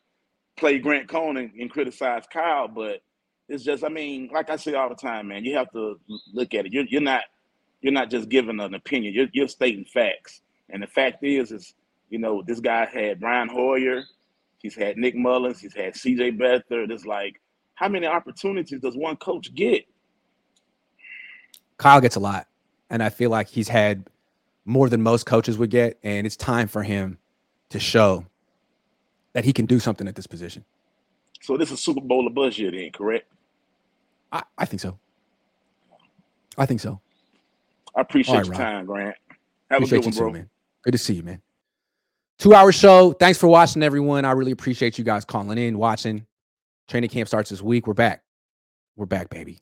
play Grant Cohn and, and criticize Kyle, but it's just, I mean, like I say all the time, man, you have to look at it. You're, you're not you're not just giving an opinion. You're, you're stating facts. And the fact is, is you know, this guy had Brian Hoyer, he's had Nick Mullens, he's had C.J. Beathard. It's like, how many opportunities does one coach get? Kyle gets a lot, and I feel like he's had more than most coaches would get, and it's time for him to show that he can do something at this position. So this is Super Bowl of buzz year, then, correct? I, I think so. I think so. I appreciate right, your Rob. time, Grant. Have Appreciate a good one, too, man. Good to see you, man. Two hour show. Thanks for watching, everyone. I really appreciate you guys calling in, watching. Training camp starts this week. We're back. We're back, baby.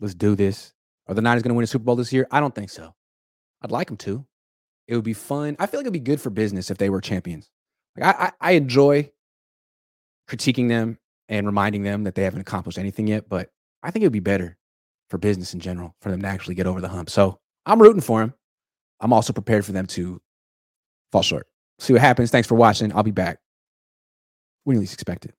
Let's do this. Are the Niners going to win a Super Bowl this year? I don't think so. I'd like them to. It would be fun. I feel like it'd be good for business if they were champions. Like I, I, I enjoy critiquing them and reminding them that they haven't accomplished anything yet, but I think it would be better for business in general for them to actually get over the hump. So I'm rooting for them. I'm also prepared for them to fall short. See what happens. Thanks for watching. I'll be back when you least expect it.